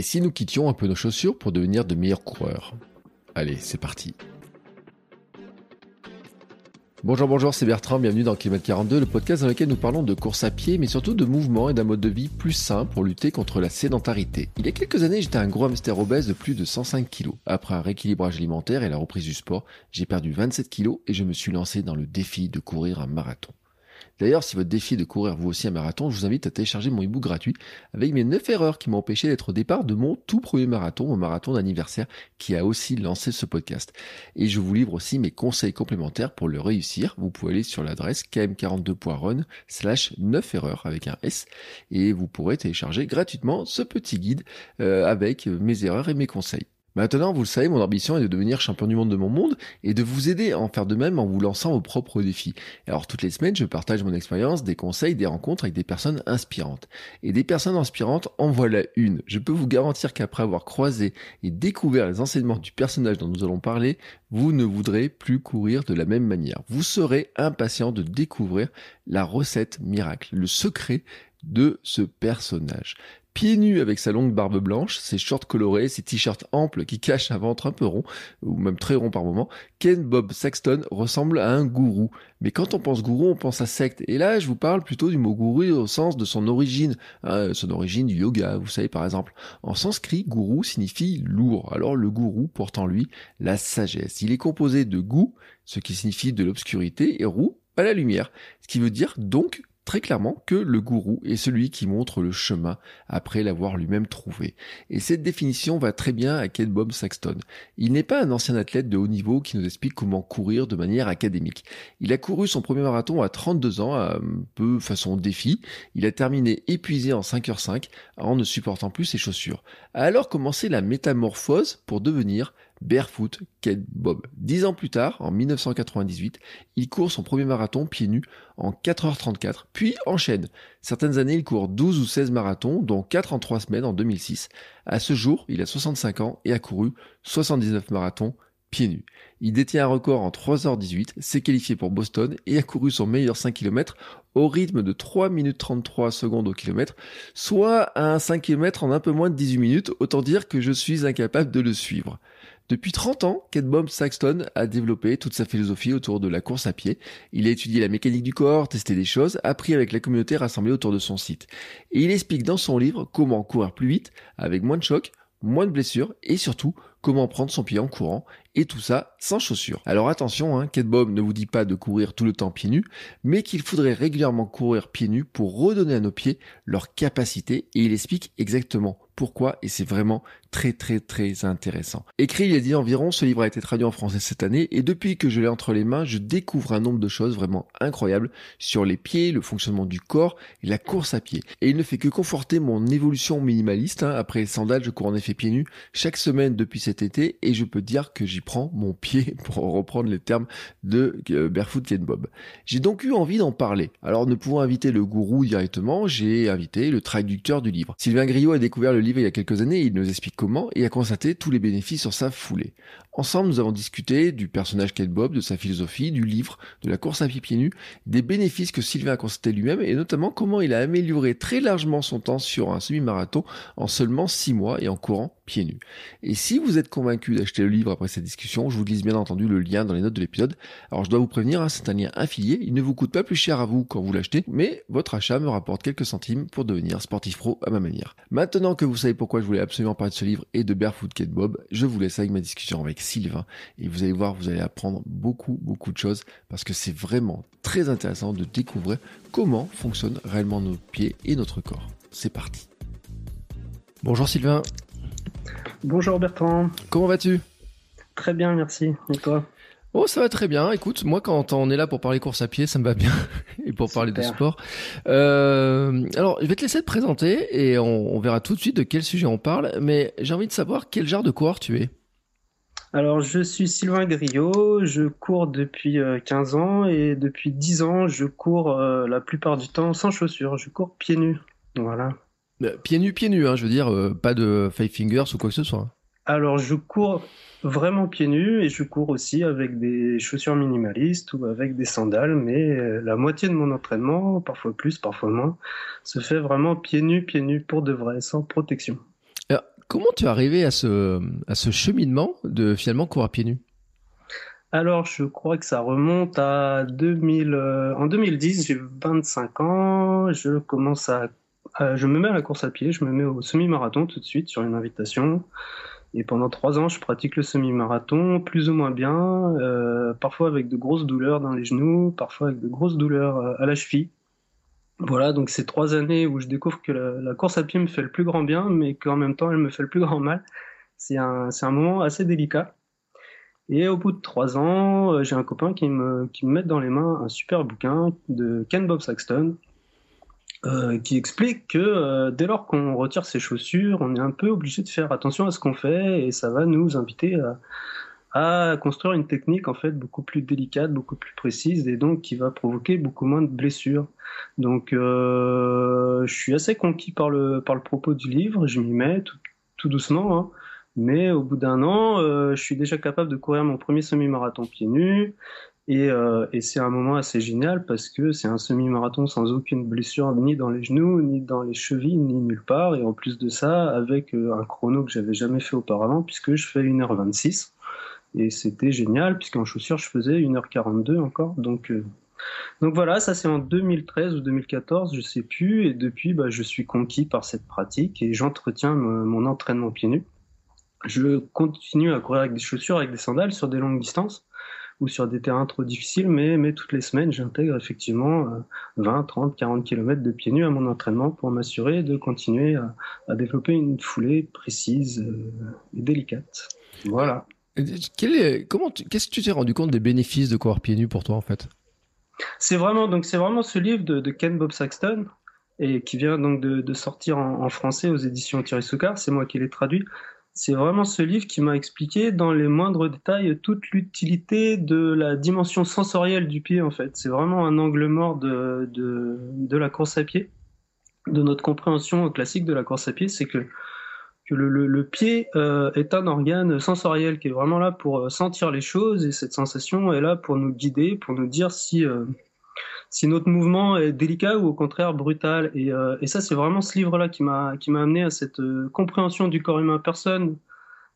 Et si nous quittions un peu nos chaussures pour devenir de meilleurs coureurs? Allez, c'est parti. Bonjour, bonjour, c'est Bertrand, bienvenue dans Kilomètre 42, le podcast dans lequel nous parlons de course à pied, mais surtout de mouvement et d'un mode de vie plus sain pour lutter contre la sédentarité. Il y a quelques années, j'étais un gros hamster obèse de plus de 105 kg. Après un rééquilibrage alimentaire et la reprise du sport, j'ai perdu 27 kg et je me suis lancé dans le défi de courir un marathon. D'ailleurs, si votre défi est de courir vous aussi un marathon, je vous invite à télécharger mon ebook gratuit avec mes 9 erreurs qui m'ont empêché d'être au départ de mon tout premier marathon, mon marathon d'anniversaire qui a aussi lancé ce podcast. Et je vous livre aussi mes conseils complémentaires pour le réussir. Vous pouvez aller sur l'adresse km42.run slash 9 erreurs avec un S et vous pourrez télécharger gratuitement ce petit guide euh, avec mes erreurs et mes conseils. Maintenant, vous le savez, mon ambition est de devenir champion du monde de mon monde et de vous aider à en faire de même en vous lançant vos propres défis. Alors toutes les semaines, je partage mon expérience, des conseils, des rencontres avec des personnes inspirantes. Et des personnes inspirantes, en voilà une. Je peux vous garantir qu'après avoir croisé et découvert les enseignements du personnage dont nous allons parler, vous ne voudrez plus courir de la même manière. Vous serez impatient de découvrir la recette miracle, le secret de ce personnage pieds nus avec sa longue barbe blanche, ses shorts colorés, ses t-shirts amples qui cachent un ventre un peu rond, ou même très rond par moment, Ken Bob Saxton ressemble à un gourou. Mais quand on pense gourou, on pense à secte. Et là, je vous parle plutôt du mot gourou au sens de son origine, hein, son origine du yoga, vous savez par exemple. En sanskrit, gourou signifie lourd. Alors le gourou porte en lui la sagesse. Il est composé de gou, ce qui signifie de l'obscurité, et roux, à la lumière. Ce qui veut dire donc très clairement que le gourou est celui qui montre le chemin après l'avoir lui-même trouvé. Et cette définition va très bien à Ken Bob Saxton. Il n'est pas un ancien athlète de haut niveau qui nous explique comment courir de manière académique. Il a couru son premier marathon à 32 ans, un peu façon défi. Il a terminé épuisé en 5h05 en ne supportant plus ses chaussures. A alors commencé la métamorphose pour devenir Barefoot Ken Bob. Dix ans plus tard, en 1998, il court son premier marathon pieds nus en 4h34, puis enchaîne. Certaines années, il court 12 ou 16 marathons, dont 4 en 3 semaines en 2006. À ce jour, il a 65 ans et a couru 79 marathons pieds nus. Il détient un record en 3h18, s'est qualifié pour Boston et a couru son meilleur 5 km au rythme de 3 minutes 33 secondes au kilomètre, soit un 5 km en un peu moins de 18 minutes, autant dire que je suis incapable de le suivre. Depuis 30 ans, Ken Bob Saxton a développé toute sa philosophie autour de la course à pied. Il a étudié la mécanique du corps, testé des choses, appris avec la communauté rassemblée autour de son site. Et il explique dans son livre comment courir plus vite, avec moins de chocs, moins de blessures et surtout comment prendre son pied en courant, et tout ça sans chaussures. Alors attention, hein, Kate Bob ne vous dit pas de courir tout le temps pieds nus, mais qu'il faudrait régulièrement courir pieds nus pour redonner à nos pieds leur capacité, et il explique exactement pourquoi, et c'est vraiment très très très intéressant. Écrit il y a dit environ, ce livre a été traduit en français cette année, et depuis que je l'ai entre les mains, je découvre un nombre de choses vraiment incroyables sur les pieds, le fonctionnement du corps et la course à pied. Et il ne fait que conforter mon évolution minimaliste, hein. après les sandales, je cours en effet pieds nus chaque semaine depuis cet été, et je peux dire que j'y prends mon pied, pour reprendre les termes de euh, Barefoot Ken Bob. J'ai donc eu envie d'en parler. Alors ne pouvant inviter le gourou directement, j'ai invité le traducteur du livre. Sylvain Griot a découvert le livre il y a quelques années, il nous explique comment et a constaté tous les bénéfices sur sa foulée. Ensemble, nous avons discuté du personnage Ken Bob, de sa philosophie, du livre, de la course à pied pieds nus, des bénéfices que Sylvain a constaté lui-même et notamment comment il a amélioré très largement son temps sur un semi-marathon en seulement 6 mois et en courant pieds nus. Et si vous êtes convaincu d'acheter le livre après cette discussion, je vous glisse bien entendu le lien dans les notes de l'épisode. Alors je dois vous prévenir, hein, c'est un lien affilié, il ne vous coûte pas plus cher à vous quand vous l'achetez, mais votre achat me rapporte quelques centimes pour devenir sportif pro à ma manière. Maintenant que vous savez pourquoi je voulais absolument parler de ce livre et de Barefoot Kate Bob, je vous laisse avec ma discussion avec Sylvain et vous allez voir, vous allez apprendre beaucoup, beaucoup de choses parce que c'est vraiment très intéressant de découvrir comment fonctionnent réellement nos pieds et notre corps. C'est parti. Bonjour Sylvain. Bonjour Bertrand. Comment vas-tu? Très bien, merci. Et toi? Oh, ça va très bien. Écoute, moi, quand on est là pour parler course à pied, ça me va bien. et pour parler de sport. Euh, alors, je vais te laisser te présenter et on, on, verra tout de suite de quel sujet on parle. Mais j'ai envie de savoir quel genre de coureur tu es. Alors, je suis Sylvain Griot. Je cours depuis 15 euh, ans et depuis 10 ans, je cours euh, la plupart du temps sans chaussures. Je cours pieds nus. Voilà. Pieds nus, pieds nus, hein, je veux dire, pas de five fingers ou quoi que ce soit. Alors, je cours vraiment pieds nus et je cours aussi avec des chaussures minimalistes ou avec des sandales, mais euh, la moitié de mon entraînement, parfois plus, parfois moins, se fait vraiment pieds nus, pieds nus pour de vrai, sans protection. Comment tu es arrivé à ce, à cheminement de finalement courir pieds nus? Alors, je crois que ça remonte à 2000. Euh, en 2010, j'ai 25 ans. Je commence à, je me mets à la course à pied. Je me mets au semi-marathon tout de suite sur une invitation. Et pendant trois ans, je pratique le semi-marathon, plus ou moins bien, euh, parfois avec de grosses douleurs dans les genoux, parfois avec de grosses douleurs euh, à la cheville. Voilà, donc c'est trois années où je découvre que la, course à pied me fait le plus grand bien, mais qu'en même temps, elle me fait le plus grand mal. C'est un, un moment assez délicat. Et au bout de trois ans, euh, j'ai un copain qui me, qui me met dans les mains un super bouquin de Ken Bob Saxton, euh, qui explique que euh, dès lors qu'on retire ses chaussures, on est un peu obligé de faire attention à ce qu'on fait et ça va nous inviter à, à, construire une technique en fait beaucoup plus délicate, beaucoup plus précise et donc qui va provoquer beaucoup moins de blessures. Donc euh, je suis assez conquis par le par le propos du livre, je m'y mets tout, doucement, hein. mais au bout d'un an, euh, je suis déjà capable de courir mon premier semi-marathon pieds nus. Euh, et, c'est un moment assez génial parce que c'est un semi-marathon sans aucune blessure ni dans les genoux, ni dans les chevilles, ni nulle part. Et en plus de ça, avec euh, un chrono que j'avais jamais fait auparavant puisque je fais 1h26. Et c'était génial puisqu'en chaussures, je faisais 1h42 encore. Donc, euh, donc voilà, ça c'est en 2013 ou 2014, je sais plus. Et depuis, bah, je suis conquis par cette pratique et j'entretiens mon entraînement pieds nus. Je continue à courir avec des chaussures, avec des sandales sur des longues distances ou sur des terrains trop difficiles, mais, mais toutes les semaines, j'intègre effectivement 20, 30, 40 km de pieds nus à mon entraînement pour m'assurer de continuer à, développer une foulée précise euh, et délicate. Voilà. Comment qu'est-ce que tu t'es rendu compte des bénéfices de courir pieds nus pour toi en fait? C'est vraiment donc c'est vraiment ce livre de, Ken Bob Saxton et qui vient donc de, sortir en, français aux éditions Thierry Soucard. C'est moi qui l'ai traduit c'est vraiment ce livre qui m'a expliqué dans les moindres détails toute l'utilité de la dimension sensorielle du pied en fait. C'est vraiment un angle mort de, de, la course à pied, de notre compréhension classique de la course à pied, c'est que, le, pied euh, est un organe sensoriel qui est vraiment là pour euh, sentir les choses et cette sensation est là pour nous guider, pour nous dire si... Euh, si notre mouvement est délicat ou au contraire brutal. Et, ça, c'est vraiment ce livre-là qui m'a amené à cette compréhension du corps humain. Personne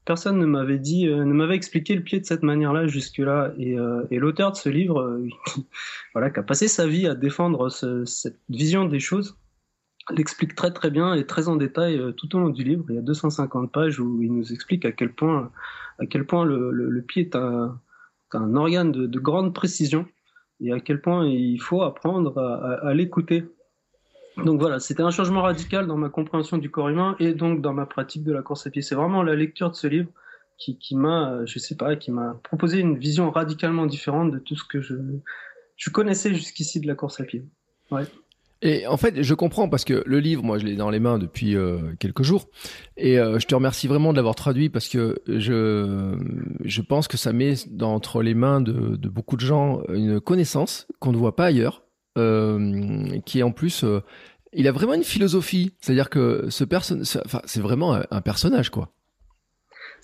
personne ne m'avait dit, ne m'avait expliqué le pied de cette manière-là jusque-là. Et, l'auteur de ce livre, voilà, qui a passé sa vie à défendre ce, cette vision des choses, l'explique très très bien et très en détail tout au long du livre. Il y a 250 pages où il nous explique à quel point à quel point le, pied est un, organe de, de grande précision et à quel point il faut apprendre à, l'écouter. Donc voilà, c'était un changement radical dans ma compréhension du corps humain et donc dans ma pratique de la course à pied. C'est vraiment la lecture de ce livre qui, qui m'a, je sais pas, qui m'a proposé une vision radicalement différente de tout ce que je, je connaissais jusqu'ici de la course à pied. Ouais. Et en fait, je comprends parce que le livre, moi, je l'ai dans les mains depuis euh, quelques jours, et euh, je te remercie vraiment de l'avoir traduit parce que je je pense que ça met dans, entre les mains de, de, beaucoup de gens une connaissance qu'on ne voit pas ailleurs, euh, qui est en plus, euh, il a vraiment une philosophie, c'est-à-dire que ce personne, enfin, c'est vraiment un personnage, quoi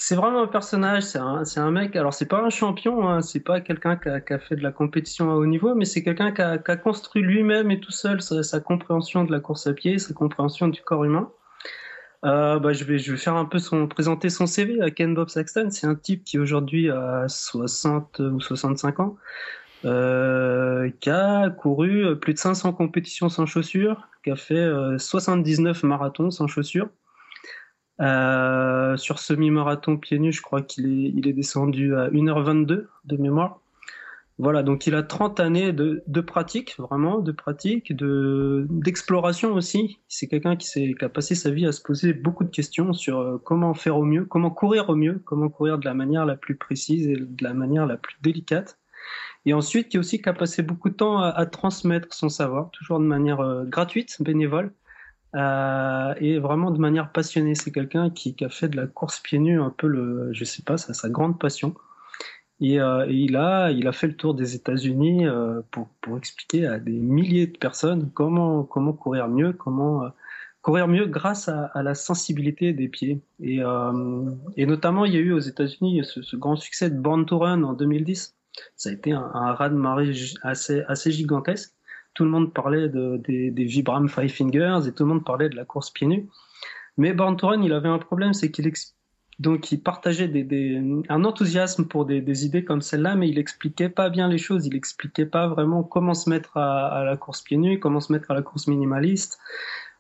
c'est vraiment un personnage, c'est un, mec, alors c'est pas un champion, hein, c'est pas quelqu'un qui a, fait de la compétition à haut niveau, mais c'est quelqu'un qui a, construit lui-même et tout seul sa, compréhension de la course à pied, sa compréhension du corps humain. Euh, bah, je, vais, je vais faire un peu son, présenter son CV à Ken Bob Saxton, c'est un type qui aujourd'hui a 60 ou 65 ans, euh, qui a couru plus de 500 compétitions sans chaussures, qui a fait euh, 79 marathons sans chaussures, euh, sur semi-marathon pieds nus, je crois qu'il est, il descendu à 1h22 de mémoire. Voilà, donc il a 30 années de, pratique, vraiment, de pratique, de, d'exploration aussi. C'est quelqu'un qui, a passé sa vie à se poser beaucoup de questions sur euh, comment faire au mieux, comment courir au mieux, comment courir de la manière la plus précise et de la manière la plus délicate. Et ensuite, qui aussi qui a passé beaucoup de temps à, transmettre son savoir, toujours de manière euh, gratuite, bénévole, euh, et vraiment de manière passionnée. C'est quelqu'un qui, qui, a fait de la course pieds nus un peu le, je sais pas, ça, sa grande passion. Euh, et, il, a, il a fait le tour des États-Unis euh, pour, pour, expliquer à des milliers de personnes comment, comment courir mieux, comment euh, courir mieux grâce à, à, la sensibilité des pieds. Et, et, notamment, il y a eu aux États-Unis ce, ce, grand succès de Born to Run en 2010. Ça a été un, un raz-de-marée assez, assez gigantesque. Tout le monde parlait de, des, Vibram Five Fingers et tout le monde parlait de la course pieds nus. Mais Born il avait un problème, c'est qu'il donc il partageait un enthousiasme pour des, idées comme celle-là, mais il expliquait pas bien les choses. Il expliquait pas vraiment comment se mettre à, la course pieds nus, comment se mettre à la course minimaliste.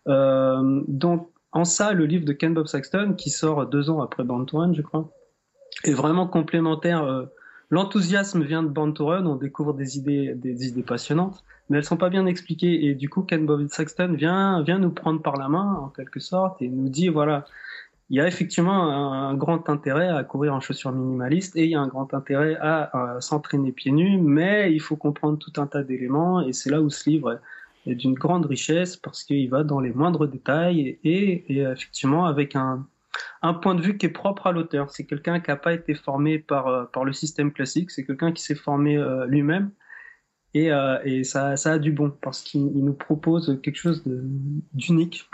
Euh, donc en ça, le livre de Ken Bob Saxton, qui sort deux ans après Born je crois, est vraiment complémentaire. Euh, l'enthousiasme vient de Born on découvre des idées, des idées passionnantes, mais elles sont pas bien expliquées. Et du coup, Ken Bob Saxton vient, vient nous prendre par la main, en quelque sorte, et nous dit, voilà, il y a effectivement un, grand intérêt à courir en chaussures minimalistes et il y a un grand intérêt à, s'entraîner pieds nus, mais il faut comprendre tout un tas d'éléments et c'est là où ce livre est d'une grande richesse parce qu'il va dans les moindres détails et, effectivement avec un, point de vue qui est propre à l'auteur. C'est quelqu'un qui n'a pas été formé par, par le système classique, c'est quelqu'un qui s'est formé euh, lui-même et, euh, ça, a du bon parce qu'il nous propose quelque chose d'unique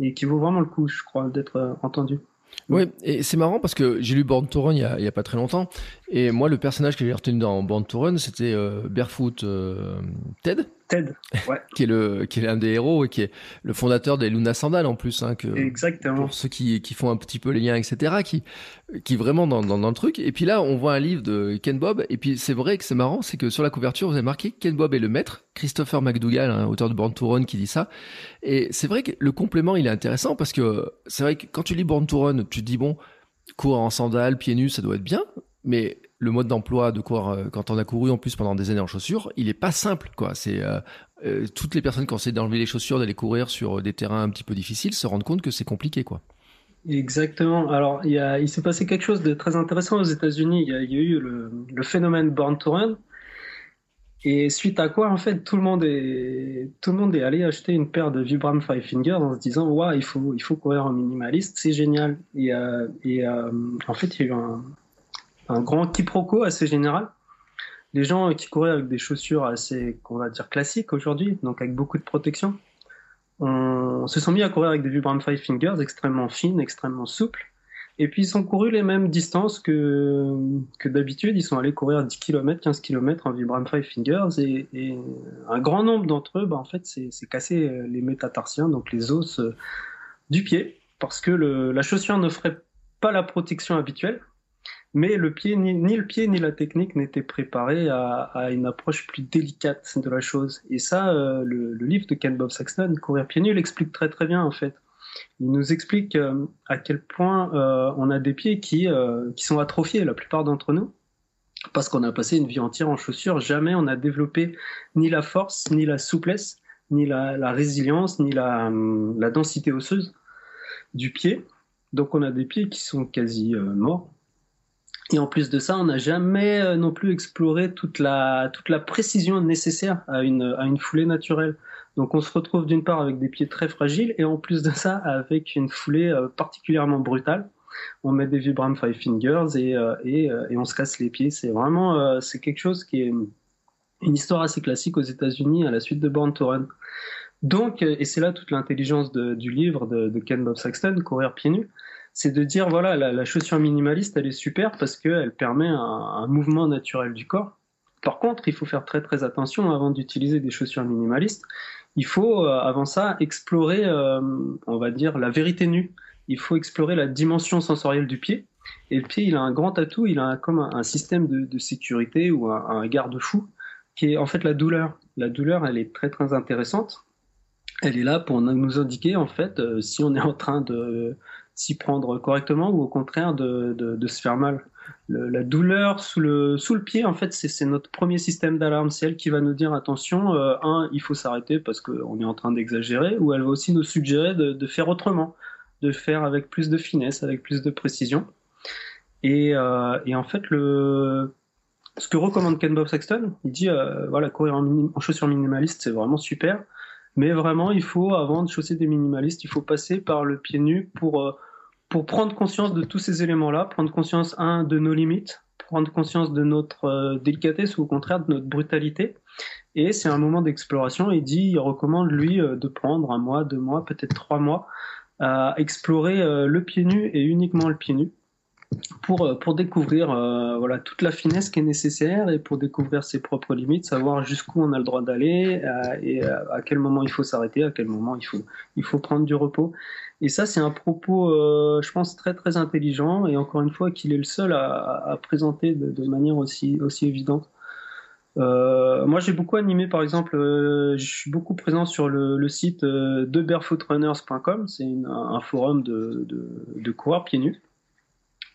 et qui vaut vraiment le coup, je crois, d'être euh, entendu. Oui, et c'est marrant parce que j'ai lu Born to Run il y, a, il y a pas très longtemps, et moi le personnage que j'ai retenu dans Born to Run, c'était euh, Barefoot euh, Ted. Ted, ouais. qui est le qui est l'un des héros et qui est le fondateur des Luna Sandal en plus. Hein, que, Exactement. Pour ceux qui, qui font un petit peu les liens, etc. Qui qui vraiment dans, dans, dans le truc. Et puis là, on voit un livre de Ken Bob. Et puis c'est vrai que c'est marrant, c'est que sur la couverture, vous avez marqué Ken Bob est le maître. Christopher McDougall, hein, auteur de Born to Run, qui dit ça. Et c'est vrai que le complément, il est intéressant parce que c'est vrai que quand tu lis Born to Run, tu te dis bon, cours en sandales, pieds nus, ça doit être bien. Mais le mode d'emploi de courir euh, quand on a couru en plus pendant des années en chaussures, il est pas simple quoi. C'est euh, euh, toutes les personnes qui ont essayé d'enlever les chaussures, d'aller courir sur des terrains un petit peu difficiles, se rendent compte que c'est compliqué quoi. Exactement. Alors il, il s'est passé quelque chose de très intéressant aux États-Unis. Il, y a eu le, phénomène Born to Run. Et suite à quoi, en fait, tout le monde est, tout le monde est allé acheter une paire de Vibram Five Fingers en se disant, waouh, il faut, il faut courir en minimaliste, c'est génial. Et, euh, et en fait, il y a eu un, un grand quiproquo assez général. Les gens qui couraient avec des chaussures assez, qu'on va dire, classiques aujourd'hui, donc avec beaucoup de protection, on, se sont mis à courir avec des Vibram Five Fingers extrêmement fines, extrêmement souples. Et puis ils ont couru les mêmes distances que, d'habitude. Ils sont allés courir 10 km, 15 km en Vibram Five Fingers. Et, un grand nombre d'entre eux, bah, en fait, c'est cassé les métatarsiens, donc les os euh, du pied, parce que la chaussure ne ferait pas la protection habituelle mais le pied, ni, le pied ni la technique n'étaient préparés à, une approche plus délicate de la chose. Et ça, euh, le, livre de Ken Bob Saxton, Courir pieds nus, l'explique très très bien en fait. Il nous explique euh, à quel point euh, on a des pieds qui, qui sont atrophiés, la plupart d'entre nous, parce qu'on a passé une vie entière en chaussures. Jamais on n'a développé ni la force, ni la souplesse, ni la, résilience, ni la, la densité osseuse du pied. Donc on a des pieds qui sont quasi morts et en plus de ça, on n'a jamais euh, non plus exploré toute la, toute la précision nécessaire à une, à une foulée naturelle. Donc on se retrouve d'une part avec des pieds très fragiles et en plus de ça avec une foulée euh, particulièrement brutale. On met des Vibram Five Fingers et, euh, et, et on se casse les pieds. C'est vraiment c'est quelque chose qui est une histoire assez classique aux États-Unis à la suite de Born to Run. Donc, et c'est là toute l'intelligence du livre de, de Ken Bob Saxton, Courir pieds nus, c'est de dire voilà la, chaussure minimaliste elle est super parce qu'elle permet un, mouvement naturel du corps. Par contre, il faut faire très très attention avant d'utiliser des chaussures minimalistes. Il faut euh, avant ça explorer, euh, on va dire, la vérité nue. Il faut explorer la dimension sensorielle du pied. Et le pied, il a un grand atout, il a comme un, système de, sécurité ou un, garde-fou qui est en fait la douleur. La douleur, elle est très très intéressante. Elle est là pour nous indiquer en fait euh, si on est en train de s'y prendre correctement ou au contraire de, de, se faire mal. la douleur sous le, sous le pied, en fait, c'est notre premier système d'alarme. C'est elle qui va nous dire attention, euh, un, il faut s'arrêter parce qu'on est en train d'exagérer, ou elle va aussi nous suggérer de, faire autrement, de faire avec plus de finesse, avec plus de précision. Et, euh, et en fait, le, ce que recommande Ken Bob Saxton, il dit euh, voilà, courir en, en chaussures minimalistes, c'est vraiment super. Mais vraiment, il faut, avant de chausser des minimalistes, il faut passer par le pied nu pour pour prendre conscience de tous ces éléments-là, prendre conscience, un, de nos limites, prendre conscience de notre euh, délicatesse ou au contraire de notre brutalité. Et c'est un moment d'exploration. Il dit, il recommande lui euh, de prendre un mois, deux mois, peut-être trois mois à explorer euh, le pied nu et uniquement le pied nu pour, pour découvrir voilà, toute la finesse qui est nécessaire et pour découvrir ses propres limites, savoir jusqu'où on a le droit d'aller et à, quel moment il faut s'arrêter, à quel moment il faut, il faut prendre du repos. Et ça, c'est un propos, euh, je pense, très très intelligent et encore une fois qu'il est le seul à, présenter de, manière aussi, aussi évidente. Euh, moi, j'ai beaucoup animé, par exemple, euh, je suis beaucoup présent sur le, site de barefootrunners.com, c'est un forum de, de, de coureurs pieds nus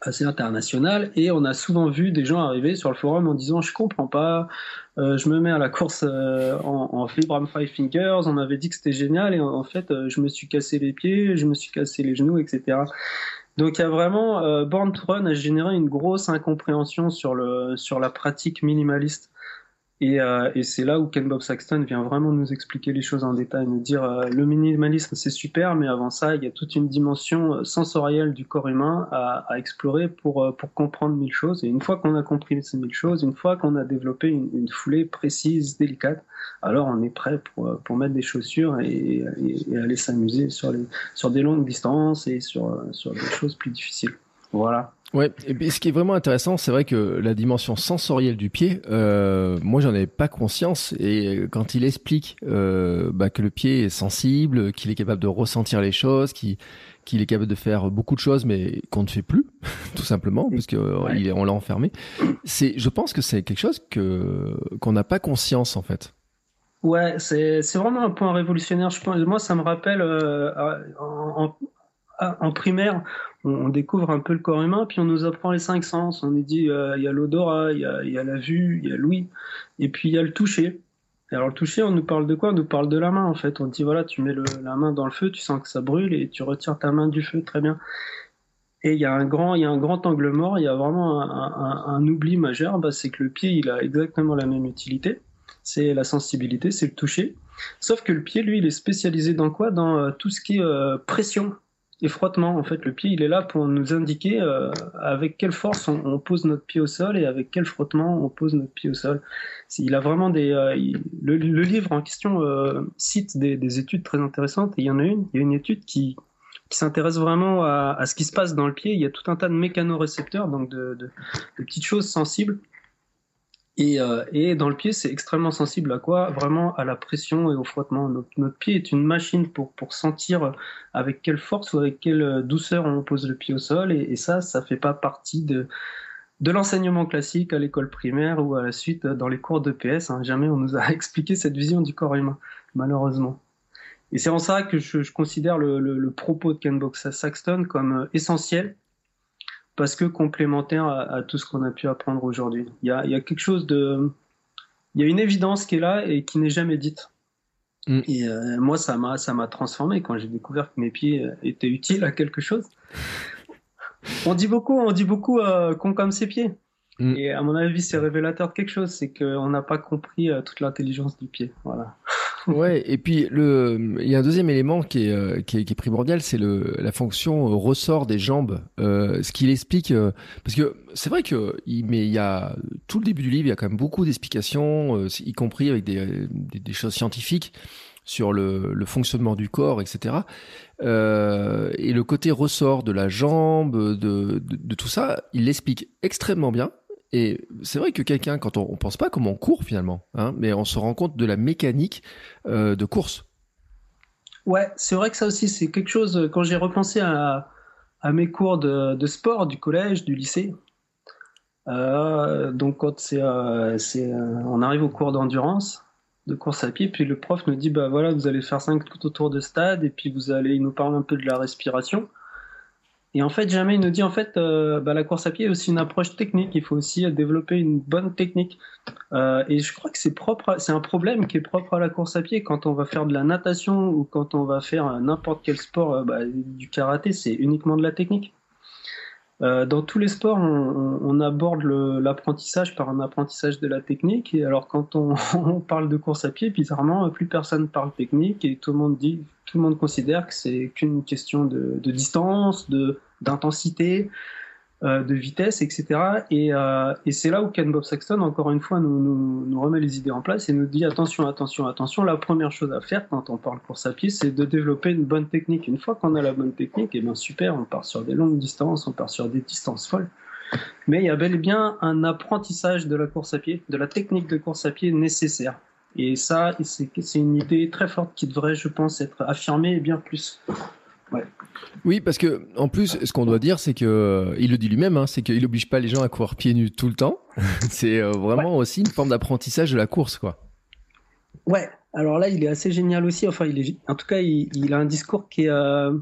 assez international. Et on a souvent vu des gens arriver sur le forum en disant je comprends pas euh, je me mets à la course euh, en, en Vibram Five Fingers. On m'avait dit que c'était génial et en, fait euh, je me suis cassé les pieds je me suis cassé les genoux etc donc il y a vraiment Born to Run a généré une grosse incompréhension sur le sur la pratique minimaliste et, euh, et c'est là où Ken Bob Saxton vient vraiment nous expliquer les choses en détail, nous dire euh, le minimalisme c'est super, mais avant ça il y a toute une dimension euh, sensorielle du corps humain à, à explorer pour, euh, pour comprendre mille choses. Et une fois qu'on a compris ces mille choses, une fois qu'on a développé une, une, foulée précise, délicate, alors on est prêt pour, pour mettre des chaussures et, et, et aller s'amuser sur, les, sur des longues distances et sur, sur des choses plus difficiles. Voilà. Ouais, et ce qui est vraiment intéressant, c'est vrai que la dimension sensorielle du pied, euh, moi j'en avais pas conscience et quand il explique euh, bah, que le pied est sensible, qu'il est capable de ressentir les choses, qu'il qu'il est capable de faire beaucoup de choses mais qu'on ne fait plus tout simplement parce que euh, on l'a enfermé. C'est, je pense que c'est quelque chose que qu'on n'a pas conscience en fait. Ouais, c'est vraiment un point révolutionnaire. Je pense, moi ça me rappelle euh, en, en primaire, on, découvre un peu le corps humain, puis on nous apprend les cinq sens. On nous dit, euh, il y a l'odorat, il y a, la vue, il y a l'ouïe, et puis il y a le toucher. alors le toucher, on nous parle de quoi? On nous parle de la main, en fait. On dit, voilà, tu mets la main dans le feu, tu sens que ça brûle, et tu retires ta main du feu, très bien. Et il y a un grand, il y a un grand angle mort, il y a vraiment un oubli majeur, bah, c'est que le pied, il a exactement la même utilité. C'est la sensibilité, c'est le toucher. Sauf que le pied, lui, il est spécialisé dans quoi? Dans euh, tout ce qui est euh, pression et frottement. En fait, le pied, il est là pour nous indiquer euh, avec quelle force on, pose notre pied au sol et avec quel frottement on pose notre pied au sol. Il a vraiment des. Euh, le, livre en question euh, cite des, des, études très intéressantes. Et il y en a une. Il y a une étude qui qui s'intéresse vraiment à, à, ce qui se passe dans le pied. Il y a tout un tas de mécanorécepteurs, donc de, de petites choses sensibles et, euh, et, dans le pied, c'est extrêmement sensible à quoi? Vraiment à la pression et au frottement. Notre, pied est une machine pour, pour sentir avec quelle force ou avec quelle douceur on pose le pied au sol. Et, et ça, ça fait pas partie de, de l'enseignement classique à l'école primaire ou à la suite dans les cours de PS. Hein. Jamais on nous a expliqué cette vision du corps humain, malheureusement. Et c'est en ça que je, je considère le, le, le, propos de Ken Box Saxton comme essentiel parce que complémentaire à, tout ce qu'on a pu apprendre aujourd'hui. Il y a, quelque chose de, il y a une évidence qui est là et qui n'est jamais dite. Mm. Et euh, moi, ça m'a, ça m'a transformé quand j'ai découvert que mes pieds euh, étaient utiles à quelque chose. on dit beaucoup, on dit beaucoup euh, qu'on comme ses pieds. Mm. Et à mon avis, c'est révélateur de quelque chose, c'est qu'on n'a pas compris toute l'intelligence du pied. Voilà ouais, et puis le, il y a un deuxième élément qui est, euh, qui est, qui est primordial, c'est le, la fonction euh, ressort des jambes. Euh, ce qu'il explique, euh, parce que c'est vrai que, il, mais il y a tout le début du livre, il y a quand même beaucoup d'explications, y compris avec des, des, choses scientifiques sur le, le, fonctionnement du corps, etc. Euh, et le côté ressort de la jambe, de, de tout ça, il l'explique extrêmement bien. Et c'est vrai que quelqu'un, quand on, on pense pas comment on court finalement, hein, mais on se rend compte de la mécanique euh, de course. Ouais, c'est vrai que ça aussi, c'est quelque chose, quand j'ai repensé à, mes cours de, sport du collège, du lycée, euh, donc quand c'est, euh, euh, on arrive au cours d'endurance, de course à pied, puis le prof nous dit, bah voilà, vous allez faire 5 autour de stade, et puis vous allez, il nous parle un peu de la respiration. Et en fait, jamais il nous dit en fait, euh, bah, la course à pied est aussi une approche technique. Il faut aussi développer une bonne technique. Euh, et je crois que c'est propre, c'est un problème qui est propre à la course à pied. Quand on va faire de la natation ou quand on va faire n'importe quel sport, euh, bah, du karaté, c'est uniquement de la technique. Euh, dans tous les sports, on, on aborde l'apprentissage par un apprentissage de la technique. Et alors, quand on, on, parle de course à pied, bizarrement, plus personne parle technique et tout le monde dit, tout le monde considère que c'est qu'une question de, de distance, de d'intensité, de vitesse, etc. Et, euh, et c'est là où Ken Bob Saxton, encore une fois, nous, nous, nous, remet les idées en place et nous dit attention, attention, attention. La première chose à faire quand on parle course à pied, c'est de développer une bonne technique. Une fois qu'on a la bonne technique, et eh bien super, on part sur des longues distances, on part sur des distances folles. Mais il y a bel et bien un apprentissage de la course à pied, de la technique de course à pied nécessaire. Et ça, c'est une idée très forte qui devrait, je pense, être affirmée bien plus. Oui, parce que en plus, ce qu'on doit dire, c'est que euh, il le dit lui-même, hein, c'est qu'il n'oblige pas les gens à courir pieds nus tout le temps. c'est euh, vraiment aussi une forme d'apprentissage de la course, quoi. Ouais. Alors là, il est assez génial aussi. Enfin, il est, en tout cas, il, a un discours qui est, euh,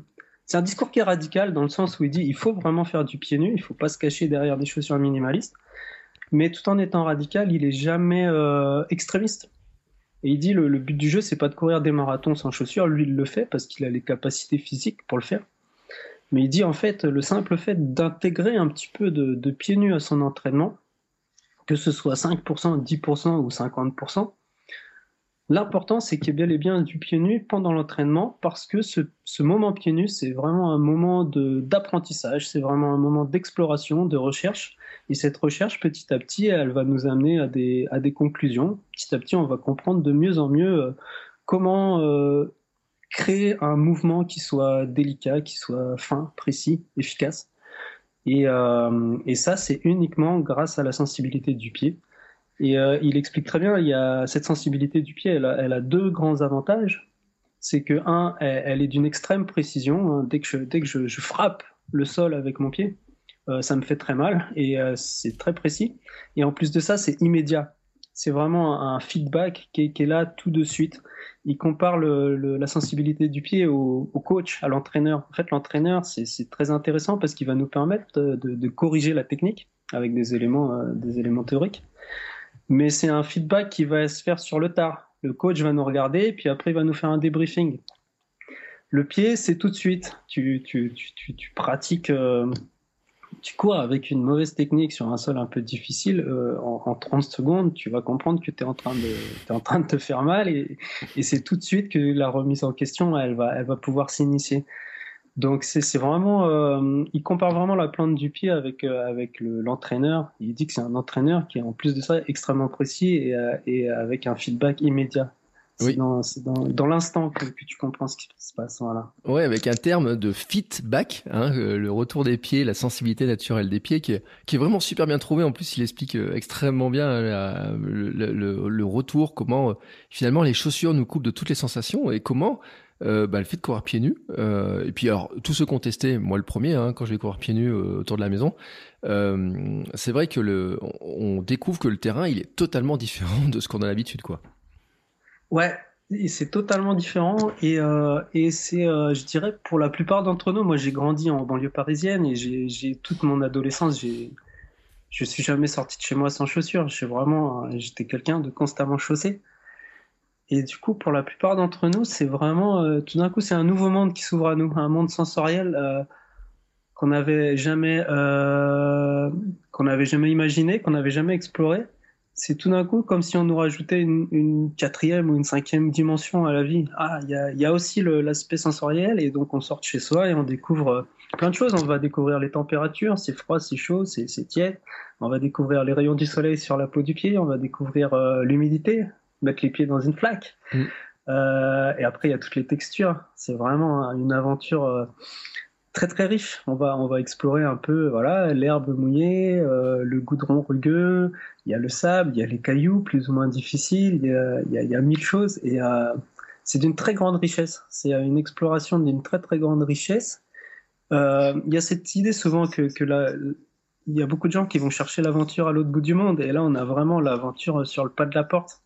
c'est un discours qui est radical dans le sens où il dit, il faut vraiment faire du pied nu, il faut pas se cacher derrière des chaussures minimalistes. Mais tout en étant radical, il est jamais extrémiste. Et il dit le, le but du jeu, c'est pas de courir des marathons sans chaussures. Lui, il le fait parce qu'il a les capacités physiques pour le faire. Mais il dit en fait, le simple fait d'intégrer un petit peu de, de pieds nus à son entraînement, que ce soit 5%, 10% ou 50%, L'important, c'est qu'il y ait bien et bien du pied nu pendant l'entraînement parce que ce, ce, moment pied nu, c'est vraiment un moment d'apprentissage, c'est vraiment un moment d'exploration, de recherche. Et cette recherche, petit à petit, elle va nous amener à des, à des conclusions. Petit à petit, on va comprendre de mieux en mieux euh, comment euh, créer un mouvement qui soit délicat, qui soit fin, précis, efficace. Et, euh, et ça, c'est uniquement grâce à la sensibilité du pied. Et euh, il explique très bien, il y a cette sensibilité du pied, elle a, elle a deux grands avantages. C'est que, un, elle, est d'une extrême précision. Hein. Dès que, je, dès que je, je, frappe le sol avec mon pied, euh, ça me fait très mal et euh, c'est très précis. Et en plus de ça, c'est immédiat. C'est vraiment un, feedback qui est, qui est, là tout de suite. Il compare le, le, la sensibilité du pied au, au coach, à l'entraîneur. En fait, l'entraîneur, c'est très intéressant parce qu'il va nous permettre de, de, de, corriger la technique avec des éléments, euh, des éléments théoriques mais c'est un feedback qui va se faire sur le tard. Le coach va nous regarder, puis après il va nous faire un débriefing. Le pied, c'est tout de suite. Tu, tu, tu, tu pratiques, euh, tu cours avec une mauvaise technique sur un sol un peu difficile, euh, en, en, 30 secondes, tu vas comprendre que tu es, en train de, en train de te faire mal et, et c'est tout de suite que la remise en question, elle va, elle va pouvoir s'initier. Donc c'est vraiment, euh, il compare vraiment la plante du pied avec euh, avec l'entraîneur. il dit que c'est un entraîneur qui est en plus de ça extrêmement précis et, euh, et avec un feedback immédiat. C'est oui. dans, dans, dans l'instant que, que, tu comprends ce qui se passe. Voilà. Ouais, avec un terme de feedback, hein, le retour des pieds, la sensibilité naturelle des pieds, qui est, qui est vraiment super bien trouvé. En plus, il explique extrêmement bien la, le, le, le, retour, comment finalement les chaussures nous coupent de toutes les sensations et comment euh, bah, le fait de courir pieds nus. Euh, et puis alors, tous ceux qui ont testé, moi le premier, hein, quand je vais courir pieds nus euh, autour de la maison, c'est vrai que le, on découvre que le terrain, il est totalement différent de ce qu'on a l'habitude, quoi. Ouais, c'est totalement différent et, et c'est, je dirais, pour la plupart d'entre nous, moi j'ai grandi en banlieue parisienne et j'ai toute mon adolescence, j'ai je suis jamais sorti de chez moi sans chaussures. Je vraiment, j'étais quelqu'un de constamment chaussé. Et du coup, pour la plupart d'entre nous, c'est vraiment, euh, tout d'un coup, c'est un nouveau monde qui s'ouvre à nous, un monde sensoriel euh, qu'on n'avait jamais, euh, qu'on n'avait jamais imaginé, qu'on n'avait jamais exploré. C'est tout d'un coup comme si on nous rajoutait une, quatrième ou une cinquième dimension à la vie. Ah, il y a, y a, aussi l'aspect sensoriel, et donc on sort de chez soi et on découvre plein de choses. On va découvrir les températures, c'est froid, c'est chaud, c'est tiède. On va découvrir les rayons du soleil sur la peau du pied, on va découvrir l'humidité, mettre les pieds dans une flaque. Mm. Euh, et après, il y a toutes les textures. C'est vraiment une aventure euh, très très riche. On va on va explorer un peu voilà l'herbe mouillée, euh, le goudron rugueux. Il y a le sable, il y a les cailloux plus ou moins difficiles. Il y a il y a, il y a mille choses et euh, c'est d'une très grande richesse. C'est une exploration d'une très très grande richesse. Il y a cette idée souvent que que la il y a beaucoup de gens qui vont chercher l'aventure à l'autre bout du monde et là on a vraiment l'aventure sur le pas de la porte.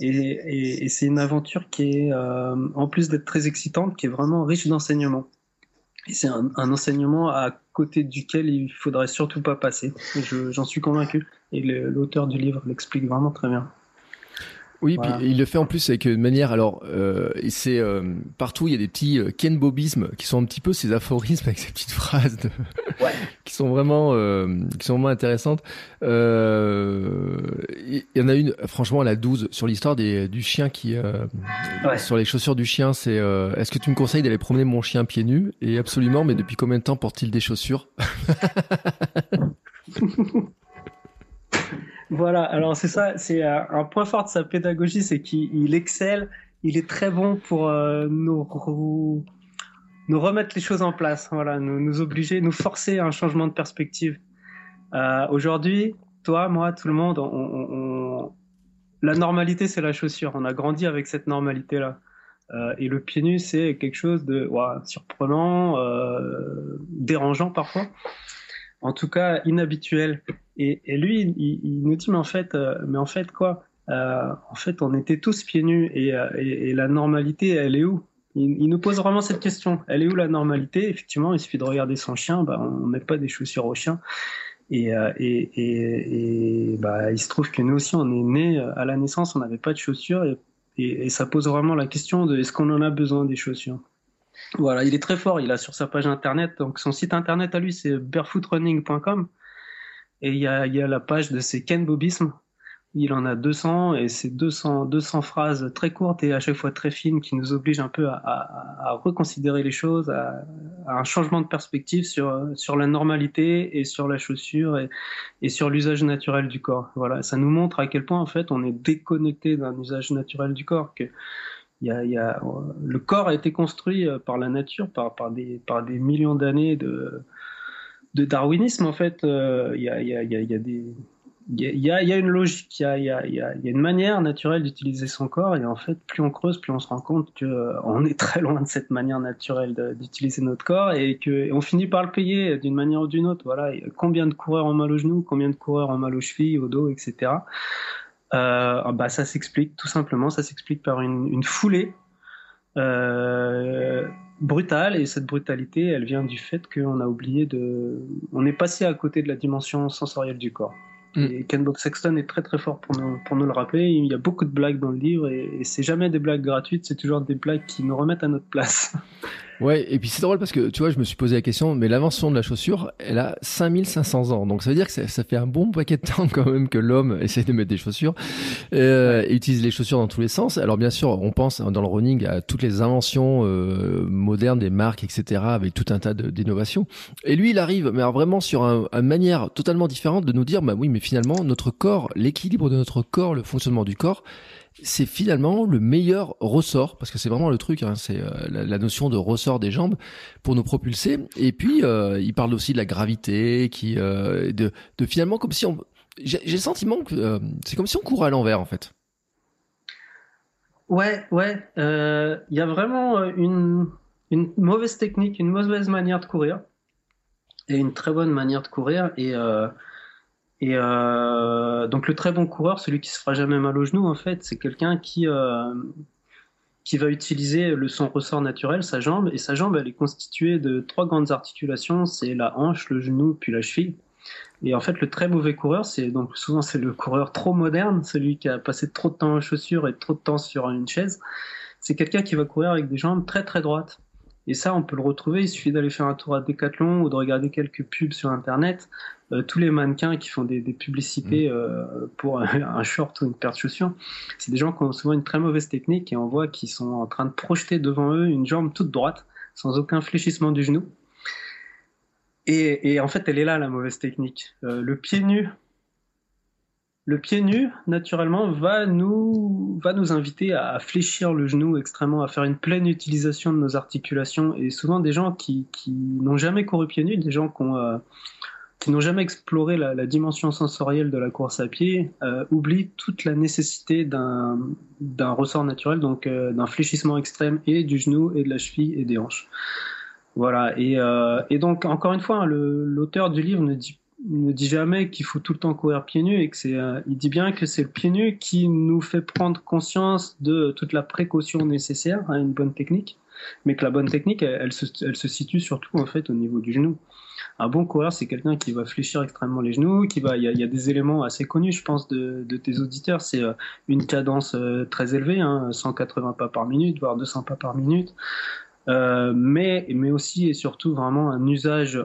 Et, c'est une aventure qui est, euh, en plus d'être très excitante, qui est vraiment riche d'enseignements. Et c'est un, enseignement à côté duquel il faudrait surtout pas passer. J'en suis convaincu. Et l'auteur du livre l'explique vraiment très bien. Oui, puis il le fait en plus avec une manière. Alors, euh, c'est euh, partout il y a des petits euh, Ken Bobismes qui sont un petit peu ces aphorismes avec ces petites phrases de, ouais. qui sont vraiment euh, qui sont vraiment intéressantes. Euh, il y en a une, franchement, la 12 sur l'histoire des du chien qui ouais. sur les chaussures du chien. C'est est-ce que tu me conseilles d'aller promener mon chien pieds nus? Et absolument, mais depuis combien de temps porte-t-il des chaussures? Voilà, alors c'est ça, c'est euh, un point fort de sa pédagogie, c'est qu'il excelle, il est très bon pour euh, nous, nous remettre les choses en place, voilà, nous, nous obliger, nous forcer à un changement de perspective. Euh, Aujourd'hui, toi, moi, tout le monde, on, on, la normalité, c'est la chaussure. On a grandi avec cette normalité-là. Euh, et le pied nu, c'est quelque chose de surprenant, euh, dérangeant parfois en tout cas inhabituel. Et, lui, il, nous dit, mais en fait, euh, mais en fait quoi euh, En fait, on était tous pieds nus et, euh, la normalité, elle est où? Il, nous pose vraiment cette question. Elle est où la normalité? Effectivement, il suffit de regarder son chien. Bah, on met pas des chaussures au chien. Et, et, bah, il se trouve que nous aussi, on est né à la naissance, on n'avait pas de chaussures. Et, ça pose vraiment la question de est-ce qu'on en a besoin des chaussures? Voilà, il est très fort. Il a sur sa page internet, donc son site internet à lui, c'est barefootrunning.com. Et il y a, il y a la page de ses Ken Bobismes. Il en a 200 et c'est 200, 200 phrases très courtes et à chaque fois très fines qui nous obligent un peu à, à, à reconsidérer les choses, à, à, un changement de perspective sur, sur la normalité et sur la chaussure et, et sur l'usage naturel du corps. Voilà, ça nous montre à quel point en fait on est déconnecté d'un usage naturel du corps. Que, y y a, le corps a été construit euh, par la nature, par, par, des, par des millions d'années de, de darwinisme en fait. Euh, il y a, y a, y a il y, a, une logique, il y a, une manière naturelle d'utiliser son corps et en fait, plus on creuse, plus on se rend compte que euh, on est très loin de cette manière naturelle d'utiliser notre corps et que et on finit par le payer d'une manière ou d'une autre. Voilà, combien de coureurs ont mal aux genoux, combien de coureurs ont mal aux chevilles, au dos, etc. Euh, bah, ça s'explique tout simplement, ça s'explique par une, une foulée euh, brutale et cette brutalité, elle vient du fait qu'on a oublié de, on est passé à côté de la dimension sensorielle du corps. Mm. Et Ken Bob Sexton est très très fort pour nous, pour nous le rappeler. Il y a beaucoup de blagues dans le livre et, et c'est jamais des blagues gratuites, c'est toujours des blagues qui nous remettent à notre place. Ouais, et puis c'est drôle parce que tu vois, je me suis posé la question, mais l'invention de la chaussure, elle a 5500 ans. Donc ça veut dire que ça, ça fait un bon paquet de temps quand même que l'homme essaie de mettre des chaussures euh, et utilise les chaussures dans tous les sens. Alors bien sûr, on pense dans le running à toutes les inventions euh, modernes des marques, etc., avec tout un tas d'innovations. Et lui, il arrive, mais alors vraiment sur un, une manière totalement différente de nous dire, bah oui, mais finalement, notre corps, l'équilibre de notre corps, le fonctionnement du corps, c'est finalement le meilleur ressort, parce que c'est vraiment le truc, hein, c'est euh, la, notion de ressort des jambes pour nous propulser. Et puis, euh, il parle aussi de la gravité, qui, euh, de, finalement comme si on... J'ai le sentiment que c'est comme si on courait à l'envers, en fait. Ouais, ouais. Il y a vraiment une, une mauvaise technique, une mauvaise manière de courir, et une très bonne manière de courir. Et et euh, donc le très bon coureur, celui qui se fera jamais mal au genou, en fait, c'est quelqu'un qui euh, qui va utiliser le son ressort naturel, sa jambe, et sa jambe, elle est constituée de trois grandes articulations, c'est la hanche, le genou, puis la cheville. Et en fait, le très mauvais coureur, c'est donc souvent c'est le coureur trop moderne, celui qui a passé trop de temps en chaussures et trop de temps sur une chaise. C'est quelqu'un qui va courir avec des jambes très très droites. Et ça, on peut le retrouver. Il suffit d'aller faire un tour à Decathlon ou de regarder quelques pubs sur Internet. Euh, tous les mannequins qui font des, des publicités mmh. euh, pour un, short ou une paire de chaussures, c'est des gens qui ont souvent une très mauvaise technique et on voit qu'ils sont en train de projeter devant eux une jambe toute droite, sans aucun fléchissement du genou. Et, et en fait, elle est là la mauvaise technique. Euh, le pied nu, le pied nu, naturellement, va nous, va nous inviter à fléchir le genou extrêmement, à faire une pleine utilisation de nos articulations. Et souvent, des gens qui, qui n'ont jamais couru pieds nus, des gens qui ont, euh, qui n'ont jamais exploré la, dimension sensorielle de la course à pied euh, oublient toute la nécessité d'un ressort naturel, donc euh, d'un fléchissement extrême et du genou et de la cheville et des hanches. Voilà. Et, euh, donc encore une fois, hein, l'auteur du livre ne dit jamais qu'il faut tout le temps courir pieds nus et que c'est, il dit bien que c'est le pied nu qui nous fait prendre conscience de toute la précaution nécessaire à une bonne technique, mais que la bonne technique, elle, se, elle se situe surtout en fait au niveau du genou un bon coureur, c'est quelqu'un qui va fléchir extrêmement les genoux, qui va, il y, a, des éléments assez connus, je pense, de, tes auditeurs. C'est euh, une cadence euh, très élevée, 180 hein, pas par minute, voire 200 pas par minute. Euh, mais, mais aussi et surtout vraiment un usage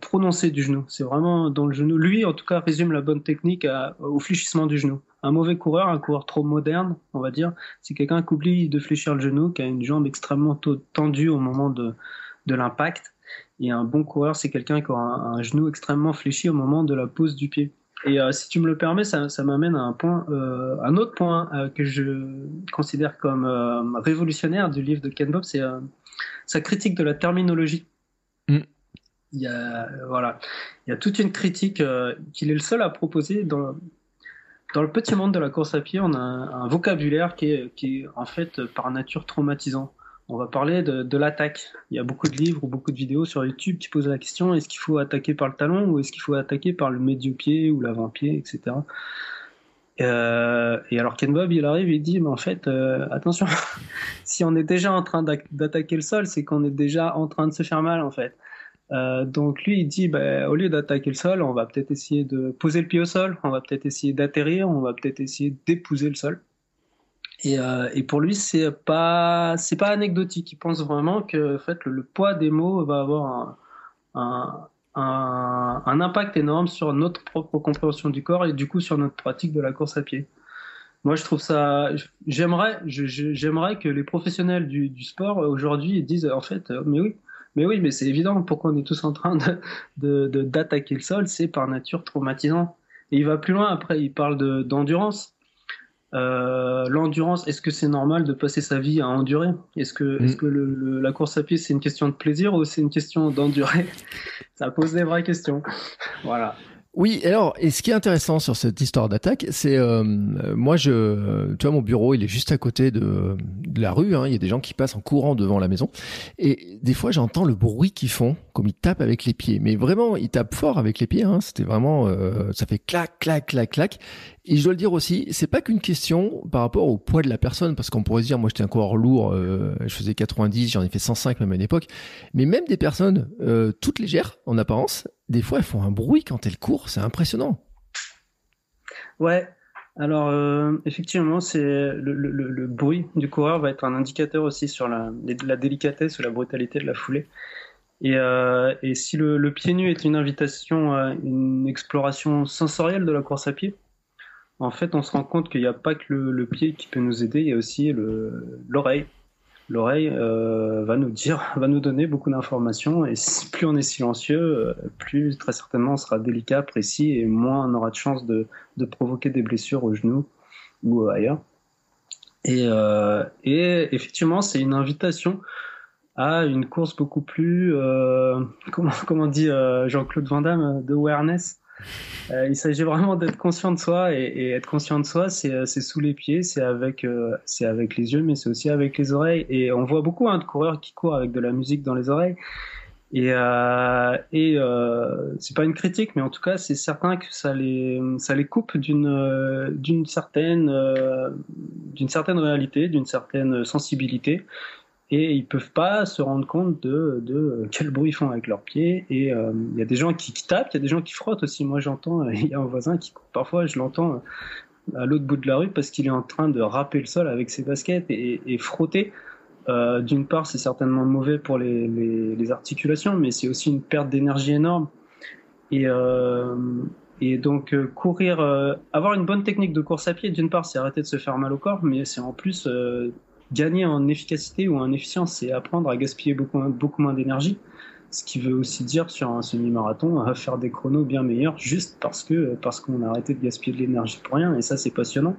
prononcé du genou. C'est vraiment dans le genou. Lui, en tout cas, résume la bonne technique au fléchissement du genou. Un mauvais coureur, un coureur trop moderne, on va dire, c'est quelqu'un qui oublie de fléchir le genou, qui a une jambe extrêmement tendue au moment de, de l'impact et un bon coureur, c'est quelqu'un qui aura un, genou extrêmement fléchi au moment de la pose du pied. Et euh, si tu me le permets, ça, m'amène à un point, euh, un autre point euh, que je considère comme révolutionnaire du livre de Ken Bob, c'est sa critique de la terminologie. Mm. Il y a voilà, il y a toute une critique qu'il est le seul à proposer dans dans le petit monde de la course à pied. On a un, vocabulaire qui est, qui est en fait par nature traumatisant on va parler de, l'attaque. Il y a beaucoup de livres ou beaucoup de vidéos sur YouTube qui posent la question est-ce qu'il faut attaquer par le talon ou est-ce qu'il faut attaquer par le médio-pied ou l'avant-pied, etc. Euh, et alors Ken Bob, il arrive, il dit mais en fait, euh, attention, si on est déjà en train d'attaquer le sol, c'est qu'on est déjà en train de se faire mal en fait. Euh, donc lui, il dit, bah, au lieu d'attaquer le sol, on va peut-être essayer de poser le pied au sol, on va peut-être essayer d'atterrir, on va peut-être essayer d'épouser le sol. Et, euh, et, pour lui, c'est pas c'est pas anecdotique. Il pense vraiment que en fait, le, poids des mots va avoir un, un, un, impact énorme sur notre propre compréhension du corps et du coup sur notre pratique de la course à pied. Moi, je trouve ça. J'aimerais, j'aimerais que les professionnels du, du sport aujourd'hui disent en fait, mais oui, mais oui, mais c'est évident. Pourquoi on est tous en train de d'attaquer le sol? C'est par nature traumatisant. Et il va plus loin. Après, il parle d'endurance. Euh, l'endurance, est-ce que c'est normal de passer sa vie à endurer? Est-ce que, est-ce mm. que le, la course à pied c'est une question de plaisir ou c'est une question d'endurer? Ça pose des vraies questions. voilà. Oui, alors, et ce qui est intéressant sur cette histoire d'attaque, c'est euh, moi, je, tu vois, mon bureau, il est juste à côté de, de la rue. Hein, il y a des gens qui passent en courant devant la maison, et des fois, j'entends le bruit qu'ils font, comme ils tapent avec les pieds. Mais vraiment, ils tapent fort avec les pieds. Hein, C'était vraiment, euh, ça fait clac, clac, clac, clac. Et je dois le dire aussi, c'est pas qu'une question par rapport au poids de la personne, parce qu'on pourrait se dire, moi, j'étais un coureur lourd, euh, je faisais 90, j'en ai fait 105 même à l'époque. Mais même des personnes toutes légères en apparence, des fois, elles font un bruit quand elles courent, c'est impressionnant. Ouais, alors euh, effectivement, c'est le, bruit du coureur va être un indicateur aussi sur la, délicatesse ou la brutalité de la foulée. Et, euh, si le, pied nu est une invitation à une exploration sensorielle de la course à pied, en fait, on se rend compte qu'il n'y a pas que le, pied qui peut nous aider, il y a aussi l'oreille l'oreille euh, va nous dire, va nous donner beaucoup d'informations et plus on est silencieux, euh, plus très certainement on sera délicat, précis et moins on aura de chance de, provoquer des blessures au genou ou ailleurs. Et, euh, et effectivement, c'est une invitation à une course beaucoup plus, comment, comment dit Jean-Claude Van Damme, de awareness euh, il s'agit vraiment d'être conscient de soi et, être conscient de soi, c'est euh, sous les pieds, c'est avec, euh, c'est avec les yeux, mais c'est aussi avec les oreilles. Et on voit beaucoup hein, de coureurs qui courent avec de la musique dans les oreilles. Et, et c'est pas une critique, mais en tout cas, c'est certain que ça les, ça les coupe d'une certaine, d'une certaine réalité, d'une certaine sensibilité et ils peuvent pas se rendre compte de, quel bruit ils font avec leurs pieds. Et euh, il y a des gens qui, tapent, il y a des gens qui frottent aussi. Moi, j'entends, il y a un voisin qui, parfois, je l'entends euh, à l'autre bout de la rue parce qu'il est en train de râper le sol avec ses baskets et, frotter. Euh, D'une part, c'est certainement mauvais pour les, articulations, mais c'est aussi une perte d'énergie énorme. Et, euh, donc euh, courir, euh, avoir une bonne technique de course à pied, d'une part, c'est arrêter de se faire mal au corps, mais c'est en plus gagner en efficacité ou en efficience, c'est apprendre à gaspiller beaucoup, moins d'énergie. Ce qui veut aussi dire sur un semi-marathon à faire des chronos bien meilleurs juste parce que parce qu'on a arrêté de gaspiller de l'énergie pour rien et ça c'est passionnant.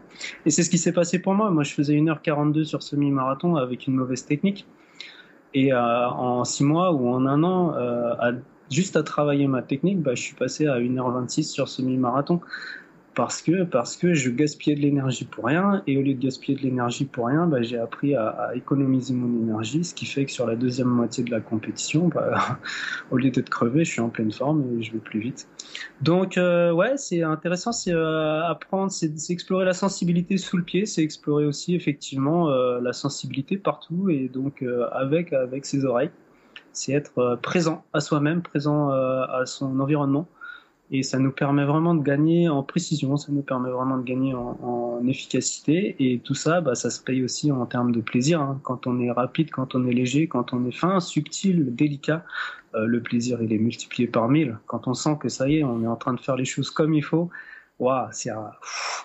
Et c'est ce qui s'est passé pour moi. Moi je faisais 1h42 sur semi-marathon avec une mauvaise technique et euh, en 6 mois ou en un an euh, à, juste à travailler ma technique, bah, je suis passé à 1h26 sur semi-marathon. Parce que parce que je gaspillais de l'énergie pour rien et au lieu de gaspiller de l'énergie pour rien bah, j'ai appris à, économiser mon énergie ce qui fait que sur la deuxième moitié de la compétition bah, au lieu d'être crevé je suis en pleine forme et je vais plus vite. Donc euh, ouais c'est intéressant c'est euh, apprendre c'est explorer la sensibilité sous le pied c'est explorer aussi effectivement euh, la sensibilité partout et donc avec avec ses oreilles. C'est être présent à soi-même présent à son environnement et ça nous permet vraiment de gagner en précision, ça nous permet vraiment de gagner en, efficacité et tout ça, bah, ça se paye aussi en termes de plaisir. Hein. Quand on est rapide, quand on est léger, quand on est fin, subtil, délicat, euh, le plaisir il est multiplié par mille. Quand on sent que ça y est, on est en train de faire les choses comme il faut, waouh,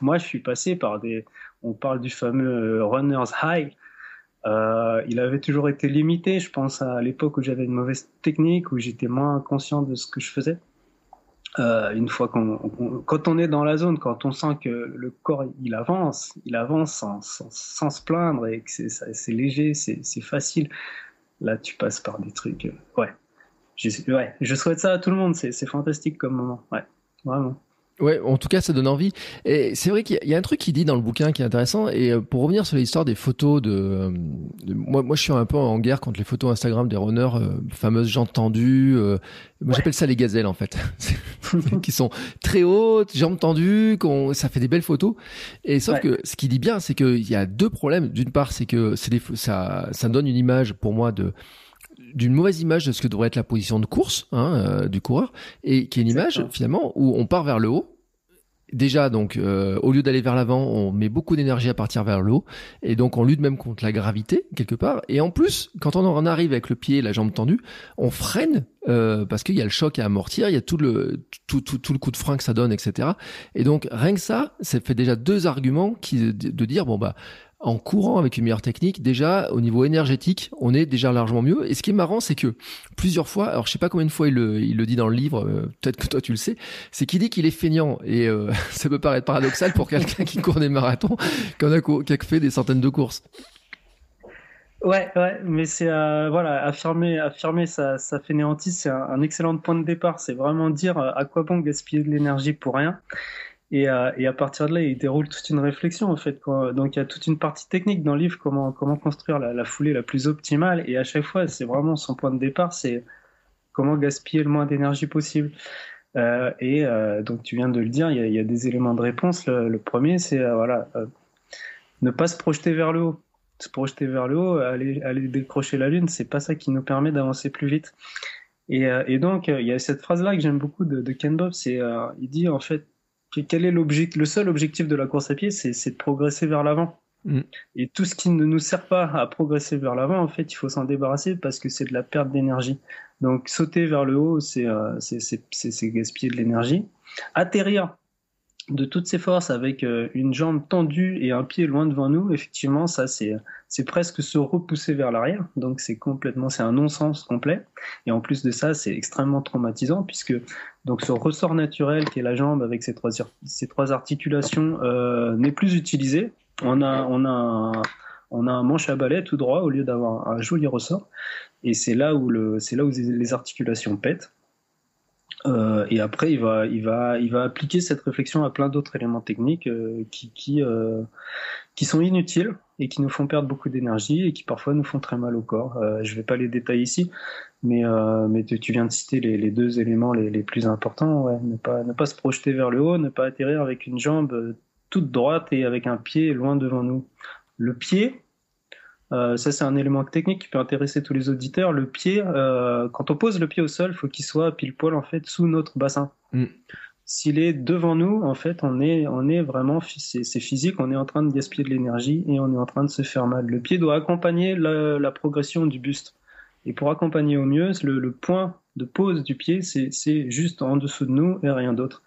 moi je suis passé par des, on parle du fameux runner's high. Euh, il avait toujours été limité, je pense à l'époque où j'avais une mauvaise technique, où j'étais moins conscient de ce que je faisais. Euh, une fois qu'on, quand on est dans la zone, quand on sent que le corps il avance, il avance sans, sans, se plaindre et que c'est, c'est léger, c'est, c'est facile. Là, tu passes par des trucs. Euh, ouais. Je, ouais, je souhaite ça à tout le monde. C'est, c'est fantastique comme moment. Ouais, vraiment. Ouais, en tout cas, ça donne envie. Et c'est vrai qu'il y, a un truc qu'il dit dans le bouquin qui est intéressant. Et euh, pour revenir sur l'histoire des photos de, euh, moi, moi, je suis un peu en guerre contre les photos Instagram des runners, euh, fameuses jambes tendues. moi, j'appelle ça les gazelles en fait, qui sont très hautes, jambes tendues, ça fait des belles photos. Et sauf que ce qu'il dit bien, c'est qu'il y a deux problèmes. D'une part, c'est que c'est des, ça, ça donne une image pour moi de d'une mauvaise image de ce que devrait être la position de course hein, euh, du coureur et qui est une image finalement où on part vers le haut. Déjà, donc, euh, au lieu d'aller vers l'avant, on met beaucoup d'énergie à partir vers le haut, et donc on lutte même contre la gravité quelque part. Et en plus, quand on en arrive avec le pied, la jambe tendue, on freine euh, parce qu'il y a le choc à amortir, il y a tout le tout, tout, tout, le coup de frein que ça donne, etc. Et donc rien que ça, ça fait déjà deux arguments qui de dire bon bah en courant avec une meilleure technique, déjà au niveau énergétique, on est déjà largement mieux. Et ce qui est marrant, c'est que plusieurs fois, alors je sais pas combien de fois il le, il le dit dans le livre, euh, peut-être que toi tu le sais, c'est qu'il dit qu'il est feignant. Et euh, ça peut paraître paradoxal pour quelqu'un qui court des marathons, qu'on a, qui a fait des centaines de courses. Ouais, ouais, mais c'est euh, voilà, affirmer, affirmer sa, sa fainéantise, c'est un, un, excellent point de départ. C'est vraiment dire à quoi bon gaspiller de l'énergie pour rien. Et, à partir de là, il déroule toute une réflexion en fait. Donc il y a toute une partie technique dans le livre, comment comment construire la, foulée la plus optimale. Et à chaque fois, c'est vraiment son point de départ, c'est comment gaspiller le moins d'énergie possible. Euh, et euh, donc tu viens de le dire, il y a, des éléments de réponse. Le, premier, c'est euh, voilà, ne pas se projeter vers le haut. Se projeter vers le haut, aller, décrocher la lune, c'est pas ça qui nous permet d'avancer plus vite. Et, et donc il y a cette phrase là que j'aime beaucoup de, de Ken Bob, c'est il dit en fait quel est l'objectif Le seul objectif de la course à pied, c'est de progresser vers l'avant. Mm. Et tout ce qui ne nous sert pas à progresser vers l'avant, en fait, il faut s'en débarrasser parce que c'est de la perte d'énergie. Donc sauter vers le haut, c'est euh, gaspiller de l'énergie. Atterrir, de toutes ses forces avec euh, une jambe tendue et un pied loin devant nous, effectivement, ça c'est c'est presque se repousser vers l'arrière. Donc c'est complètement c'est un non-sens complet. Et en plus de ça, c'est extrêmement traumatisant puisque donc ce ressort naturel qui est la jambe avec ses trois ces trois articulations euh, n'est plus utilisé. On a on a on a un manche à balai tout droit au lieu d'avoir un joli ressort. Et c'est là où le c'est là où les articulations pètent. Euh, et après, il va, il va, il va appliquer cette réflexion à plein d'autres éléments techniques euh, qui, qui, euh, qui sont inutiles et qui nous font perdre beaucoup d'énergie et qui parfois nous font très mal au corps. Euh, je vais pas les détailler ici, mais, mais tu, viens de citer les, les deux éléments les, les, plus importants. Ouais. Ne pas, ne pas se projeter vers le haut, ne pas atterrir avec une jambe toute droite et avec un pied loin devant nous. Le pied, euh, ça, c'est un élément technique qui peut intéresser tous les auditeurs. Le pied, euh, quand on pose le pied au sol, il faut qu'il soit pile poil en fait sous notre bassin. Mm. S'il est devant nous, en fait, on est, on est vraiment, c'est physique, on est en train de gaspiller de l'énergie et on est en train de se faire mal. Le pied doit accompagner la, la progression du buste. Et pour accompagner au mieux, le, le point de pose du pied, c'est juste en dessous de nous et rien d'autre.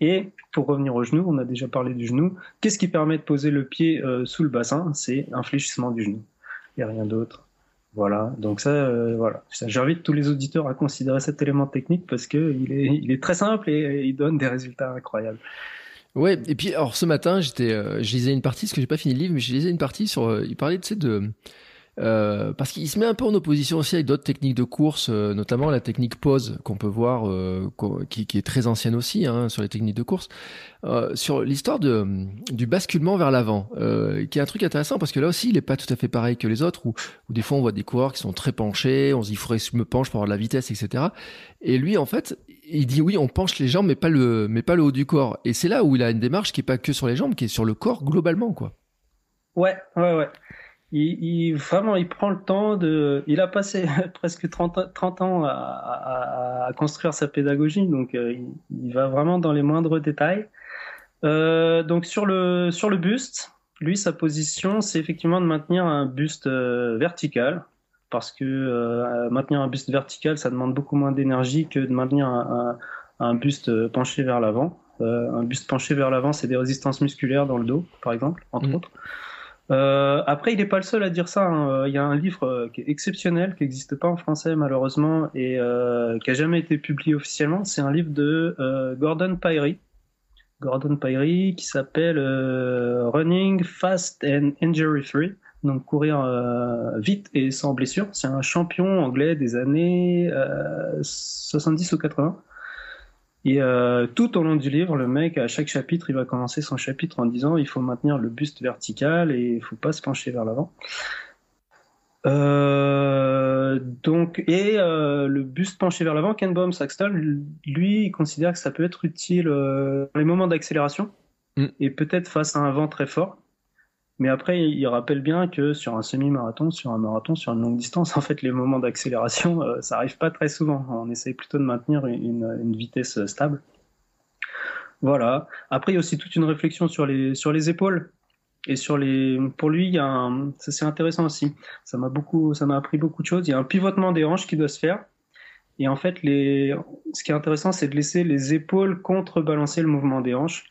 Et pour revenir au genou, on a déjà parlé du genou. Qu'est-ce qui permet de poser le pied euh, sous le bassin? C'est un fléchissement du genou il n'y a rien d'autre. Voilà, donc ça, euh, voilà. J'invite tous les auditeurs à considérer cet élément technique parce que il est, il est très simple et il donne des résultats incroyables. Ouais, et puis alors ce matin, j'étais, euh, je lisais une partie, parce que j'ai pas fini le livre, mais je lisais une partie sur, euh, il parlait, tu sais, de euh, parce qu'il se met un peu en opposition aussi avec d'autres techniques de course, euh, notamment la technique pause qu'on peut voir, euh, qui, est très ancienne aussi hein, sur les techniques de course, sur l'histoire du basculement vers l'avant, qui est un truc intéressant parce que là aussi il est pas tout à fait pareil que les autres, où, où des fois on voit des coureurs qui sont très penchés, on se dit il faudrait que je me penche pour avoir de la vitesse, etc. Et lui en fait, il dit oui on penche les jambes mais pas le mais pas le haut du corps. Et c'est là où il a une démarche qui est pas que sur les jambes, qui est sur le corps globalement quoi. Ouais, ouais, ouais il, vraiment, il prend le temps de. Il a passé presque 30, 30 ans à, construire sa pédagogie, donc euh, il, va vraiment dans les moindres détails. Euh, donc sur le sur le buste, lui, sa position, c'est effectivement de maintenir un buste euh, vertical, parce que maintenir un buste vertical, ça demande beaucoup moins d'énergie que de maintenir un, buste penché vers l'avant. un buste penché vers l'avant, c'est des résistances musculaires dans le dos, par exemple, entre mmh. autres. Euh, après, il n'est pas le seul à dire ça. Hein. Euh, il y a un livre euh, qui est exceptionnel, qui n'existe pas en français malheureusement et qui a jamais été publié officiellement. C'est un livre de Gordon Pyrie. Gordon Pyrie qui s'appelle Running Fast and Injury Free. Donc courir vite et sans blessure. C'est un champion anglais des années 70 ou 80. Et euh, tout au long du livre, le mec, à chaque chapitre, il va commencer son chapitre en disant il faut maintenir le buste vertical et il faut pas se pencher vers l'avant. Euh, donc, et euh, le buste penché vers l'avant, Ken Baum Saxton, lui, il considère que ça peut être utile dans les moments d'accélération mm. et peut-être face à un vent très fort. Mais après, il rappelle bien que sur un semi-marathon, sur un marathon, sur une longue distance, en fait, les moments d'accélération, euh, ça arrive pas très souvent. On essaye plutôt de maintenir une, vitesse stable. Voilà. Après, il y a aussi toute une réflexion sur les, sur les épaules. Et sur les, pour lui, il y a un, ça c'est intéressant aussi. Ça m'a beaucoup, ça m'a appris beaucoup de choses. Il y a un pivotement des hanches qui doit se faire. Et en fait, les, ce qui est intéressant, c'est de laisser les épaules contrebalancer le mouvement des hanches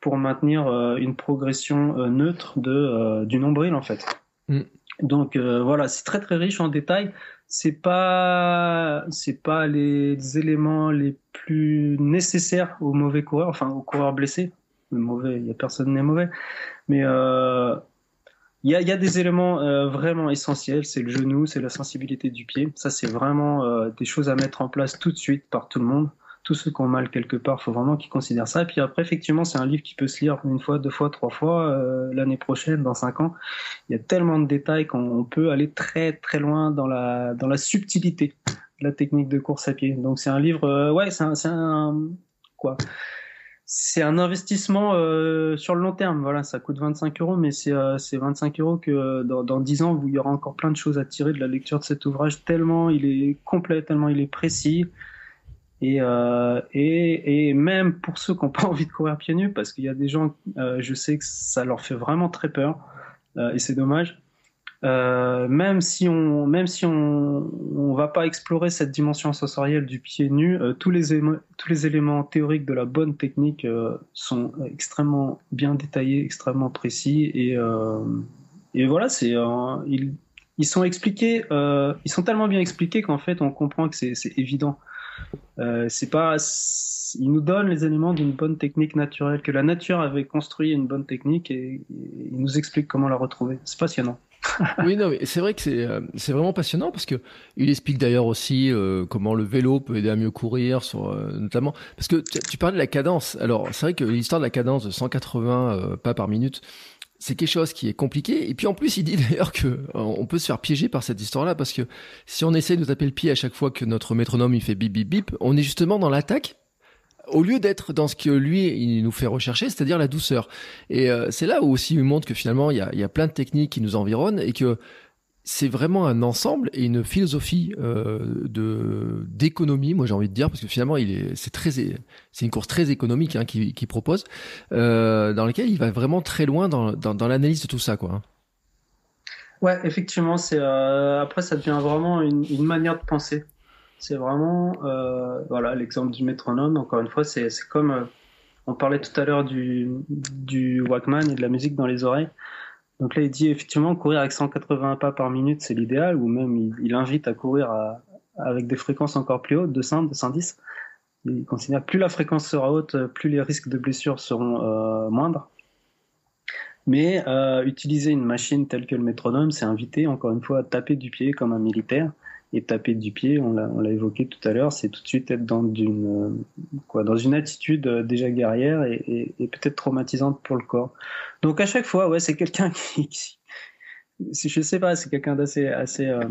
pour maintenir euh, une progression euh, neutre de, euh, du nombril en fait. Mm. Donc voilà, c'est très très riche en détails. C'est pas c'est pas les éléments les plus nécessaires aux mauvais coureurs, enfin aux coureurs blessés. Le mauvais, il y a personne n'est mauvais, mais il y, a, y, a, des éléments vraiment essentiels. C'est le genou, c'est la sensibilité du pied. Ça, c'est vraiment des choses à mettre en place tout de suite par tout le monde tous ceux qui ont mal quelque part, faut vraiment qu'ils considèrent ça. Et puis après, effectivement, c'est un livre qui peut se lire une fois, deux fois, trois fois, euh, l'année prochaine, dans cinq ans. Il y a tellement de détails qu'on peut aller très très loin dans la dans la subtilité de la technique de course à pied. Donc c'est un livre, euh, ouais, c'est un, quoi? C'est un investissement euh, sur le long terme. Voilà, ça coûte 25 euros, mais c'est euh, 25 euros que dans, dans 10 ans, il y aura encore plein de choses à tirer de la lecture de cet ouvrage, tellement il est complet, tellement il est précis. Et, euh, et, et, même pour ceux qui n'ont pas envie de courir pieds nus, parce qu'il y a des gens, euh, je sais que ça leur fait vraiment très peur, euh, et c'est dommage. Euh, même si on, même si on, on va pas explorer cette dimension sensorielle du pied nu, euh, tous les tous les éléments théoriques de la bonne technique euh, sont extrêmement bien détaillés, extrêmement précis, et, et voilà, c'est ils, ils sont expliqués, ils sont tellement bien expliqués qu'en fait on comprend que c'est évident. Euh, c'est pas, il nous donne les éléments d'une bonne technique naturelle, que la nature avait construit une bonne technique et, il nous explique comment la retrouver. C'est passionnant. oui, non, mais c'est vrai que c'est euh, c'est vraiment passionnant parce que il explique d'ailleurs aussi euh, comment le vélo peut aider à mieux courir, notamment parce que tu, tu parlais de la cadence. Alors c'est vrai que l'histoire de la cadence de 180 pas par minute, c'est quelque chose qui est compliqué. Et puis en plus, il dit d'ailleurs que euh, on peut se faire piéger par cette histoire-là parce que si on essaie de taper le pied à chaque fois que notre métronome il fait bip bip bip, on est justement dans l'attaque au lieu d'être dans ce que lui il nous fait rechercher, c'est-à-dire la douceur. Et euh, c'est là où aussi il montre que finalement il y a, y a plein de techniques qui nous environnent et que c'est vraiment un ensemble et une philosophie euh, de d'économie, moi j'ai envie de dire, parce que finalement il est c'est très c'est une course très économique hein, qui, qui propose, euh, dans laquelle il va vraiment très loin dans, dans, l'analyse de tout ça, quoi. Ouais, effectivement, c'est euh, après ça devient vraiment une, manière de penser. C'est vraiment voilà l'exemple du métronome. Encore une fois, c'est comme on parlait tout à l'heure du du Walkman et de la musique dans les oreilles. Donc là, il dit effectivement courir avec 180 pas par minute, c'est l'idéal, ou même il, invite à courir avec des fréquences encore plus hautes, 200, 210. Il considère plus la fréquence sera haute, plus les risques de blessure seront euh, moindres. Mais euh, utiliser une machine telle que le métronome, c'est inviter encore une fois à taper du pied comme un militaire. Et taper du pied, on l'a évoqué tout à l'heure, c'est tout de suite être dans une quoi, dans une attitude déjà guerrière et, et, peut-être traumatisante pour le corps. Donc à chaque fois, ouais, c'est quelqu'un qui, je sais pas, c'est quelqu'un d'assez assez, euh,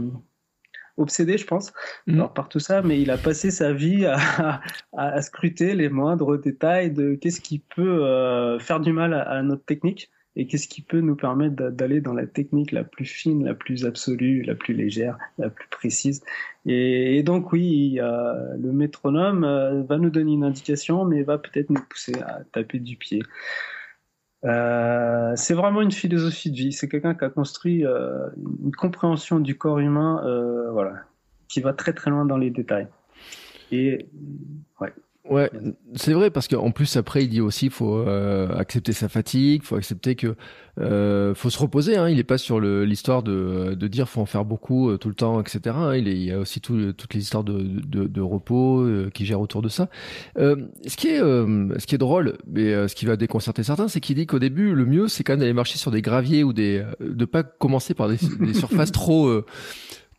obsédé, je pense, mhm. par tout ça, mais il a passé sa vie à, à, scruter les moindres détails de qu'est-ce qui peut euh, faire du mal à, notre technique et qu'est-ce qui peut nous permettre d'aller dans la technique la plus fine, la plus absolue, la plus légère, la plus précise? Et, donc oui, le métronome euh, va nous donner une indication, mais va peut-être nous pousser à taper du pied. Euh, c'est vraiment une philosophie de vie. C'est quelqu'un qui a construit euh, une compréhension du corps humain, voilà, qui va très très loin dans les détails. Et ouais. Ouais, c'est vrai parce qu'en plus après il dit aussi faut euh, accepter sa fatigue, faut accepter que euh, faut se reposer. Hein, il est pas sur l'histoire de, de dire faut en faire beaucoup euh, tout le temps, etc. Hein, il, est, il y a aussi tout, toutes les histoires de, de, de repos euh, qui gèrent autour de ça. ce qui est ce qui est drôle, mais ce qui va déconcerter certains, c'est qu'il dit qu'au début le mieux c'est quand même d'aller marcher sur des graviers ou des de pas commencer par des, des surfaces trop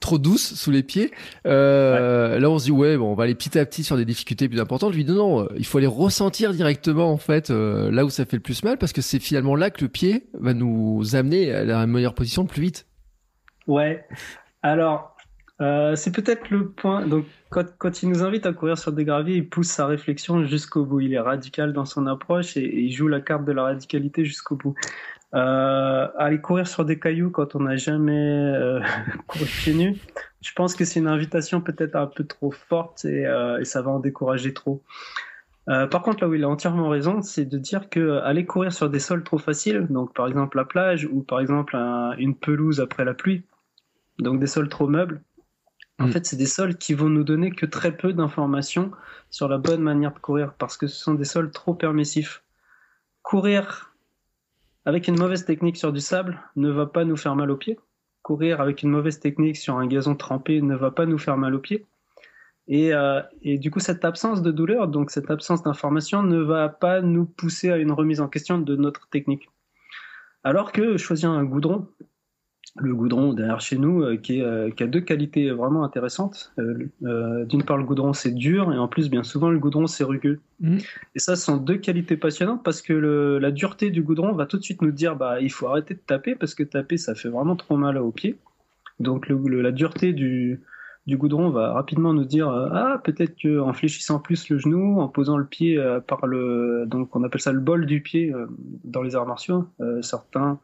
trop douce sous les pieds. Euh, Là, on se dit ouais, bon, on va aller petit à petit sur des difficultés plus importantes. Je lui dis non, non, il faut aller ressentir directement en fait euh, là où ça fait le plus mal parce que c'est finalement là que le pied va nous amener à la meilleure position le plus vite. Ouais. Alors, euh, c'est peut-être le point. Donc, quand, quand, il nous invite à courir sur des graviers, il pousse sa réflexion jusqu'au bout. Il est radical dans son approche et, il joue la carte de la radicalité jusqu'au bout. Euh, aller courir sur des cailloux quand on n'a jamais euh, couru pieds nus, je pense que c'est une invitation peut-être un peu trop forte et, euh, et ça va en décourager trop. Euh, par contre, là où il a entièrement raison, c'est de dire que aller courir sur des sols trop faciles, donc par exemple la plage ou par exemple une pelouse après la pluie, donc des sols trop meubles, en mm. fait, c'est des sols qui vont nous donner que très peu d'informations sur la bonne manière de courir parce que ce sont des sols trop permissifs. Courir avec une mauvaise technique sur du sable ne va pas nous faire mal aux pieds. Courir avec une mauvaise technique sur un gazon trempé ne va pas nous faire mal aux pieds. Et, euh, et du coup, cette absence de douleur, donc cette absence d'information, ne va pas nous pousser à une remise en question de notre technique. Alors que choisir un goudron, le goudron derrière chez nous euh, qui, euh, qui, a deux qualités vraiment intéressantes. Euh, d'une part, le goudron c'est dur et en plus, bien souvent, le goudron c'est rugueux. Mmh. Et ça, ce sont deux qualités passionnantes parce que le, la dureté du goudron va tout de suite nous dire bah il faut arrêter de taper parce que taper ça fait vraiment trop mal aux pieds. Donc le, la dureté du, du goudron va rapidement nous dire ah peut-être que en fléchissant plus le genou, en posant le pied par le donc on appelle ça le bol du pied dans les arts martiaux. certains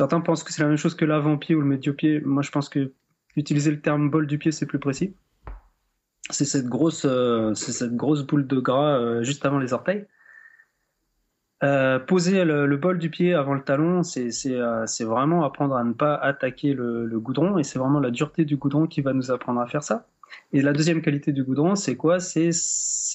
Certains pensent que c'est la même chose que l'avant-pied ou le médio-pied. Moi, je pense que utiliser le terme bol du pied, c'est plus précis. C'est cette grosse, euh, cette grosse boule de gras euh, juste avant les orteils. Euh, poser le, bol du pied avant le talon, c'est vraiment apprendre à ne pas attaquer le, le goudron et c'est vraiment la dureté du goudron qui va nous apprendre à faire ça. Et la deuxième qualité du goudron, c'est quoi? C'est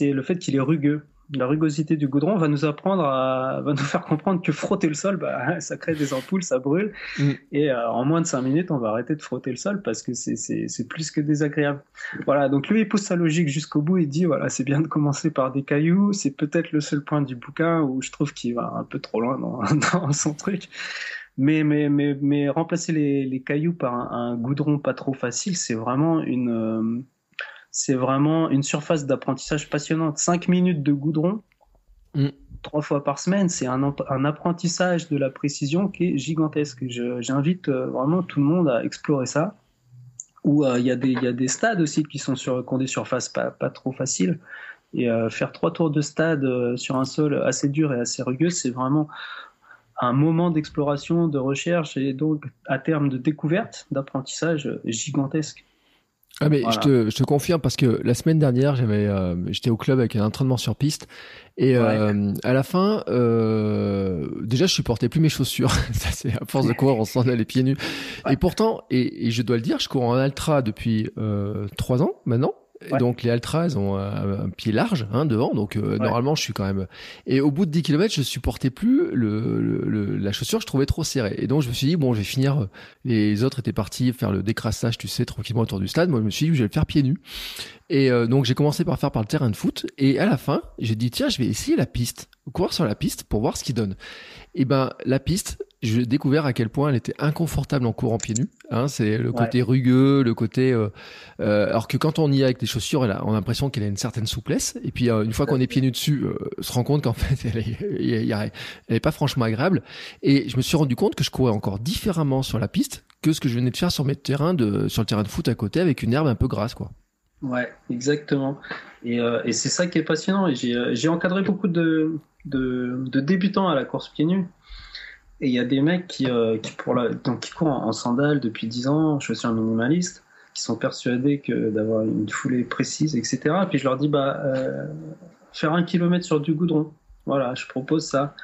le fait qu'il est rugueux la rugosité du goudron va nous apprendre à, va nous faire comprendre que frotter le sol, bah, ça crée des ampoules, ça brûle. Mm. Et euh, en moins de 5 minutes, on va arrêter de frotter le sol parce que c'est plus que désagréable. Voilà, donc lui, il pousse sa logique jusqu'au bout. Il dit, voilà, c'est bien de commencer par des cailloux. C'est peut-être le seul point du bouquin où je trouve qu'il va un peu trop loin dans, dans son truc. Mais, mais, mais, mais remplacer les, les cailloux par un, un, goudron pas trop facile, c'est vraiment une... Euh, c'est vraiment une surface d'apprentissage passionnante. Cinq minutes de goudron, mm. trois fois par semaine, c'est un, apprentissage de la précision qui est gigantesque. J'invite euh, vraiment tout le monde à explorer ça. Ou euh, il y, y, a des stades aussi qui sont sur qui ont des surfaces pas, pas trop faciles. Et euh, faire trois tours de stade sur un sol assez dur et assez rugueux, c'est vraiment un moment d'exploration, de recherche et donc à terme de découverte, d'apprentissage gigantesque. Ah mais je, te, je te confirme parce que la semaine dernière j'avais euh, j'étais au club avec un entraînement sur piste. Et euh, à la fin euh, déjà je supportais plus mes chaussures. Ça c'est à force de courir on s'en a les pieds nus. Et pourtant et, et, je dois le dire je cours en ultra depuis euh, trois ans maintenant donc les Altra, elles ont un, pied large hein, devant, donc euh, normalement je suis quand même. Et au bout de 10 km, je supportais plus le, le, la chaussure, je trouvais trop serrée. Et donc je me suis dit bon, je vais finir. Euh, les autres étaient partis faire le décrassage, tu sais, tranquillement autour du stade. Moi, je me suis dit je vais le faire pieds nus. Et euh, donc j'ai commencé par faire par le terrain de foot. Et à la fin, j'ai dit tiens, je vais essayer la piste, courir sur la piste pour voir ce qu'il donne. Et ben la piste, j'ai découvert à quel point elle était inconfortable en courant pieds nus. Hein, c'est le côté rugueux, le côté. Euh, euh, alors que quand on y est avec des chaussures, elle a, on a l'impression qu'elle a une certaine souplesse. Et puis euh, une fois qu'on est pieds nus dessus, euh, se rend compte qu'en fait, elle est, elle est pas franchement agréable. Et je me suis rendu compte que je courais encore différemment sur la piste que ce que je venais de faire sur mes terrains de, sur le terrain de foot à côté avec une herbe un peu grasse, quoi. Ouais, exactement. Et, et c'est ça qui est passionnant. Et j'ai encadré beaucoup de, de, de débutants à la course pieds nus. Et il y a des mecs qui, euh, qui, pour la, donc, qui courent en, sandales depuis 10 ans, chaussures minimalistes, qui sont persuadés que d'avoir une foulée précise, etc. Et puis je leur dis, bah, euh, faire un kilomètre sur du goudron. Voilà, je propose ça.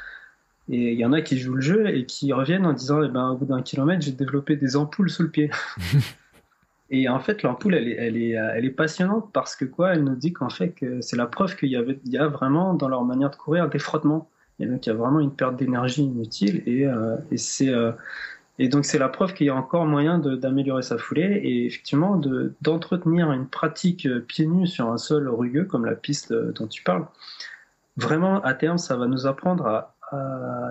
Et il y en a qui jouent le jeu et qui reviennent en disant, eh ben, au bout d'un kilomètre, j'ai développé des ampoules sous le pied. et en fait, l'ampoule, elle est, elle, est, elle est passionnante parce que quoi Elle nous dit qu'en fait, que c'est la preuve qu'il y, avait, il y a vraiment dans leur manière de courir des frottements. Et donc il y a vraiment une perte d'énergie inutile et, euh, c'est euh, et donc c'est la preuve qu'il y a encore moyen d'améliorer sa foulée et effectivement d'entretenir une pratique euh, pieds nus sur un sol rugueux comme la piste dont tu parles. Vraiment à terme ça va nous apprendre à,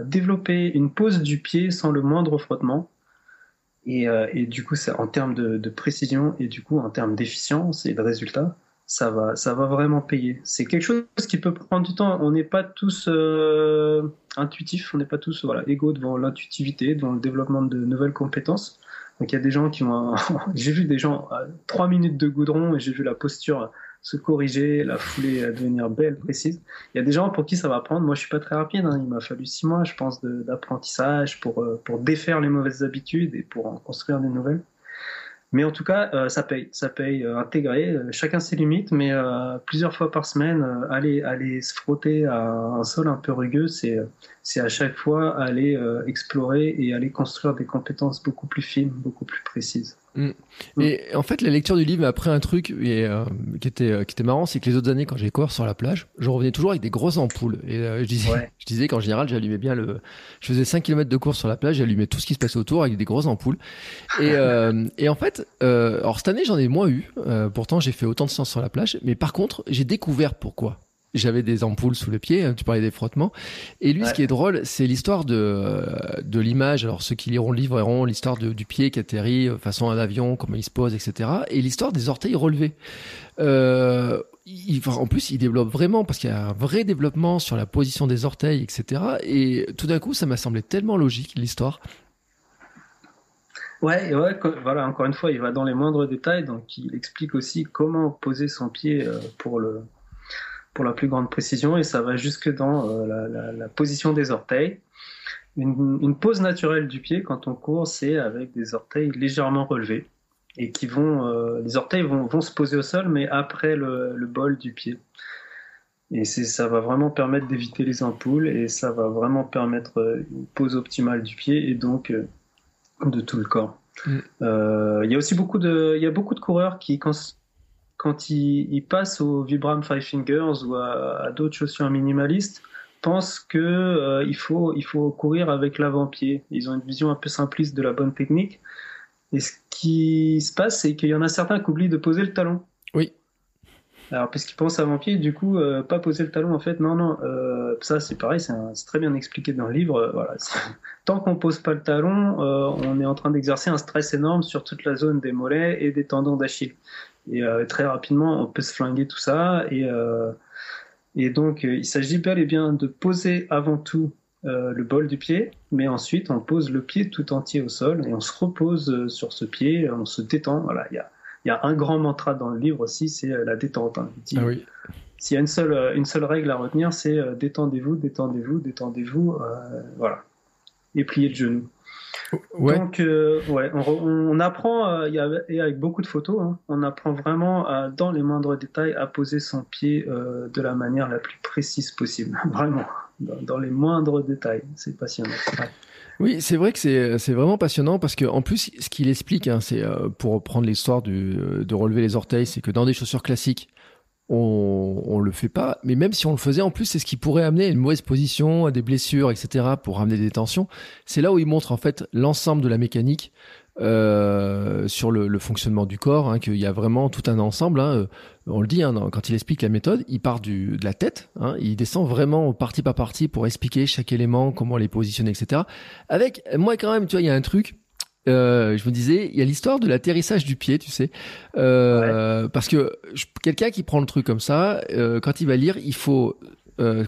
développer une pose du pied sans le moindre frottement. Et, et du coup, en termes de, de, précision et du coup en termes d'efficience et de résultats, ça va, ça va vraiment payer. C'est quelque chose qui peut prendre du temps. On n'est pas tous euh, intuitifs, on n'est pas tous égaux devant l'intuitivité, devant le développement de nouvelles compétences. Donc il y a des gens qui ont. j'ai vu des gens à trois minutes de goudron et j'ai vu la posture se corriger, la foulée devenir belle, précise. Il y a des gens pour qui ça va prendre. Moi, je suis pas très rapide. Hein. Il m'a fallu six mois, je pense, d'apprentissage pour, euh, pour défaire les mauvaises habitudes et pour en construire des nouvelles. Mais en tout cas, euh, ça paye, ça paye euh, intégré. Euh, chacun ses limites, mais plusieurs fois par semaine, aller aller se frotter à un sol un peu rugueux, c'est c'est à chaque fois aller explorer et aller construire des compétences beaucoup plus fines, beaucoup plus précises. Mm. Et en fait, la lecture du livre m'a appris un truc et, euh, qui était euh, qui était marrant, c'est que les autres années, quand j'ai cours sur la plage, je revenais toujours avec des grosses ampoules. Et euh, je disais, je disais qu'en général, j'allumais bien le. Je faisais 5 km de course sur la plage, j'allumais tout ce qui se passait autour avec des grosses ampoules. Et, et en fait, alors cette année, j'en ai moins eu. pourtant, j'ai fait autant de séances sur la plage. Mais par contre, j'ai découvert pourquoi j'avais des ampoules sous le pied, hein, tu parlais des frottements. Et lui, ce qui est drôle, c'est l'histoire de, de l'image. Alors, ceux qui liront le livre verront l'histoire du pied qui atterrit euh, façon un avion, comment il se pose, etc. Et l'histoire des orteils relevés. Euh, il, en plus, il développe vraiment, parce qu'il y a un vrai développement sur la position des orteils, etc. Et tout d'un coup, ça m'a semblé tellement logique, l'histoire. Ouais, ouais, voilà, encore une fois, il va dans les moindres détails, donc il explique aussi comment poser son pied euh, pour le, pour la plus grande précision et ça va jusque dans euh, la, position des orteils. Une, pose naturelle du pied quand on court, c'est avec des orteils légèrement relevés et qui vont, euh, les orteils vont, vont, se poser au sol, mais après le, bol du pied. Et ça va vraiment permettre d'éviter les ampoules et ça va vraiment permettre euh, une pose optimale du pied et donc de tout le corps. Mm. Il y a aussi beaucoup de, il y a beaucoup de coureurs qui, quand, quand ils, passent au Vibram Five Fingers ou à, d'autres chaussures minimalistes, pensent que euh, il, faut, il faut courir avec l'avant-pied. Ils ont une vision un peu simpliste de la bonne technique. Et ce qui se passe, c'est qu'il y en a certains qui oublient de poser le talon. Oui. Alors, parce qu'ils pensent avant-pied, du coup, euh, pas poser le talon, en fait, non, non, euh, ça c'est pareil, c'est très bien expliqué dans le livre. voilà. Tant qu'on pose pas le talon, on est en train d'exercer un stress énorme sur toute la zone des mollets et des tendons d'Achille. Et euh, très rapidement, on peut se flinguer tout ça. Et, euh, et donc, euh, il s'agit bel et bien de poser avant tout le bol du pied, mais ensuite on pose le pied tout entier au sol et on se repose sur ce pied, on se détend. Voilà, il y a, y a un grand mantra dans le livre aussi, c'est la détente. Hein. ah oui. S'il y a une seule, une seule règle à retenir, c'est détendez-vous, détendez-vous, détendez-vous, voilà, et pliez le genou. Donc, euh, ouais, on, apprend, euh, et avec beaucoup de photos, hein, on apprend vraiment dans les moindres détails à poser son pied euh, de la manière la plus précise possible. Vraiment, dans, les moindres détails. C'est passionnant. Oui, c'est vrai que c'est vraiment passionnant parce que en plus, ce qu'il explique, hein, c'est pour reprendre l'histoire de relever les orteils, c'est que dans des chaussures classiques, on, on le fait pas. Mais même si on le faisait, en plus, c'est ce qui pourrait amener une mauvaise position, à des blessures, etc., pour amener des tensions. C'est là où il montre en fait l'ensemble de la mécanique euh, sur le, fonctionnement du corps, hein, qu'il y a vraiment tout un ensemble. Hein. On le dit hein, quand il explique la méthode, il part du, de la tête, hein, il descend vraiment partie par partie pour expliquer chaque élément, comment les positionner, etc. Avec moi quand même, tu vois, il y a un truc euh, je me disais, il y a l'histoire de l'atterrissage du pied, tu sais, euh, parce que quelqu'un qui prend le truc comme ça, euh, quand il va lire, il faut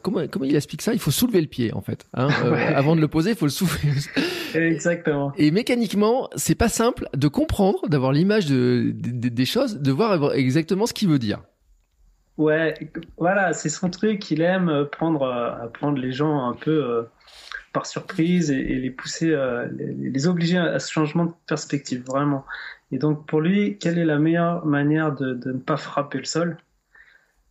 comment, comment il explique ça? Il faut soulever le pied en fait. Hein Avant de le poser, il faut le soulever. Exactement. Et mécaniquement, c'est pas simple de comprendre, d'avoir l'image de, des choses, de voir exactement ce qu'il veut dire. Ouais, voilà, c'est son truc. Il aime prendre, prendre les gens un peu par surprise et, les pousser, euh, les, obliger à ce changement de perspective, vraiment. Et donc pour lui, quelle est la meilleure manière de, ne pas frapper le sol?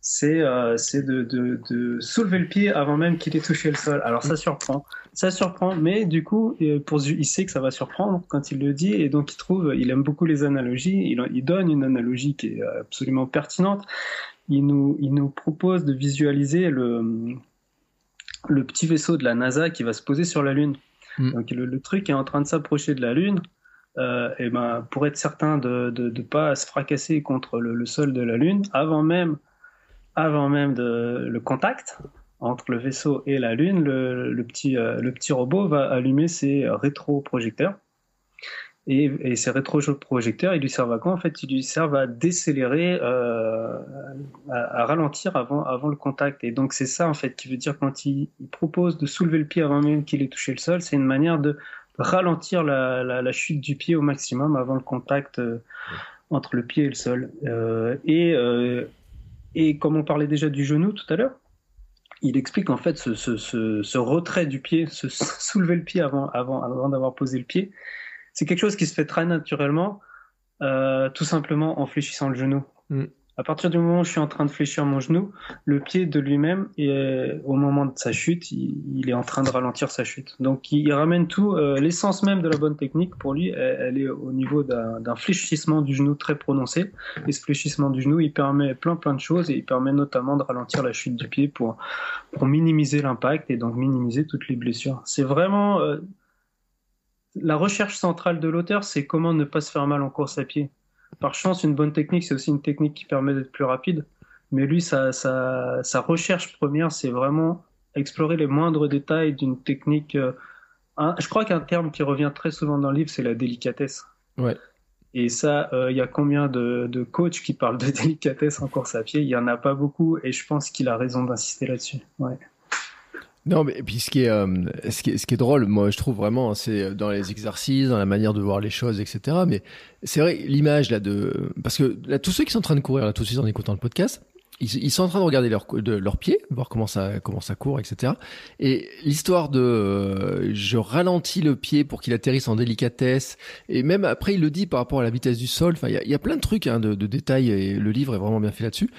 C'est euh, de, de, soulever le pied avant même qu'il ait touché le sol. Alors ça surprend, ça surprend, mais du coup, pour, il sait que ça va surprendre quand il le dit, et donc il trouve, il aime beaucoup les analogies, il, il donne une analogie qui est absolument pertinente. Il nous, il nous propose de visualiser le, le petit vaisseau de la NASA qui va se poser sur la Lune. Mm. Donc le, truc est en train de s'approcher de la Lune. Euh, et ben, pour être certain de ne pas se fracasser contre le, sol de la Lune, avant même, avant même de, le contact entre le vaisseau et la Lune, le, petit, euh, le petit robot va allumer ses rétroprojecteurs et, ces rétroprojecteurs, ils lui servent à quoi En fait, ils lui servent à décélérer, euh, à, ralentir avant, avant le contact. Et donc, c'est ça, en fait, qui veut dire quand il, propose de soulever le pied avant même qu'il ait touché le sol, c'est une manière de ralentir la, la, chute du pied au maximum avant le contact euh, entre le pied et le sol. Euh, et, et comme on parlait déjà du genou tout à l'heure, il explique en fait ce, ce, ce, ce retrait du pied, se soulever le pied avant, avant, avant d'avoir posé le pied c'est quelque chose qui se fait très naturellement, euh, tout simplement en fléchissant le genou. Mm. À partir du moment où je suis en train de fléchir mon genou, le pied de lui-même, au moment de sa chute, il, est en train de ralentir sa chute. Donc il, ramène tout, euh, l'essence même de la bonne technique pour lui, elle, est au niveau d'un fléchissement du genou très prononcé. Et ce fléchissement du genou, il permet plein plein de choses et il permet notamment de ralentir la chute du pied pour, pour minimiser l'impact et donc minimiser toutes les blessures. C'est vraiment... Euh, la recherche centrale de l'auteur, c'est comment ne pas se faire mal en course à pied. Par chance, une bonne technique, c'est aussi une technique qui permet d'être plus rapide. Mais lui, sa, recherche première, c'est vraiment explorer les moindres détails d'une technique. Euh, je crois qu'un terme qui revient très souvent dans le livre, c'est la délicatesse. Ouais. Et ça, euh, il y a combien de, de, coachs qui parlent de délicatesse en course à pied? Il y en a pas beaucoup, et je pense qu'il a raison d'insister là-dessus. Ouais. Non, mais puis ce qui est, euh, ce qui est, ce qui est drôle, moi je trouve vraiment, c'est dans les exercices, dans la manière de voir les choses, etc. Mais c'est vrai, l'image là de, parce que là, tous ceux qui sont en train de courir là tout de suite en écoutant le podcast, ils, sont en train de regarder leurs de, leurs pieds, voir comment ça, comment ça court, etc. Et l'histoire de, euh, je ralentis le pied pour qu'il atterrisse en délicatesse, et même après il le dit par rapport à la vitesse du sol. Enfin, il y a, plein de trucs hein, de détails et le livre est vraiment bien fait là-dessus.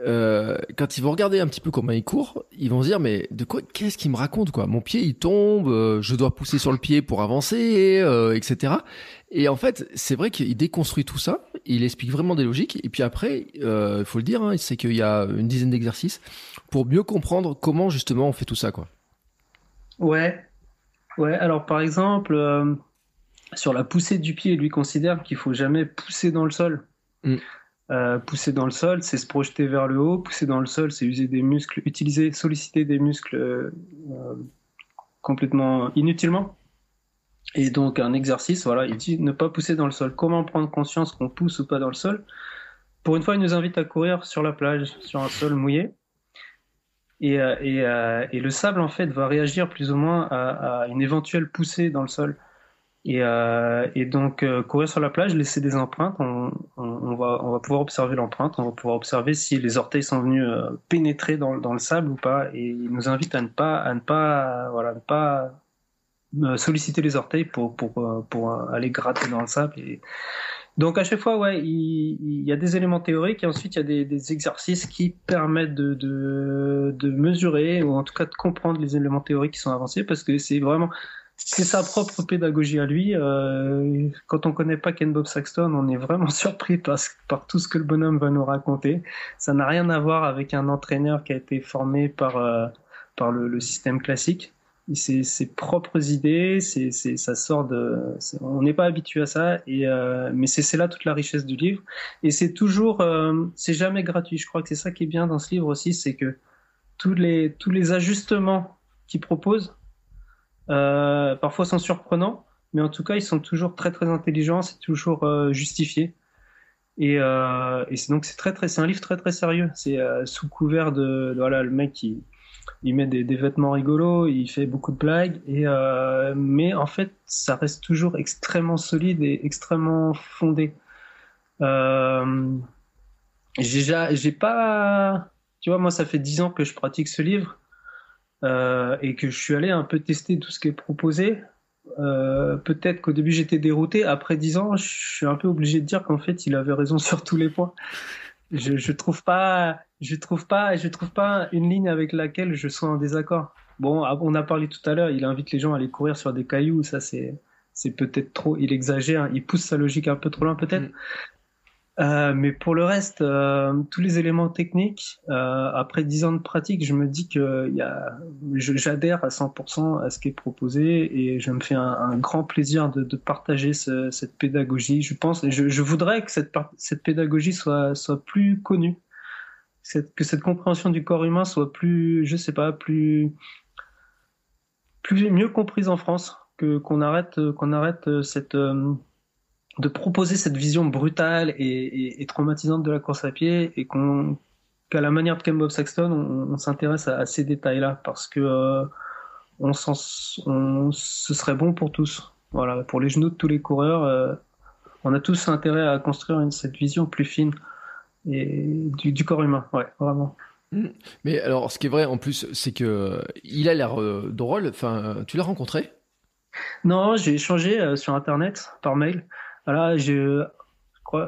Euh, quand ils vont regarder un petit peu comment il court, ils vont se dire mais de quoi qu'est-ce qu'il me raconte quoi? Mon pied il tombe, euh, je dois pousser sur le pied pour avancer, euh, etc. Et en fait, c'est vrai qu'il déconstruit tout ça, il explique vraiment des logiques. Et puis après, il faut le dire, hein, c'est qu'il y a une dizaine d'exercices pour mieux comprendre comment justement on fait tout ça quoi. Ouais, ouais. Alors par exemple, sur la poussée du pied, lui considère qu'il faut jamais pousser dans le sol. Mm. Euh, pousser dans le sol, c'est se projeter vers le haut. Pousser dans le sol, c'est user des muscles, utiliser, solliciter des muscles euh, complètement inutilement. Et donc un exercice, voilà, il dit ne pas pousser dans le sol. Comment prendre conscience qu'on pousse ou pas dans le sol? Pour une fois, il nous invite à courir sur la plage, sur un sol mouillé. Et, euh, le sable, en fait, va réagir plus ou moins à une éventuelle poussée dans le sol. Et, euh, et donc euh, courir sur la plage, laisser des empreintes, on, on, va, on va pouvoir observer l'empreinte, on va pouvoir observer si les orteils sont venus euh, pénétrer dans, dans, le sable ou pas. Et il nous invite à ne pas, à ne pas, voilà, ne pas euh, solliciter les orteils pour, pour, pour aller gratter dans le sable. Donc à chaque fois, ouais, il, il, y a des éléments théoriques et ensuite il y a des, des exercices qui permettent de, de, de mesurer ou en tout cas de comprendre les éléments théoriques qui sont avancés parce que c'est vraiment c'est sa propre pédagogie à lui. Euh, quand on connaît pas Ken Bob Saxton, on est vraiment surpris par, par tout ce que le bonhomme va nous raconter. Ça n'a rien à voir avec un entraîneur qui a été formé par euh, par le, système classique. C'est ses propres idées, ça sort de. On n'est pas habitué à ça, euh, mais c'est là toute la richesse du livre. Et c'est toujours, c'est jamais gratuit. Je crois que c'est ça qui est bien dans ce livre aussi, c'est que tous les tous les ajustements qu'il propose parfois sont surprenants, mais en tout cas, ils sont toujours très très intelligents, c'est toujours euh, justifié. Et, euh, et c'est donc c'est très très c'est un livre très très sérieux. C'est euh, sous couvert de, voilà le mec qui il met des, vêtements rigolos, il fait beaucoup de blagues et euh, mais en fait ça reste toujours extrêmement solide et extrêmement fondé. Euh, j'ai j'ai pas tu vois moi ça fait dix ans que je pratique ce livre euh, et que je suis allé un peu tester tout ce qui est proposé. Euh, peut-être qu'au début j'étais dérouté. Après dix ans, je suis un peu obligé de dire qu'en fait il avait raison sur tous les points. Je, je trouve pas, je trouve pas, je trouve pas une ligne avec laquelle je sois en désaccord. Bon, on a parlé tout à l'heure, il invite les gens à aller courir sur des cailloux. Ça c'est, c'est peut-être trop. Il exagère, il pousse sa logique un peu trop loin peut-être. Mm. Euh, mais pour le reste, euh, tous les éléments techniques, euh, après dix ans de pratique, je me dis que j'adhère à 100% à ce qui est proposé et je me fais un, grand plaisir de, de partager ce, cette pédagogie. Je pense, je, je voudrais que cette, cette pédagogie soit, soit plus connue, cette, que cette compréhension du corps humain soit plus, je sais pas, plus, plus mieux comprise en France, que qu'on arrête, qu'on arrête cette euh, de proposer cette vision brutale et, et, et, traumatisante de la course à pied et qu'on qu'à la manière de Ken Bob Saxton, on, on s'intéresse à, à, ces détails-là parce que euh, on, on ce serait bon pour tous. Voilà, pour les genoux de tous les coureurs, euh, on a tous intérêt à construire une, cette vision plus fine et du, du corps humain. Ouais, vraiment. Mmh. Mais alors, ce qui est vrai en plus, c'est que il a l'air euh, drôle. Enfin, tu l'as rencontré? Non, j'ai échangé euh, sur internet par mail. Voilà, je,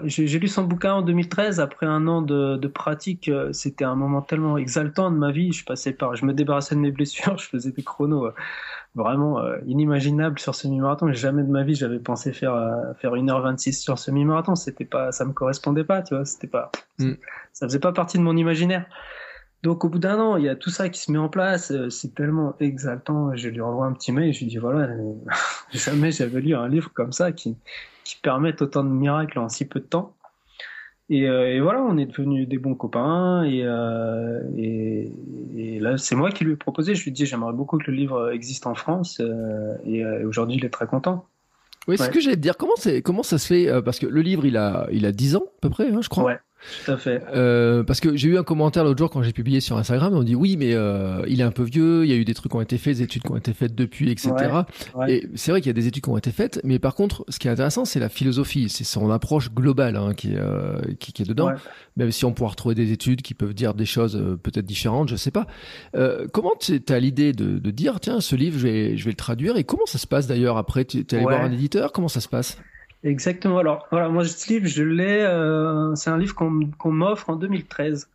j'ai lu son bouquin en 2013 après un an de, de pratique. Euh, c'était un moment tellement exaltant de ma vie. Je passais par, je me débarrassais de mes blessures, je faisais des chronos euh, vraiment euh, inimaginables sur semi-marathon. Jamais de ma vie j'avais pensé faire faire 1h26 sur semi-marathon. C'était pas, ça me correspondait pas, tu vois. C'était pas, mm. ça faisait pas partie de mon imaginaire. Donc au bout d'un an, il y a tout ça qui se met en place, c'est tellement exaltant. Je lui envoie un petit mail, je lui dis voilà, jamais j'avais lu un livre comme ça qui qui permettent autant de miracles en si peu de temps. Et, euh, et voilà, on est devenus des bons copains. Et, euh, et, et là, c'est moi qui lui ai proposé. Je lui ai dit, j'aimerais beaucoup que le livre existe en France. Euh, et aujourd'hui, il est très content. Oui, c'est ouais. ce que j'allais te dire. Comment, comment ça se fait Parce que le livre, il a, il a 10 ans à peu près, hein, je crois. Ouais. Tout à fait. Euh, parce que j'ai eu un commentaire l'autre jour quand j'ai publié sur Instagram, on dit oui, mais euh, il est un peu vieux, il y a eu des trucs qui ont été faits, des études qui ont été faites depuis, etc. Ouais, ouais. Et c'est vrai qu'il y a des études qui ont été faites, mais par contre, ce qui est intéressant, c'est la philosophie, c'est son approche globale hein, qui, euh, qui, qui, est dedans. Ouais. Même si on pourra retrouver des études qui peuvent dire des choses euh, peut-être différentes, je sais pas. Euh, comment tu as l'idée de, de, dire tiens, ce livre, je vais, je vais le traduire et comment ça se passe d'ailleurs après? Tu es allé voir un éditeur Comment ça se passe? Exactement. Alors, voilà, moi, ce livre, je l'ai. Euh, c'est un livre qu'on qu m'offre en 2013.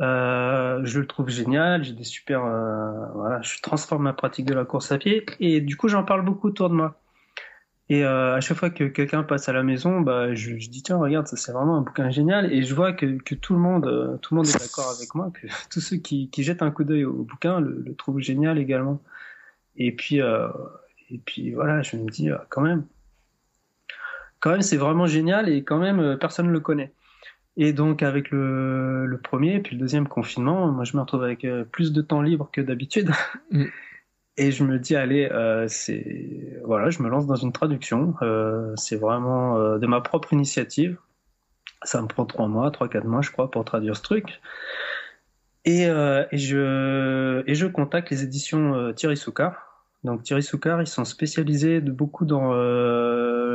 Euh, je le trouve génial. J'ai des super. Euh, voilà, je transforme ma pratique de la course à pied et du coup, j'en parle beaucoup autour de moi. Et à chaque fois que quelqu'un passe à la maison, bah, je, dis tiens, regarde, c'est vraiment un bouquin génial. Et je vois que, tout le monde, tout le monde est d'accord avec moi, que tous ceux qui, jettent un coup d'œil au, bouquin le, trouvent génial également. Et puis, et puis voilà, je me dis quand même quand même c'est vraiment génial et quand même euh, personne ne le connaît. Et donc avec le, le premier puis le deuxième confinement, moi je me retrouve avec euh, plus de temps libre que d'habitude. Mm. Et je me dis allez, euh, c'est voilà, je me lance dans une traduction. Euh, c'est vraiment euh, de ma propre initiative. Ça me prend trois mois, trois quatre mois, je crois, pour traduire ce truc. Et, et je et je contacte les éditions Thierry Soukar. Donc Thierry Soukar, ils sont spécialisés de beaucoup dans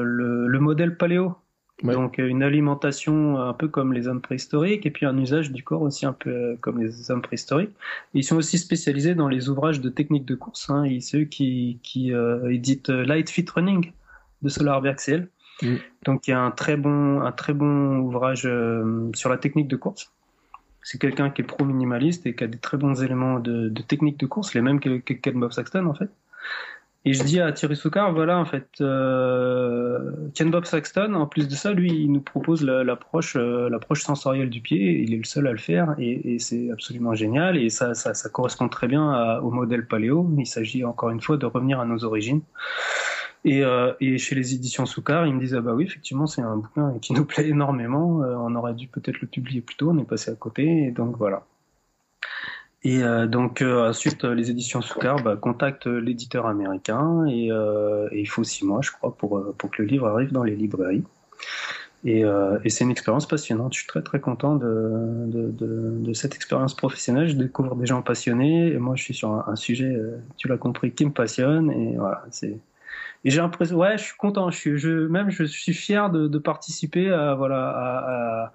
le, le, modèle paléo. Ouais. Donc une alimentation un peu comme les hommes préhistoriques et puis un usage du corps aussi un peu comme les hommes préhistoriques. Ils sont aussi spécialisés dans les ouvrages de techniques de course. Hein, et ceux qui, qui euh, éditent Light Fit Running de Solar Berxiel. Mm. Donc il y a un très bon, un très bon ouvrage euh, sur la technique de course. C'est quelqu'un qui est pro minimaliste et qui a des très bons éléments de, de technique de course, les mêmes que, que Ken Bob Saxton en fait. Et je dis à Thierry Soukar, voilà, en fait, euh, Ken Bob Saxton, en plus de ça, lui, il nous propose l'approche, euh, l'approche sensorielle du pied. Il est le seul à le faire, et, et c'est absolument génial. Et ça, ça, ça correspond très bien au modèle paléo. Il s'agit encore une fois de revenir à nos origines. Et, euh, et chez les éditions Soukar, ils me disent ah bah oui, effectivement, c'est un bouquin qui nous plaît énormément. Euh, on aurait dû peut-être le publier plus tôt, on est passé à côté, et donc voilà. Et euh, donc euh, ensuite, les éditions Soukar bah, contactent l'éditeur américain et, euh, et, il faut six mois, je crois, pour, pour que le livre arrive dans les librairies. Et, et c'est une expérience passionnante. Je suis très très content de, de, de, de cette expérience professionnelle. Je découvre des gens passionnés et moi je suis sur un, un sujet, tu l'as compris, qui me passionne et voilà, c'est et j'ai l'impression, ouais, je suis content. Je suis, je, même, je suis fier de, de participer à, voilà, à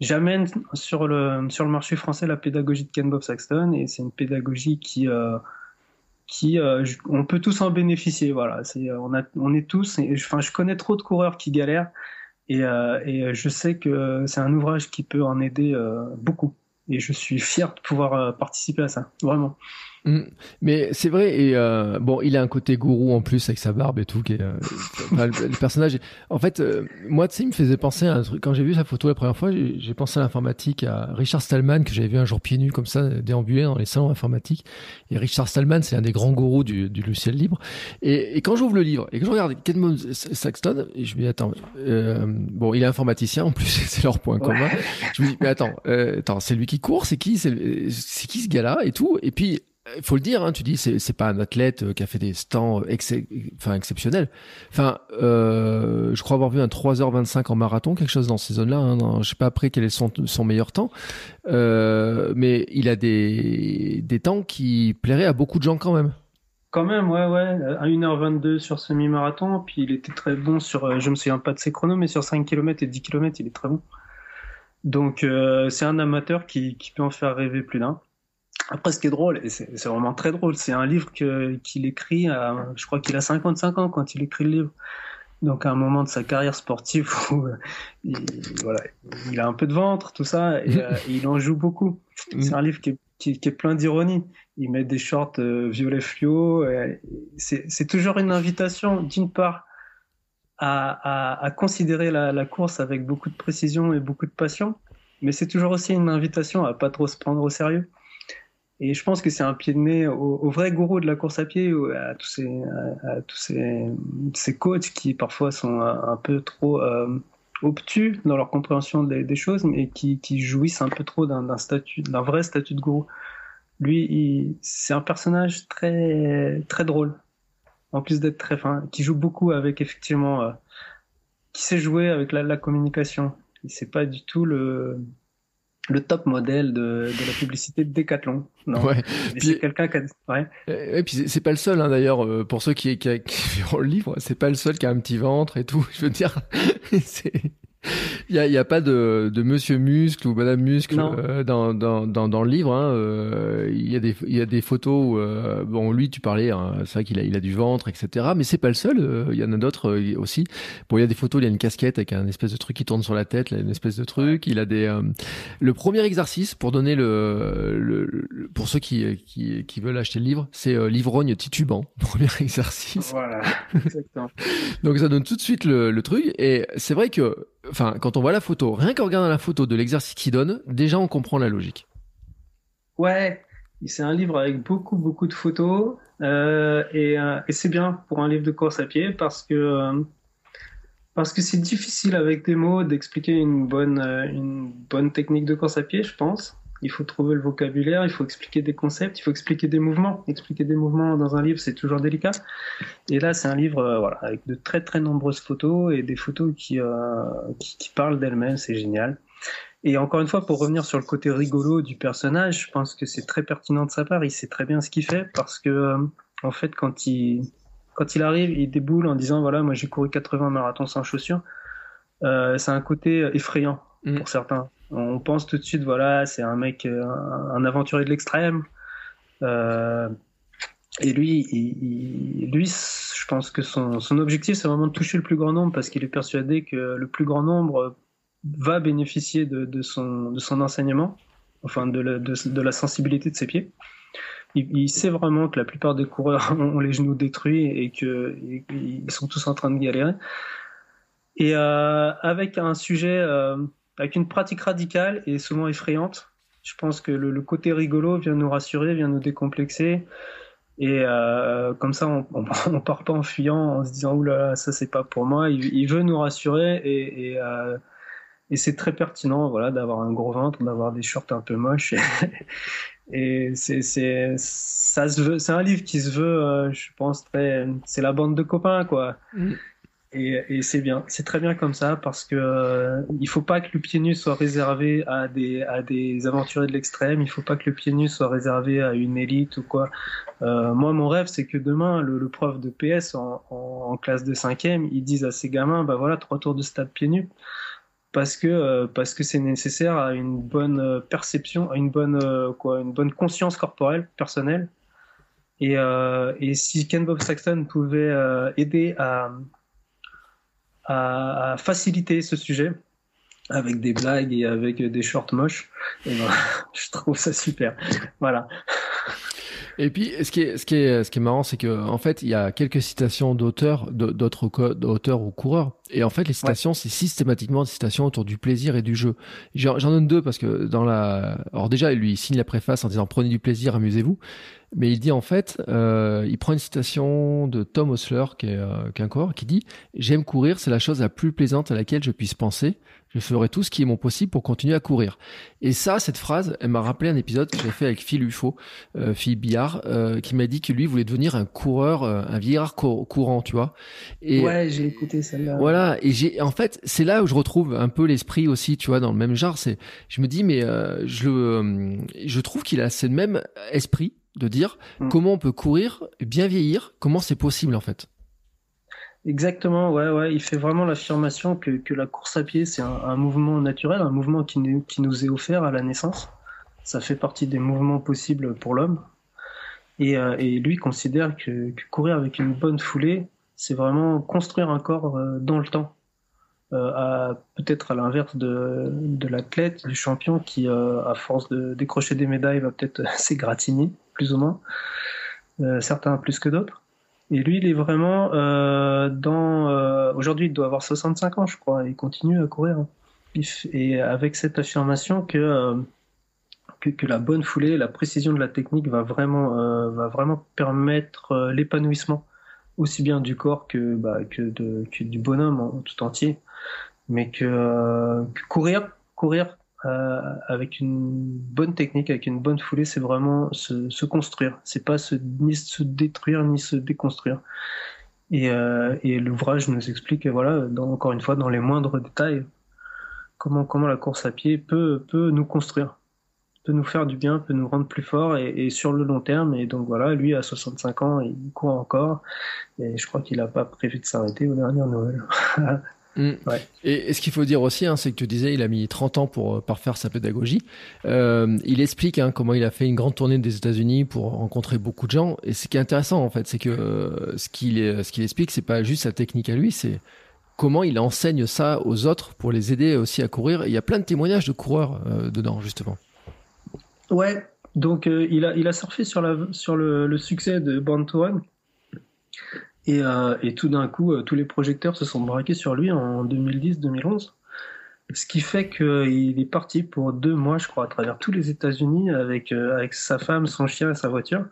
j'amène sur le sur le marché français la pédagogie de Ken Bob Saxton et c'est une pédagogie qui euh, qui euh, on peut tous en bénéficier voilà. C'est on a on est tous enfin je connais trop de coureurs qui galèrent et euh, et je sais que c'est un ouvrage qui peut en aider euh, beaucoup. Et je suis fier de pouvoir euh, participer à ça vraiment Mm. Mais c'est vrai, et euh, bon, il a un côté gourou en plus avec sa barbe et tout. Qui est, euh, le, personnage, en fait, euh, moi, tu sais, il me faisait penser à un truc. Quand j'ai vu sa photo la première fois, j'ai pensé à l'informatique, à Richard Stallman, que j'avais vu un jour pieds nus comme ça, déambuler dans les salons informatiques. Et Richard Stallman, c'est un des grands gourous du, du logiciel libre. Et, et quand j'ouvre le livre et que je regarde Kedmon Saxton, et je me dis, attends, bon, il est informaticien, en plus, c'est leur point commun. Je me dis, mais attends, attends, c'est lui qui court, c'est qui, c'est qui ce gars-là et tout. Et puis, il faut le dire, hein, tu dis c'est c'est pas un athlète euh, qui a fait des stands enfin exceptionnels. Enfin, euh, je crois avoir vu un 3h25 en marathon, quelque chose dans ces zones-là. Hein, je sais pas après quel est son, meilleur temps, euh, mais il a des des temps qui plairaient à beaucoup de gens quand même. Quand même, ouais, ouais, à 1h22 sur semi-marathon, puis il était très bon sur, euh, je me souviens pas de ses chronos, mais sur 5 km et 10 km, il est très bon. Donc euh, c'est un amateur qui, qui peut en faire rêver plus d'un. Après, ce qui est drôle, et c'est vraiment très drôle, c'est un livre qu'il écrit, à, je crois qu'il a 55 ans quand il écrit le livre. Donc à un moment de sa carrière sportive où euh, il, voilà, il a un peu de ventre, tout ça, et, euh, il en joue beaucoup. Mm. C'est un livre qui est, qui, qui est plein d'ironie. Il met des shorts euh, violet fluo. C'est toujours une invitation, d'une part, à, à, à considérer la, la, course avec beaucoup de précision et beaucoup de passion, mais c'est toujours aussi une invitation à pas trop se prendre au sérieux. Et je pense que c'est un pied de nez au, au, vrai gourou de la course à pied, à tous ces, à, tous ces, ces, coachs qui parfois sont un, peu trop euh, obtus dans leur compréhension des, des choses, mais qui, qui, jouissent un peu trop d'un statut, d'un vrai statut de gourou. Lui, c'est un personnage très, très drôle, en plus d'être très fin, qui joue beaucoup avec effectivement, euh, qui sait jouer avec la, la communication. C'est pas du tout le le top modèle de, de la publicité de Decathlon. Non. Ouais. c'est quelqu'un qui a... ouais. Et puis c'est pas le seul hein, d'ailleurs euh, pour ceux qui qui, qui le livre, c'est pas le seul qui a un petit ventre et tout. Je veux dire, c'est il n'y a, y a, pas de, de Monsieur Muscle ou Madame Muscle euh, dans, dans, dans, dans, le livre. Hein, euh, il y a des il y a des photos où euh, bon lui tu parlais, hein, c'est vrai qu'il a il a du ventre etc. Mais c'est pas le seul. Euh, il y en a d'autres euh, aussi. Bon il y a des photos, il y a une casquette avec un espèce de truc qui tourne sur la tête, là, une espèce de truc. Il a des le premier exercice pour donner le, le, pour ceux qui, qui qui veulent acheter le livre, c'est l'ivrogne titubant. Premier exercice. Voilà. Exactement. Donc ça donne tout de suite le, le truc et c'est vrai que enfin, quand on voit la photo, rien qu'en regardant la photo de l'exercice qu'il donne, déjà on comprend la logique. Ouais, c'est un livre avec beaucoup, beaucoup de photos, euh, et, euh, et c'est bien pour un livre de course à pied parce que euh, c'est difficile avec des mots d'expliquer une bonne une bonne technique de course à pied, je pense il faut trouver le vocabulaire, il faut expliquer des concepts, il faut expliquer des mouvements. Expliquer des mouvements dans un livre, c'est toujours délicat. Et là, c'est un livre euh, voilà, avec de très très nombreuses photos et des photos qui, euh, qui, qui, parlent d'elles-mêmes, c'est génial. Et encore une fois, pour revenir sur le côté rigolo du personnage, je pense que c'est très pertinent de sa part, il sait très bien ce qu'il fait parce que, euh, en fait, quand il, quand il arrive, il déboule en disant, voilà, moi j'ai couru 80 marathons sans chaussures, c'est un côté effrayant mm. pour certains on pense tout de suite, voilà, c'est un mec, euh, un, aventurier de l'extrême. Euh, et lui, il, lui, je pense que son, son objectif, c'est vraiment de toucher le plus grand nombre parce qu'il est persuadé que le plus grand nombre va bénéficier de, de, son, de son enseignement, enfin de la, de, la sensibilité de ses pieds. il, sait vraiment que la plupart des coureurs ont les genoux détruits et qu'ils sont tous en train de galérer. Et euh, avec un sujet, euh, avec une pratique radicale et souvent effrayante, je pense que le, côté rigolo vient nous rassurer, vient nous décomplexer. Et euh, comme ça, on, on, part pas en fuyant, en se disant oula, ça c'est pas pour moi. Il, veut nous rassurer euh, et c'est très pertinent, voilà, d'avoir un gros ventre, d'avoir des shorts un peu moches. Et c'est, un livre qui se veut, euh, je pense, c'est la bande de copains, quoi. Mm. Et, c'est bien, c'est très bien comme ça parce que euh, il faut pas que le pied nu soit réservé à des, aventuriers de l'extrême. Il faut pas que le pied nu soit réservé à une élite ou quoi. Euh, moi, mon rêve, c'est que demain, le, prof de PS en, classe de cinquième, il dise à ses gamins, bah voilà, trois tours de stade pieds nus parce que euh, parce que c'est nécessaire à une bonne euh, perception, à une bonne quoi, une bonne conscience corporelle personnelle. Et, et si Ken Bob Saxton pouvait aider à, à, faciliter ce sujet avec des blagues et avec des shorts moches, et ben, je trouve ça super. Voilà. Et puis, ce qui est, ce qui est, ce qui est marrant, c'est que en fait, il y a quelques citations d'auteurs, d'autres auteurs ou coureurs. Et en fait, les citations, c'est systématiquement des citations autour du plaisir et du jeu. J'en donne deux parce que dans la, alors déjà, lui il signe la préface en disant prenez du plaisir, amusez-vous. Mais il dit en fait, euh, il prend une citation de Tom Osler, qui est, euh, qui est un coureur, qui dit j'aime courir, c'est la chose la plus plaisante à laquelle je puisse penser je ferai tout ce qui est mon possible pour continuer à courir. Et ça, cette phrase, elle m'a rappelé un épisode que j'ai fait avec Phil Ufo, euh, Phil Billard, euh, qui m'a dit que lui voulait devenir un coureur, euh, un vieillard courant, tu vois. Et, ouais, j'ai écouté celle-là. Voilà, et j'ai, en fait, c'est là où je retrouve un peu l'esprit aussi, tu vois, dans le même genre. C'est, je me dis, mais euh, je, je trouve qu'il a ce même esprit de dire hmm. comment on peut courir, bien vieillir, comment c'est possible en fait. Exactement, ouais, ouais. Il fait vraiment l'affirmation que, que la course à pied, c'est un, mouvement naturel, un mouvement qui, qui nous est offert à la naissance. Ça fait partie des mouvements possibles pour l'homme. Et, euh, et, lui considère que, que, courir avec une bonne foulée, c'est vraiment construire un corps euh, dans le temps. Euh, peut-être à l'inverse de, de l'athlète, du champion qui, à force de décrocher des médailles, va peut-être s'égratigner, plus ou moins. certains plus que d'autres. Et lui, il est vraiment euh, dans. Euh, Aujourd'hui, il doit avoir 65 ans, je crois, et il continue à courir. Et avec cette affirmation que, euh, que, la bonne foulée, la précision de la technique va vraiment, euh, va vraiment permettre euh, l'épanouissement aussi bien du corps que, bah, que, de, du bonhomme en, tout entier. Mais que courir, courir euh, avec une bonne technique, avec une bonne foulée, c'est vraiment se, construire. C'est pas se, ni se détruire ni se déconstruire. Et, euh, l'ouvrage nous explique, voilà, encore une fois, dans les moindres détails, comment, comment la course à pied peut, peut nous construire, peut nous faire du bien, peut nous rendre plus forts et, et sur le long terme. Et donc voilà, lui à 65 ans, il court encore et je crois qu'il n'a pas prévu de s'arrêter aux dernières Mm. Et, ce qu'il faut dire aussi, hein, c'est que tu disais, il a mis 30 ans pour euh, parfaire sa pédagogie. Euh, il explique hein, comment il a fait une grande tournée des États-Unis pour rencontrer beaucoup de gens. Et ce qui est intéressant, en fait, c'est que euh, ce qu'il ce qu'il explique, c'est pas juste sa technique à lui, c'est comment il enseigne ça aux autres pour les aider aussi à courir. Et il y a plein de témoignages de coureurs euh, dedans, justement. Ouais. Donc il a il a surfé sur la sur le, le succès de Born to Run et, euh, et tout d'un coup, euh, tous les projecteurs se sont braqués sur lui en 2010-2011. Ce qui fait qu'il est parti pour deux mois, je crois, à travers tous les États-Unis avec, euh, avec sa femme, son chien et sa voiture.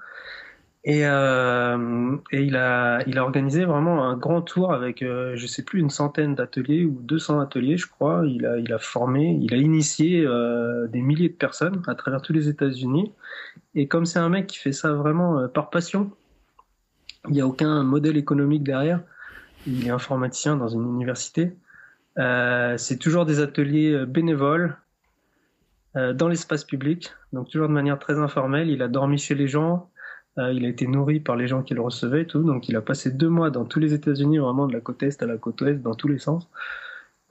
Et, euh, et il, a, il a organisé vraiment un grand tour avec, euh, je sais plus, une centaine d'ateliers ou 200 ateliers, je crois. Il a, il a formé, il a initié euh, des milliers de personnes à travers tous les États-Unis. Et comme c'est un mec qui fait ça vraiment par passion, il n'y a aucun modèle économique derrière. Il est informaticien dans une université. Euh, c'est toujours des ateliers euh, bénévoles euh, dans l'espace public, donc toujours de manière très informelle. Il a dormi chez les gens, il a été nourri par les gens qui le recevaient et tout. Donc il a passé deux mois dans tous les États-Unis, vraiment de la côte est à la côte ouest, dans tous les sens.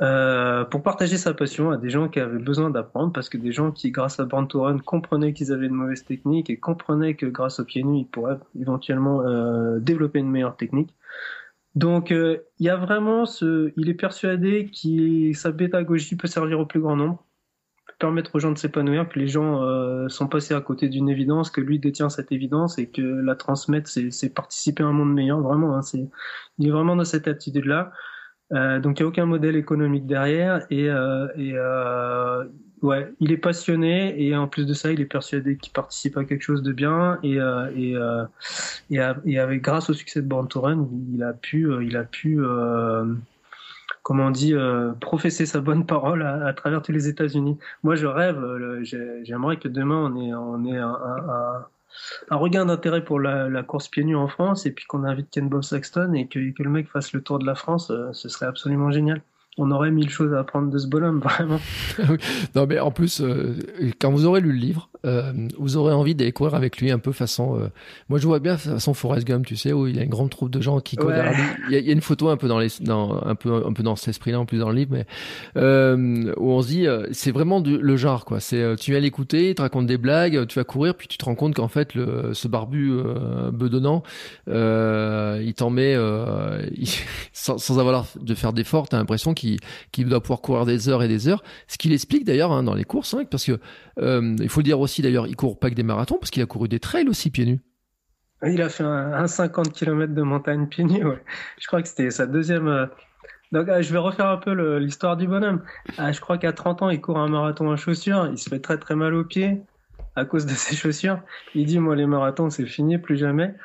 Euh, pour partager sa passion à des gens qui avaient besoin d'apprendre, parce que des gens qui, grâce à Born to Run, comprenaient qu'ils avaient de mauvaises techniques et comprenaient que grâce au pieds nus, ils pourraient éventuellement euh, développer une meilleure technique. Donc, euh, il y a vraiment ce, il est persuadé que sa pédagogie peut servir au plus grand nombre, permettre aux gens de s'épanouir, que les gens sont passés à côté d'une évidence, que lui détient cette évidence et que la transmettre, c'est participer à un monde meilleur. Vraiment, hein, il est vraiment dans cette attitude-là. Euh, donc il n'y a aucun modèle économique derrière et, euh, et euh, ouais, il est passionné et en plus de ça, il est persuadé qu'il participe à quelque chose de bien et euh, et, euh, et, et, avec grâce au succès de Born to Run, il a pu il a pu comment on dit, euh, professer sa bonne parole à, à travers tous les États-Unis. Moi, je rêve, j'aimerais que demain on ait, on ait un, un, un regain d'intérêt pour la, course pieds nus en France et puis qu'on invite Ken Bob Saxton et que, que, le mec fasse le tour de la France, euh, ce serait absolument génial on aurait mille choses à apprendre de ce bonhomme, vraiment. non, mais en plus, euh, quand vous aurez lu le livre, euh, vous aurez envie d'aller courir avec lui un peu façon. Euh, moi, je vois bien façon Forrest Gump, tu sais, où il y a une grande troupe de gens qui lui. Il y, a, il y, a, une photo un peu dans les, dans, un peu, un peu dans cet esprit-là, en plus dans le livre, mais où on se dit, c'est vraiment du, le genre, quoi. C'est, tu viens l'écouter, il te raconte des blagues, tu vas courir, puis tu te rends compte qu'en fait, le, ce barbu bedonnant, il t'en met, sans, sans avoir de faire d'efforts, t'as l'impression qu'il qui, doit pouvoir courir des heures et des heures. Ce qu'il explique d'ailleurs hein, dans les courses, hein, parce que euh, il faut le dire aussi d'ailleurs, il court pas que des marathons, parce qu'il a couru des trails aussi pieds nus. Il a fait un, 50 km de montagne pieds nus. Je crois que c'était sa deuxième. Euh, donc, euh, je vais refaire un peu l'histoire du bonhomme. Je crois qu'à 30 ans, il court un marathon en chaussures. Il se fait très très mal aux pieds à cause de ses chaussures. Il dit Moi, les marathons, c'est fini, plus jamais.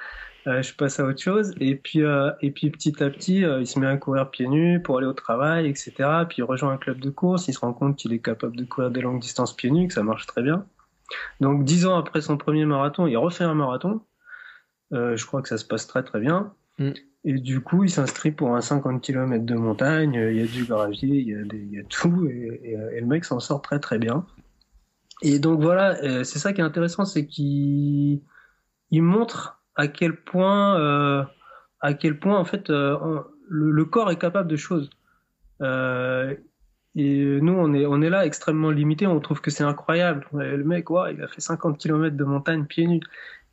Euh, je passe à autre chose. Et puis, euh, et puis petit à petit, euh, il se met à courir pieds nus pour aller au travail, etc. Puis il rejoint un club de course, il se rend compte qu'il est capable de courir des longues distances pieds nus, que ça marche très bien. Donc dix ans après son premier marathon, il refait un marathon. je crois que ça se passe très très bien. Mm. Et du coup, il s'inscrit pour un 50 km de montagne. Il y a du gravier, il y a, des, il y a tout, et, et, et, le mec s'en sort très très bien. Et donc voilà, c'est ça qui est intéressant, c'est qu'il il montre à quel point, euh, à quel point en fait euh, le, corps est capable de choses. Euh, et nous, on est, on est là extrêmement limité. On trouve que c'est incroyable. Le mec, ouais, il a fait 50 km de montagne pieds nus.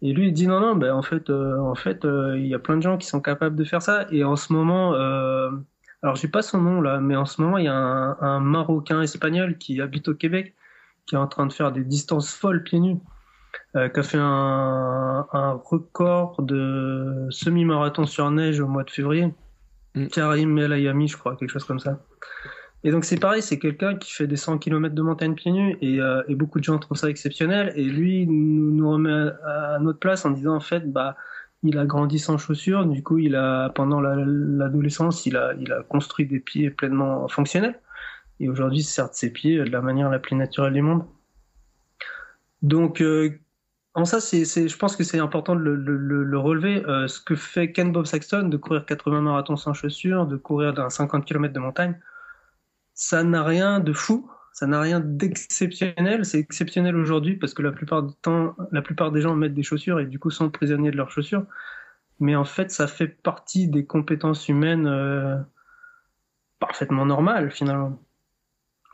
Et lui, il dit non, non, ben en fait, en fait, il y a plein de gens qui sont capables de faire ça. Et en ce moment, alors j'ai pas son nom là, mais en ce moment, il y a un Marocain espagnol qui habite au Québec, qui est en train de faire des distances folles pieds nus euh, qui a fait un, un record de semi-marathon sur neige au mois de février. Mm. Karim El Ayami, je crois, quelque chose comme ça. Et donc c'est pareil, c'est quelqu'un qui fait des 100 km de montagne pieds nus et, euh, et, beaucoup de gens trouvent ça exceptionnel. Et lui nous, nous remet à, notre place en disant en fait, bah, il a grandi sans chaussures. Du coup, il a pendant l'adolescence, il a, il a construit des pieds pleinement fonctionnels. Et aujourd'hui, certes, ses pieds de la manière la plus naturelle du monde. Donc, euh, en ça, c'est, je pense que c'est important de le, le, le relever. Euh, ce que fait Ken Bob Saxton, de courir 80 marathons sans chaussures, de courir d'un 50 km de montagne, ça n'a rien de fou, ça n'a rien d'exceptionnel. C'est exceptionnel aujourd'hui parce que la plupart du temps, la plupart des gens mettent des chaussures et du coup sont prisonniers de leurs chaussures. Mais en fait, ça fait partie des compétences humaines euh, parfaitement normales finalement.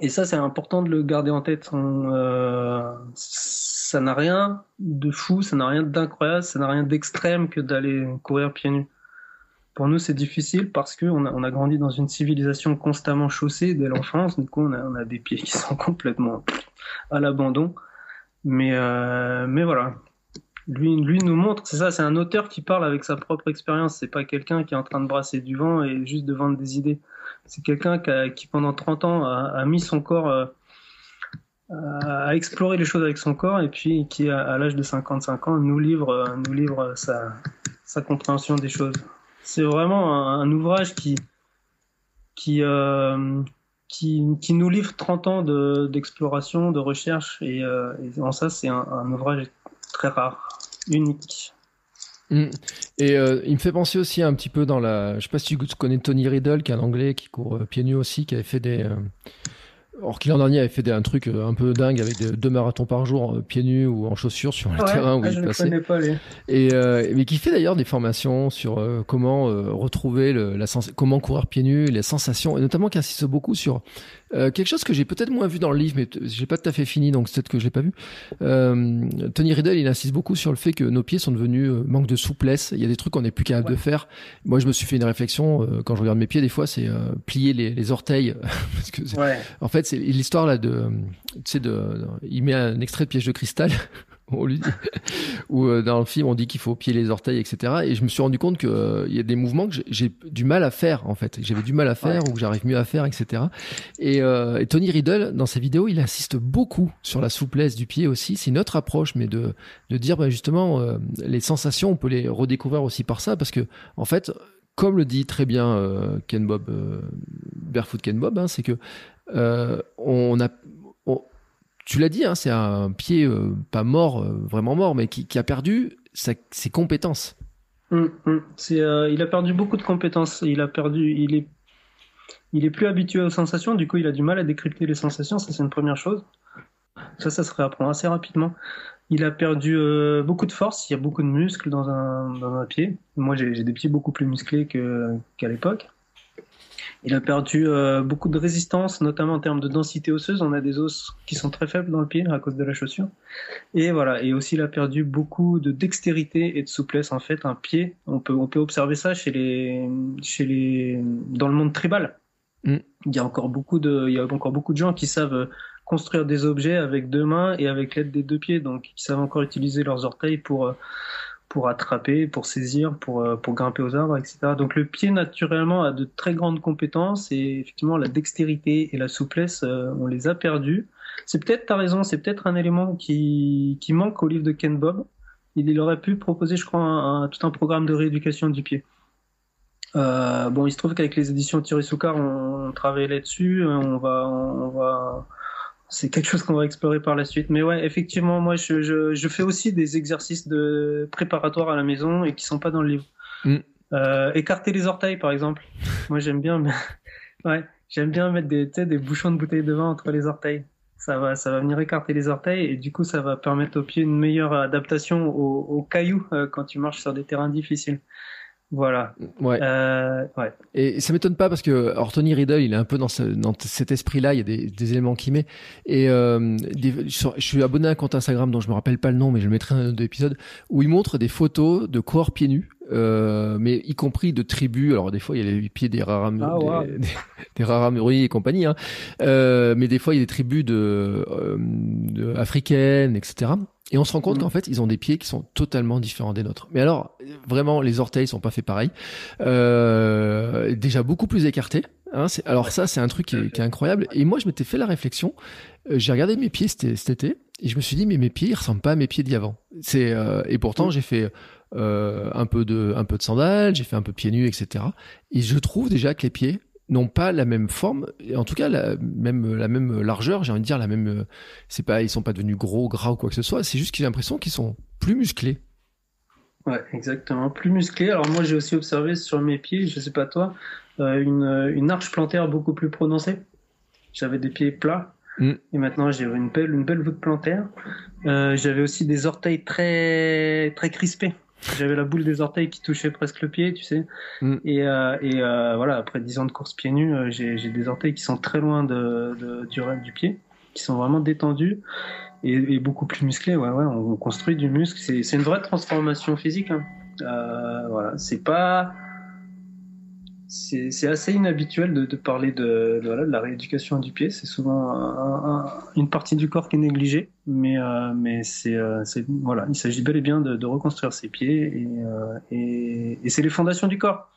Et ça, c'est important de le garder en tête. Euh, ça n'a rien de fou, ça n'a rien d'incroyable, ça n'a rien d'extrême que d'aller courir pieds nus. Pour nous, c'est difficile parce qu'on a, grandi dans une civilisation constamment chaussée dès l'enfance. Du coup, on a, on a, des pieds qui sont complètement à l'abandon. Mais, euh, mais voilà. Lui, lui nous montre, c'est ça, c'est un auteur qui parle avec sa propre expérience. C'est pas quelqu'un qui est en train de brasser du vent et juste de vendre des idées. C'est quelqu'un qui, pendant 30 ans, a, mis son corps, euh, a exploré les choses avec son corps, et puis qui, à, à l'âge de 55 ans, nous livre, euh, nous livre sa, sa compréhension des choses. C'est vraiment un, ouvrage qui, qui, euh, qui, qui, nous livre 30 ans d'exploration, de, recherche, et, euh, en ça, c'est un ouvrage très rare, unique. Mm. Et euh, il me fait penser aussi un petit peu dans la. Je sais pas si tu connais Tony Riddle, qui est un anglais qui court euh, pieds nus aussi, qui avait fait des. Euh... Or qu'il l'an dernier avait fait des, un truc un peu dingue avec des, deux marathons par jour, pieds nus ou en chaussures sur le ouais, terrain où ah, il je passait. Pas. Et mais qui fait d'ailleurs des formations sur comment retrouver le, la sens comment courir pieds nus, les sensations, et notamment qui insiste beaucoup sur Euh, quelque chose que j'ai peut-être moins vu dans le livre, mais j'ai pas tout à fait fini, donc peut-être que je l'ai pas vu. Euh, Tony Riddle, il insiste beaucoup sur le fait que nos pieds sont devenus euh, manque de souplesse. Il y a des trucs qu'on n'est plus capable de faire. Moi, je me suis fait une réflexion euh, quand je regarde mes pieds. Des fois, c'est plier les, les, orteils, parce que en fait, c'est l'histoire là de, tu sais, de, il met un extrait de piège de cristal. on lui dit, ou euh, dans le film on dit qu'il faut pied les orteils, etc. Et je me suis rendu compte qu'il euh, y a des mouvements que j'ai du mal à faire en fait, j'avais du mal à faire ou que j'arrive mieux à faire, etc. Et, euh, et, Tony Riddle dans ses vidéos, il insiste beaucoup sur la souplesse du pied aussi. C'est une autre approche, mais de de dire bah, justement les sensations, on peut les redécouvrir aussi par ça, parce que en fait, comme le dit très bien Ken Bob, Barefoot Ken Bob, hein, c'est que on a tu l'as dit, hein, c'est un pied euh, pas mort, euh, vraiment mort, mais qui, a perdu ses compétences. Hum, hum. Euh, il a perdu beaucoup de compétences. Il a perdu, il est, plus habitué aux sensations. Du coup, il a du mal à décrypter les sensations. Ça, c'est une première chose. Ça, ça se réapprend assez rapidement. Il a perdu beaucoup de force. Il y a beaucoup de muscles dans un, dans un pied. Moi, j'ai des pieds beaucoup plus musclés qu'à l'époque. Il a perdu euh, beaucoup de résistance, notamment en termes de densité osseuse. On a des os qui sont très faibles dans le pied à cause de la chaussure. Et voilà. Et aussi, il a perdu beaucoup de dextérité et de souplesse. En fait, un pied, on peut, on peut observer ça chez les, chez les, dans le monde tribal. Mm. Il y a encore beaucoup de, il y a encore beaucoup de gens qui savent construire des objets avec deux mains et avec l'aide des deux pieds. Donc, ils savent encore utiliser leurs orteils pour, euh, pour attraper, pour saisir, pour, euh, pour grimper aux arbres, etc. Donc le pied naturellement a de très grandes compétences et effectivement la dextérité et la souplesse, euh, on les a perdues. C'est peut-être, ta raison, c'est peut-être un élément qui, qui manque au livre de Ken Bob. Il, aurait pu proposer, je crois, un, tout un programme de rééducation du pied. Euh, bon, il se trouve qu'avec les éditions Thierry Soukar, on, on travaille là-dessus. On va, on va c'est quelque chose qu'on va explorer par la suite. Mais ouais, effectivement, moi, je, je, je, fais aussi des exercices de préparatoires à la maison et qui sont pas dans le livre. Mm. Euh, écarter les orteils, par exemple. moi, j'aime bien, mais... ouais, j'aime bien mettre des, des bouchons de bouteille de vin entre les orteils. Ça va, ça va venir écarter les orteils et du coup, ça va permettre au pied une meilleure adaptation aux, aux cailloux euh, quand tu marches sur des terrains difficiles. Voilà. Ouais. Euh, ouais. Et ça m'étonne pas parce que alors Tony Riddle, il est un peu dans, ce, dans cet esprit-là. Il y a des, des éléments qu'il met. Et euh, je suis abonné à un compte Instagram dont je me rappelle pas le nom, mais je le mettrai dans un autre épisode où il montre des photos de corps pieds nus. Euh, mais y compris de tribus. Alors des fois il y a les pieds des raram, ah, des, des, et compagnie, hein. euh, mais des fois il y a des tribus de, euh, de africaines, etc. Et on se rend compte mm. qu'en fait, ils ont des pieds qui sont totalement différents des nôtres. Mais alors, vraiment, les orteils sont pas faits pareil. Euh, déjà beaucoup plus écartés. Hein, alors ça, c'est un truc qui est, qui est, incroyable. Et moi, je m'étais fait la réflexion. Euh, j'ai regardé mes pieds cet, cet, été et je me suis dit, mais mes pieds, ils ressemblent pas à mes pieds d'avant. C'est euh, et pourtant, mm. j'ai fait euh, un peu de un peu de sandales, j'ai fait un peu pieds nus, etc. Et je trouve déjà que les pieds n'ont pas la même forme, en tout cas la même la même largeur, j'ai envie de dire la même. C'est pas, ils sont pas devenus gros, gras ou quoi que ce soit. C'est juste que j'ai l'impression qu'ils sont plus musclés. Ouais, exactement, plus musclés. Alors moi j'ai aussi observé sur mes pieds, je sais pas toi, euh, une, une arche plantaire beaucoup plus prononcée. J'avais des pieds plats. Mm. Et maintenant j'ai une belle, une belle voûte plantaire. Euh, j'avais aussi des orteils très, très crispés. J'avais la boule des orteils qui touchait presque le pied, tu sais. Mm. Et, euh, et euh, voilà, après 10 ans de course pieds nus, euh, j'ai des orteils qui sont très loin de, de, du, du pied, qui sont vraiment détendus et, et beaucoup plus musclés. Ouais, ouais, on, construit du muscle. C'est une vraie transformation physique. Hein. Euh, voilà, c'est pas c'est assez inhabituel de, parler de, la rééducation du pied. C'est souvent un, un, une partie du corps qui est négligée, mais, euh, euh, il s'agit bel et bien de, reconstruire ses pieds et, euh, et, c'est les fondations du corps.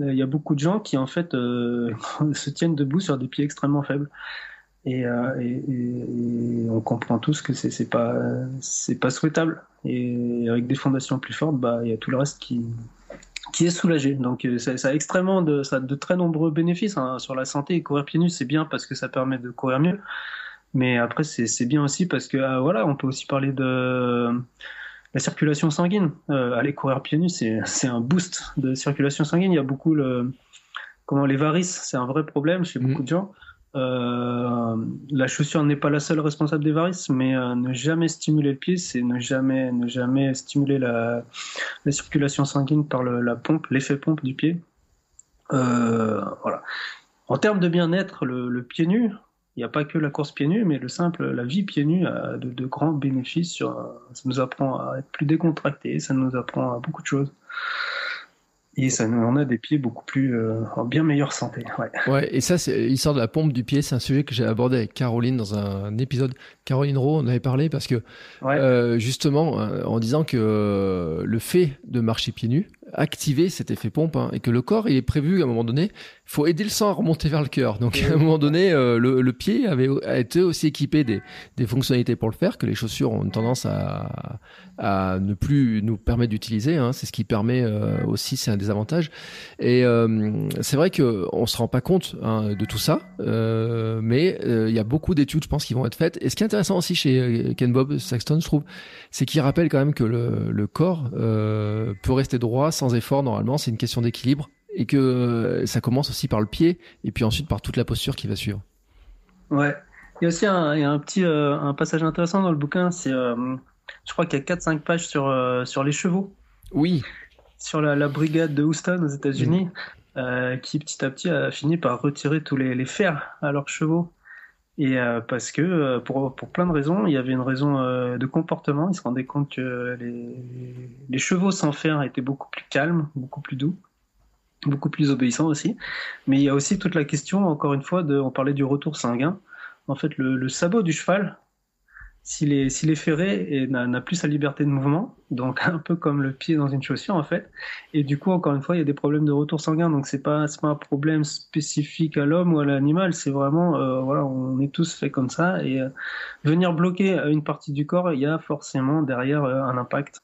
Il y a beaucoup de gens qui en fait se tiennent debout sur des pieds extrêmement faibles. Et, on comprend tous que c'est pas pas souhaitable. Et avec des fondations plus fortes, bah il y a tout le reste qui qui est soulagé. Donc euh, ça, ça, a extrêmement de, ça a de très nombreux bénéfices hein, sur la santé. Et courir pieds nus, c'est bien parce que ça permet de courir mieux. Mais après, c'est bien aussi parce que ah, voilà, on peut aussi parler de la circulation sanguine. Euh, aller courir pieds nus, c'est un boost de circulation sanguine. Il y a beaucoup le comment les varices, c'est un vrai problème chez beaucoup mmh. de gens. Euh, la chaussure n'est pas la seule responsable des varices, mais euh, ne jamais stimuler le pied, c'est ne jamais, ne jamais stimuler la, la circulation sanguine par la pompe, l'effet pompe du pied. Euh, voilà. en termes de bien-être, le, pied nu, il n'y a pas que la course pieds nus, mais le simple, la vie pieds nus a de, grands bénéfices. Sur, ça nous apprend à être plus décontracté, ça nous apprend à beaucoup de choses. Et ça nous en a des pieds beaucoup plus euh, en bien meilleure santé. Ouais. ouais et ça, c'est l'histoire de la pompe du pied. C'est un sujet que j'ai abordé avec Caroline dans un épisode. Caroline Rowe, on avait parlé parce que euh, justement, euh, en disant que le fait de marcher pieds nus activer cet effet pompe hein, et que le corps, il est prévu à un moment donné, il faut aider le sang à remonter vers le cœur. Donc à un moment donné, euh, le, le, pied avait été aussi équipé des, des, fonctionnalités pour le faire que les chaussures ont une tendance à, à ne plus nous permettre d'utiliser. Hein. C'est ce qui permet euh, aussi, c'est un des avantages. Et euh, c'est vrai que on se rend pas compte hein, de tout ça, mais il y a beaucoup d'études, je pense, qui vont être faites. Et ce qui est intéressant aussi chez Ken Bob Saxton, je trouve, c'est qu'il rappelle quand même que le, le corps peut rester droit sans effort normalement, c'est une question d'équilibre et que euh, ça commence aussi par le pied et puis ensuite par toute la posture qui va suivre. Ouais. Il y a aussi un, un petit euh, un passage intéressant dans le bouquin, c'est euh, je crois qu'il y a 4-5 pages sur, sur les chevaux. Oui. Sur la, brigade de Houston aux États-Unis, qui petit à petit a fini par retirer tous les, les fers à leurs chevaux. Et euh, parce que euh, pour, pour plein de raisons, il y avait une raison euh, de comportement. Ils se rendaient compte que les, les chevaux sans fer étaient beaucoup plus calmes, beaucoup plus doux, beaucoup plus obéissants aussi. Mais il y a aussi toute la question, encore une fois, de, on parlait du retour sanguin. En fait, le, le sabot du cheval, s'il est, s'il est ferré et n'a plus sa liberté de mouvement, donc un peu comme le pied dans une chaussure en fait, et du coup encore une fois il y a des problèmes de retour sanguin, donc c'est pas pas un problème spécifique à l'homme ou à l'animal, c'est vraiment euh, voilà on est tous faits comme ça. Et euh, venir bloquer une partie du corps, il y a forcément derrière euh, un impact,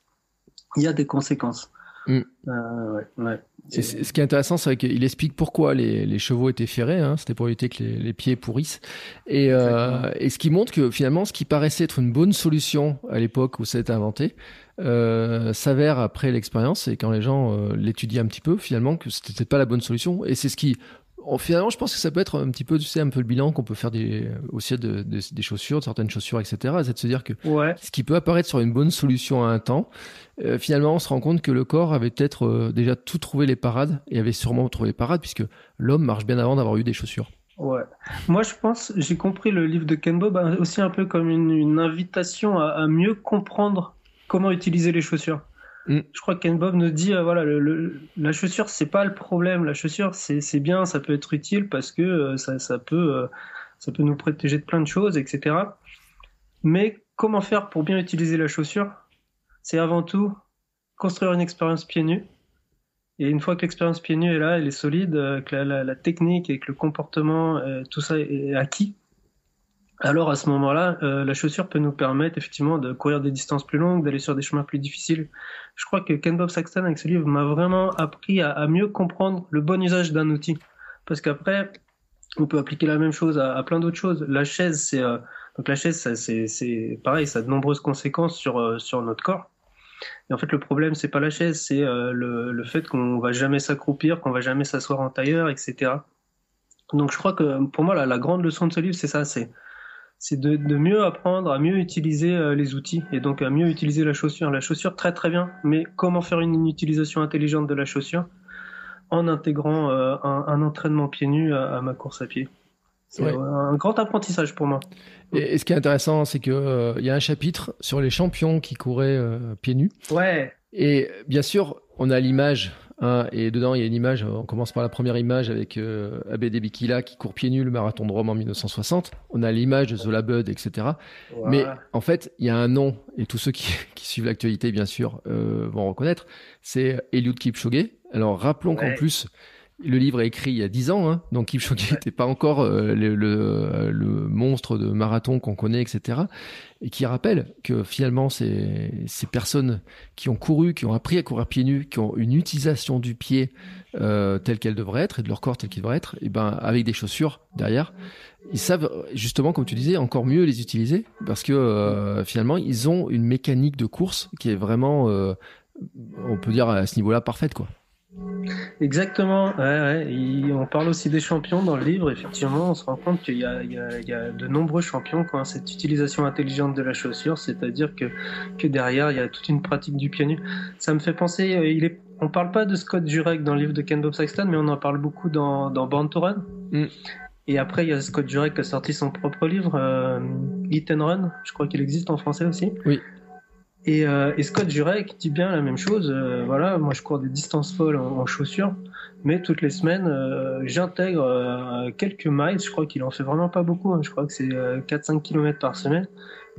il y a des conséquences. Mm. ouais, ouais. Et ce qui est intéressant, c'est qu'il explique pourquoi les, les, chevaux étaient ferrés. Hein, C'était pour éviter que les, les pieds pourrissent. Et, euh, et, ce qui montre que finalement, ce qui paraissait être une bonne solution à l'époque où ça a été inventé, euh, s'avère après l'expérience et quand les gens euh, l'étudient un petit peu, finalement, que c'était pas la bonne solution. Et c'est ce qui finalement, je pense que ça peut être un petit peu, tu sais, un peu le bilan qu'on peut faire des, aussi de, des chaussures, de certaines chaussures, etc. C'est de se dire que ce qui peut apparaître sur une bonne solution à un temps, euh, finalement, on se rend compte que le corps avait peut-être euh, déjà tout trouvé les parades et avait sûrement trouvé les parades puisque l'homme marche bien avant d'avoir eu des chaussures. Ouais. Moi, je pense, j'ai compris le livre de Ken Bob aussi un peu comme une, invitation à mieux comprendre comment utiliser les chaussures. Mm. Je crois que Ken Bob nous dit euh, voilà, la chaussure c'est pas le problème. La chaussure c'est bien, ça peut être utile parce que euh, ça, ça, peut euh, ça peut nous protéger de plein de choses, etc. Mais comment faire pour bien utiliser la chaussure? C'est avant tout construire une expérience pieds nus. Et une fois que l'expérience pieds nus est là, elle est solide, que la, la, la technique et que le comportement, tout ça est acquis, alors à ce moment-là, euh, la chaussure peut nous permettre effectivement de courir des distances plus longues, d'aller sur des chemins plus difficiles. Je crois que Ken Bob Saxton avec ce livre m'a vraiment appris à, mieux comprendre le bon usage d'un outil. Parce qu'après, on peut appliquer la même chose à, plein d'autres choses. La chaise, c'est euh, donc la chaise, c'est pareil, ça a de nombreuses conséquences sur euh, sur notre corps. Et en fait, le problème, c'est pas la chaise, c'est le, le fait qu'on va jamais s'accroupir, qu'on va jamais s'asseoir en tailleur, etc. Donc je crois que pour moi, la, la grande leçon de ce livre, c'est ça, c'est c'est de, mieux apprendre à mieux utiliser euh, les outils et donc à mieux utiliser la chaussure. La chaussure, très très bien, mais comment faire une, utilisation intelligente de la chaussure en intégrant euh, un, entraînement pieds nus à, ma course à pied? C'est un grand apprentissage pour moi. Et, ce qui est intéressant, c'est qu'il euh, il y a un chapitre sur les champions qui couraient pieds nus. Ouais. Et bien sûr, on a l'image Hein, et dedans, il y a une image, on commence par la première image avec euh, Abede Bikila qui court pieds nus le marathon de Rome en 1960. On a l'image de Zola Bud, etc. Mais en fait, il y a un nom, et tous ceux qui, qui suivent l'actualité, bien sûr, euh, vont reconnaître, c'est Eliud Kipchoge. Alors rappelons qu'en plus, le livre est écrit il y a dix ans, hein, donc Kipchoge n'était pas encore euh, le, le, le, monstre de marathon qu'on connaît, etc. Et qui rappelle que finalement, ces, ces personnes qui ont couru, qui ont appris à courir pieds nus, qui ont une utilisation du pied euh, telle qu'elle devrait être et de leur corps tel qu'il devrait être, et ben avec des chaussures derrière, ils savent justement, comme tu disais, encore mieux les utiliser parce que euh, finalement, ils ont une mécanique de course qui est vraiment, euh, on peut dire à ce niveau-là, parfaite, quoi. Exactement. on parle aussi des champions dans le livre. Effectivement, on se rend compte qu'il y, a de nombreux champions qui ont cette utilisation intelligente de la chaussure, c'est-à-dire que, derrière, il y a toute une pratique du pied nu. Ça me fait penser, euh, il est on parle pas de Scott Jurek dans le livre de Ken Bob Saxton, mais on en parle beaucoup dans, dans Born to Run. Mm. Et après, il y a Scott Jurek qui a sorti son propre livre, euh, Eat and Run. Je crois qu'il existe en français aussi. Oui. Et, euh, et, Scott Jurek dit bien la même chose. Euh, voilà, moi je cours des distances folles en, chaussures, mais toutes les semaines euh, j'intègre euh, quelques miles. Je crois qu'il en fait vraiment pas beaucoup. Hein. Je crois que c'est 4-5 km par semaine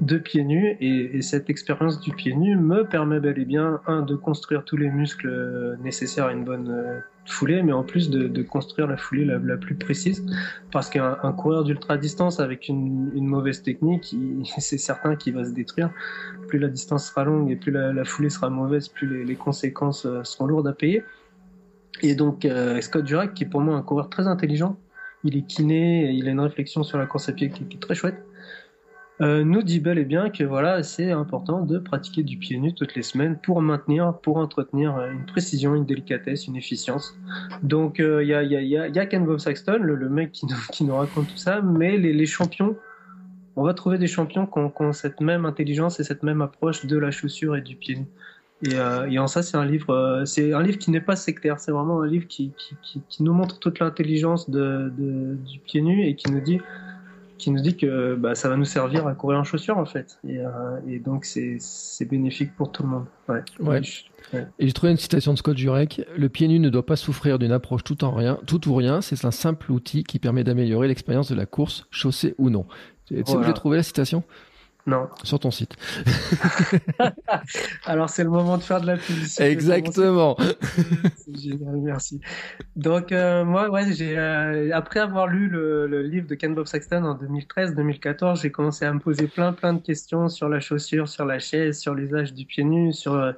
de pieds nus. Et, et cette expérience du pied nu me permet bel et bien, un, de construire tous les muscles nécessaires à une bonne foulée, mais en plus de, de construire la foulée la, plus précise. Parce qu'un coureur d'ultra distance avec une, une mauvaise technique, c'est certain qu'il va se détruire. Plus la distance sera longue et plus la, la foulée sera mauvaise, plus les, les, conséquences euh, seront lourdes à payer. Et donc euh, Scott Durac, qui est pour moi un coureur très intelligent, il est kiné, il a une réflexion sur la course à pied qui est très chouette. Euh, nous dit bel et bien que voilà, c'est important de pratiquer du pied nu toutes les semaines pour maintenir, pour entretenir une précision, une délicatesse, une efficience. Donc il euh, y, a, Ken Bob Saxton, le, mec qui nous, qui nous, raconte tout ça, mais les, les champions, on va trouver des champions qui ont, cette même intelligence et cette même approche de la chaussure et du pied nu. Et, euh, en ça, c'est un livre, euh, c'est un livre qui n'est pas sectaire. C'est vraiment un livre qui, qui, nous montre toute l'intelligence de, du pied nu et qui nous dit qui nous dit que bah, ça va nous servir à courir en chaussures en fait. Et, euh, et donc c'est bénéfique pour tout le monde. Ouais. ouais. ouais. Et j'ai trouvé une citation de Scott Jurek Le pied nu ne doit pas souffrir d'une approche tout, en rien, tout ou rien. C'est un simple outil qui permet d'améliorer l'expérience de la course, chaussée ou non. Tu sais où j'ai trouvé la citation? Non. Sur ton site. Alors c'est le moment de faire de la publicité. Exactement. Génial, merci. Donc euh, moi, ouais, j'ai euh, après avoir lu le, le, livre de Ken Bob Saxton en 2013-2014, j'ai commencé à me poser plein plein de questions sur la chaussure, sur la chaise, sur l'usage du pied nu, sur euh,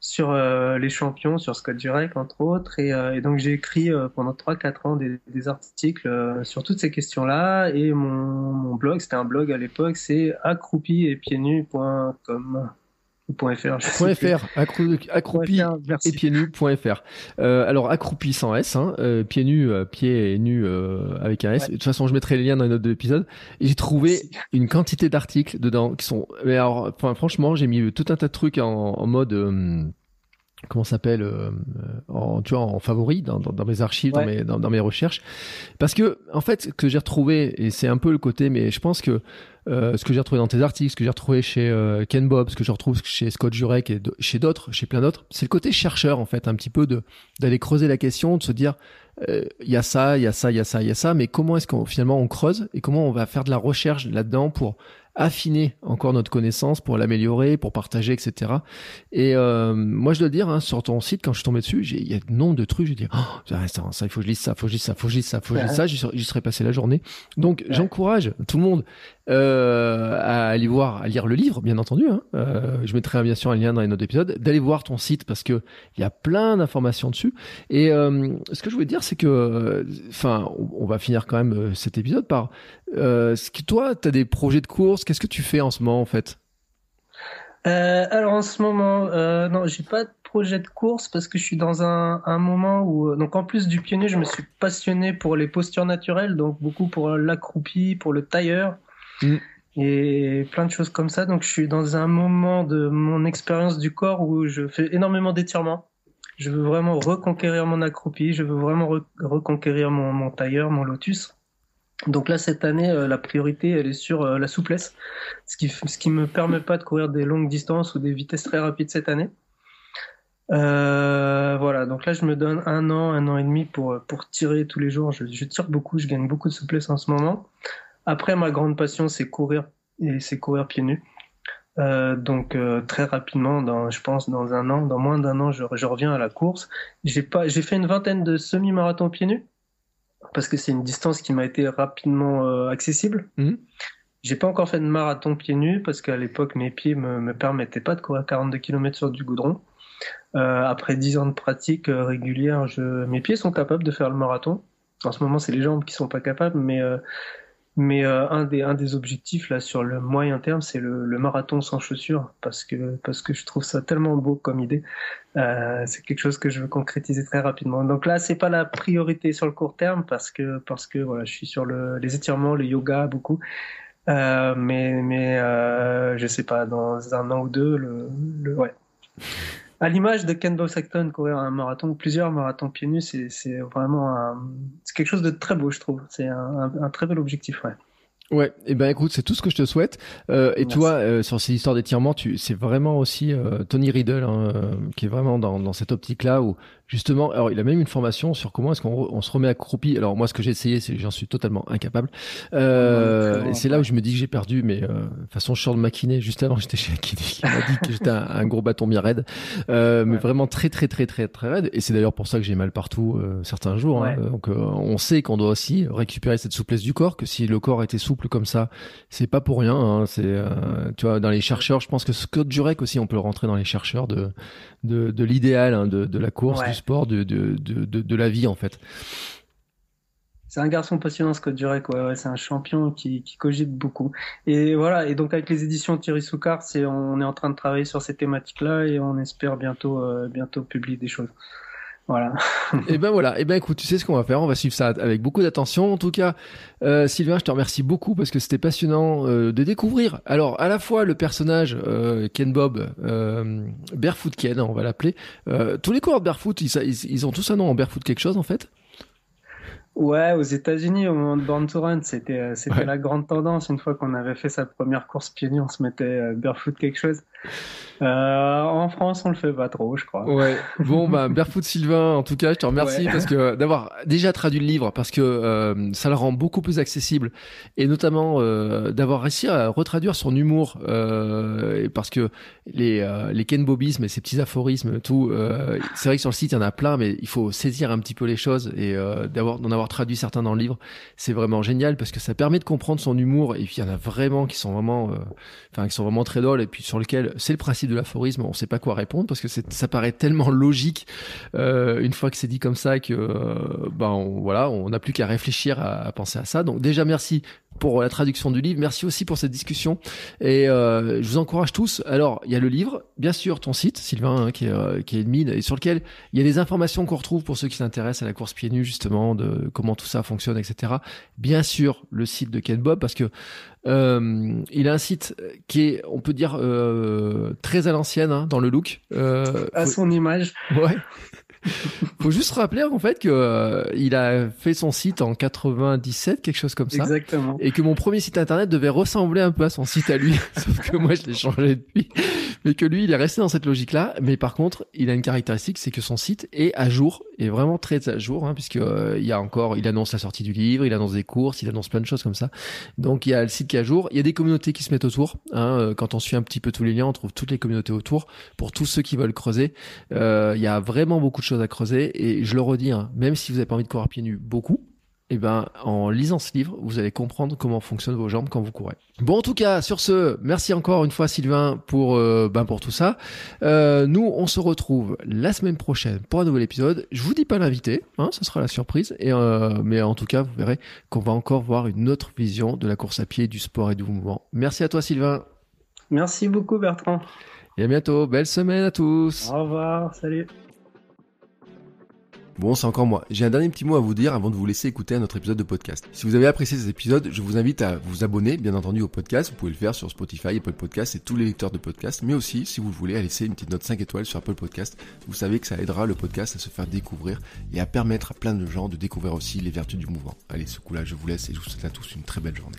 sur euh, les champions, sur Scott Jurek entre autres, et, euh, et donc j'ai écrit euh, pendant 3-4 ans des, des articles sur toutes ces questions-là, et mon, mon blog, c'était un blog à l'époque, c'est accroupi et pieds nus.com. .fr, .fr accroupi et pieds nus.fr. Euh, alors accroupi sans s, hein, euh, pieds nus, euh, pieds nus avec un s. Ouais. De toute façon, je mettrai les liens dans les notes de l'épisode. Et j'ai trouvé une quantité d'articles dedans qui sont. Mais alors, enfin, franchement, j'ai mis tout un tas de trucs en, en mode comment s'appelle euh, en tu vois en favori dans, dans, dans mes archives ouais. dans mes dans, dans, mes recherches parce que en fait ce que j'ai retrouvé et c'est un peu le côté mais je pense que euh, ce que j'ai retrouvé dans tes articles ce que j'ai retrouvé chez euh, Ken Bob ce que je retrouve chez Scott Jurek et chez d'autres chez plein d'autres c'est le côté chercheur en fait un petit peu de d'aller creuser la question de se dire il euh, y a ça il y a ça il y a ça il y a ça mais comment est-ce qu'on finalement on creuse et comment on va faire de la recherche là-dedans pour affiner encore notre connaissance, pour l'améliorer, pour partager, etc. Et euh, moi, je dois dire, hein, sur ton site, quand je suis tombé dessus, il y a nombre de trucs, j'ai dit, oh, ça, ça, il faut que je lise ça, faut que je lise ça, faut que je lise ça, faut que je lise ça, j'y serais passé la journée. Donc, ouais. j'encourage tout le monde euh, à aller voir, à lire le livre, bien entendu. Hein. Euh, je mettrai bien sûr un lien dans les notes d'épisode, d'aller voir ton site parce que il y a plein d'informations dessus. Et euh, ce que je voulais dire, c'est que, enfin, on, on, va finir quand même euh, cet épisode par, euh, que toi, tu as des projets de course. Qu'est-ce que tu fais en ce moment, en fait? Euh, alors en ce moment, euh, non, j'ai pas de projet de course parce que je suis dans un, un moment où, donc en plus du pionnier, je me suis passionné pour les postures naturelles, donc beaucoup pour l'accroupi, pour le tailleur. Mm. Et plein de choses comme ça. Donc, je suis dans un moment de mon expérience du corps où je fais énormément d'étirements. Je veux vraiment reconquérir mon accroupi. Je veux vraiment re reconquérir mon, mon tailleur, mon lotus. Donc là, cette année, euh, la priorité, elle est sur euh, la souplesse, ce qui ce qui me permet pas de courir des longues distances ou des vitesses très rapides cette année. Euh, voilà, donc là, je me donne un an, un an et demi pour pour tirer tous les jours. Je, je tire beaucoup, je gagne beaucoup de souplesse en ce moment. Après, ma grande passion, c'est courir et c'est courir pieds nus. Euh, donc euh, très rapidement, dans, je pense dans un an, dans moins d'un an, je, je, reviens à la course. J'ai pas, j'ai fait une vingtaine de semi-marathons pieds nus parce que c'est une distance qui m'a été rapidement euh, accessible. Mmh. J'ai pas encore fait de marathon pieds nus parce qu'à l'époque mes pieds me, me permettaient pas de courir 42 km sur du goudron. Euh, après 10 ans de pratique euh, régulière, je... mes pieds sont capables de faire le marathon. En ce moment, c'est les jambes qui sont pas capables, mais mais euh, un des un des objectifs là sur le moyen terme, c'est le, le, marathon sans chaussures parce que parce que je trouve ça tellement beau comme idée. Euh, c'est quelque chose que je veux concrétiser très rapidement. Donc là, c'est pas la priorité sur le court terme parce que parce que voilà, je suis sur le, les étirements, le yoga beaucoup. Euh, mais mais euh, je sais pas dans un an ou deux le, le ouais À l'image de Ken Sexton courir un marathon, plusieurs marathons pieds nus, c'est vraiment c'est quelque chose de très beau, je trouve. C'est un, un, très bel objectif, ouais. Ouais, et eh ben écoute, c'est tout ce que je te souhaite. Euh, et toi, euh, sur ces histoires d'étirement, tu, c'est vraiment aussi euh, Tony Riddle hein, qui est vraiment dans, dans cette optique-là où justement, alors il a même une formation sur comment est-ce qu'on on se remet accroupi. Alors moi, ce que j'ai essayé, c'est j'en suis totalement incapable. Euh, et c'est là où je me dis que j'ai perdu, mais euh, de façon, je sors de maquiné. Juste avant, j'étais chez Akini qui m'a dit que j'étais un, gros bâton bien raide, euh, mais vraiment très très très très très raide. Et c'est d'ailleurs pour ça que j'ai mal partout euh, certains jours. Hein. Donc on sait qu'on doit aussi récupérer cette souplesse du corps, que si le corps était souple comme ça, c'est pas pour rien. Hein. C'est tu vois dans les chercheurs, je pense que Scott Jurek aussi, on peut le rentrer dans les chercheurs de de, de l'idéal hein, de, de la course, du sport, de, la vie en fait. C'est un garçon passionnant, Scott Jurek. Ouais, ouais, c'est un champion qui, qui, cogite beaucoup. Et voilà. Et donc avec les éditions Thierry Soucard, c'est on est en train de travailler sur ces thématiques-là et on espère bientôt euh, bientôt publier des choses. Voilà. et eh ben voilà. Et eh ben écoute, tu sais ce qu'on va faire. On va suivre ça avec beaucoup d'attention. En tout cas, euh, Sylvain, je te remercie beaucoup parce que c'était passionnant euh, de découvrir. Alors à la fois le personnage euh, Ken Bob, euh, Barefoot Ken, on va l'appeler. Euh, tous les coureurs de Barefoot, ils, ils, ils, ont tous un nom en Barefoot quelque chose en fait? Ouais, aux États-Unis, au moment de Born to Run, c'était c'était la grande tendance. Une fois qu'on avait fait sa première course pieds on se mettait barefoot quelque chose. Euh, en France, on le fait pas trop, je crois. Ouais. Bon, bah, Barefoot Sylvain, en tout cas, je te remercie parce que d'avoir déjà traduit le livre, parce que euh, ça le rend beaucoup plus accessible, et notamment euh, d'avoir réussi à retraduire son humour, euh, parce que les euh, les Ken Bobismes et ces petits aphorismes, tout, euh, c'est vrai que sur le site il y en a plein, mais il faut saisir un petit peu les choses et d'avoir d'en avoir traduit certains dans le livre, c'est vraiment génial parce que ça permet de comprendre son humour. Et puis il y en a vraiment qui sont vraiment, enfin qui sont vraiment très drôles et puis sur lequel c'est le principe de l'aphorisme, on sait pas quoi répondre parce que ça paraît tellement logique euh, une fois que c'est dit comme ça que euh, ben on, voilà, on n'a plus qu'à réfléchir à, à, penser à ça. Donc déjà merci pour la traduction du livre. Merci aussi pour cette discussion. Et euh, je vous encourage tous. Alors, il y a le livre, bien sûr, ton site, Sylvain, hein, qui, est, euh, qui est mine, et sur lequel il y a des informations qu'on retrouve pour ceux qui s'intéressent à la course pieds nus, justement, de comment tout ça fonctionne, etc. Bien sûr, le site de Ken Bob, parce que euh, il a un site qui est, on peut dire, euh, très à l'ancienne hein, dans le look. Euh, à son image. Ouais. Faut juste rappeler en fait que euh, il a fait son site en 97, quelque chose comme ça. Exactement. Et que mon premier site internet devait ressembler un peu à son site à lui, sauf que moi je l'ai changé depuis. Mais que lui, il est resté dans cette logique-là. Mais par contre, il a une caractéristique, c'est que son site est à jour, est vraiment très à jour, hein, puisque euh, il y a encore, il annonce la sortie du livre, il annonce des courses, il annonce plein de choses comme ça. Donc il y a le site qui est à jour. Il y a des communautés qui se mettent autour. Hein, euh, quand on suit un petit peu tous les liens, on trouve toutes les communautés autour pour tous ceux qui veulent creuser. Euh, il y a vraiment beaucoup de choses à creuser. Et je le redis, hein, même si vous n'avez pas envie de courir pieds nus beaucoup, eh ben, en lisant ce livre, vous allez comprendre comment fonctionnent vos jambes quand vous courez. Bon, en tout cas, sur ce, merci encore une fois Sylvain pour euh, ben pour tout ça. Euh, nous, on se retrouve la semaine prochaine pour un nouvel épisode. Je vous dis pas l'invité, hein, ce sera la surprise. Et euh, mais en tout cas, vous verrez qu'on va encore voir une autre vision de la course à pied, du sport et du mouvement. Merci à toi Sylvain. Merci beaucoup Bertrand. Et à bientôt. Belle semaine à tous. Au revoir. Salut. Bon, c'est encore moi. J'ai un dernier petit mot à vous dire avant de vous laisser écouter un autre épisode de podcast. Si vous avez apprécié cet épisode, je vous invite à vous abonner, bien entendu, au podcast. Vous pouvez le faire sur Spotify, Apple Podcast et tous les lecteurs de podcast. Mais aussi, si vous le voulez, à laisser une petite note 5 étoiles sur Apple Podcast. Vous savez que ça aidera le podcast à se faire découvrir et à permettre à plein de gens de découvrir aussi les vertus du mouvement. Allez, ce coup-là, je vous laisse et je vous souhaite à tous une très belle journée.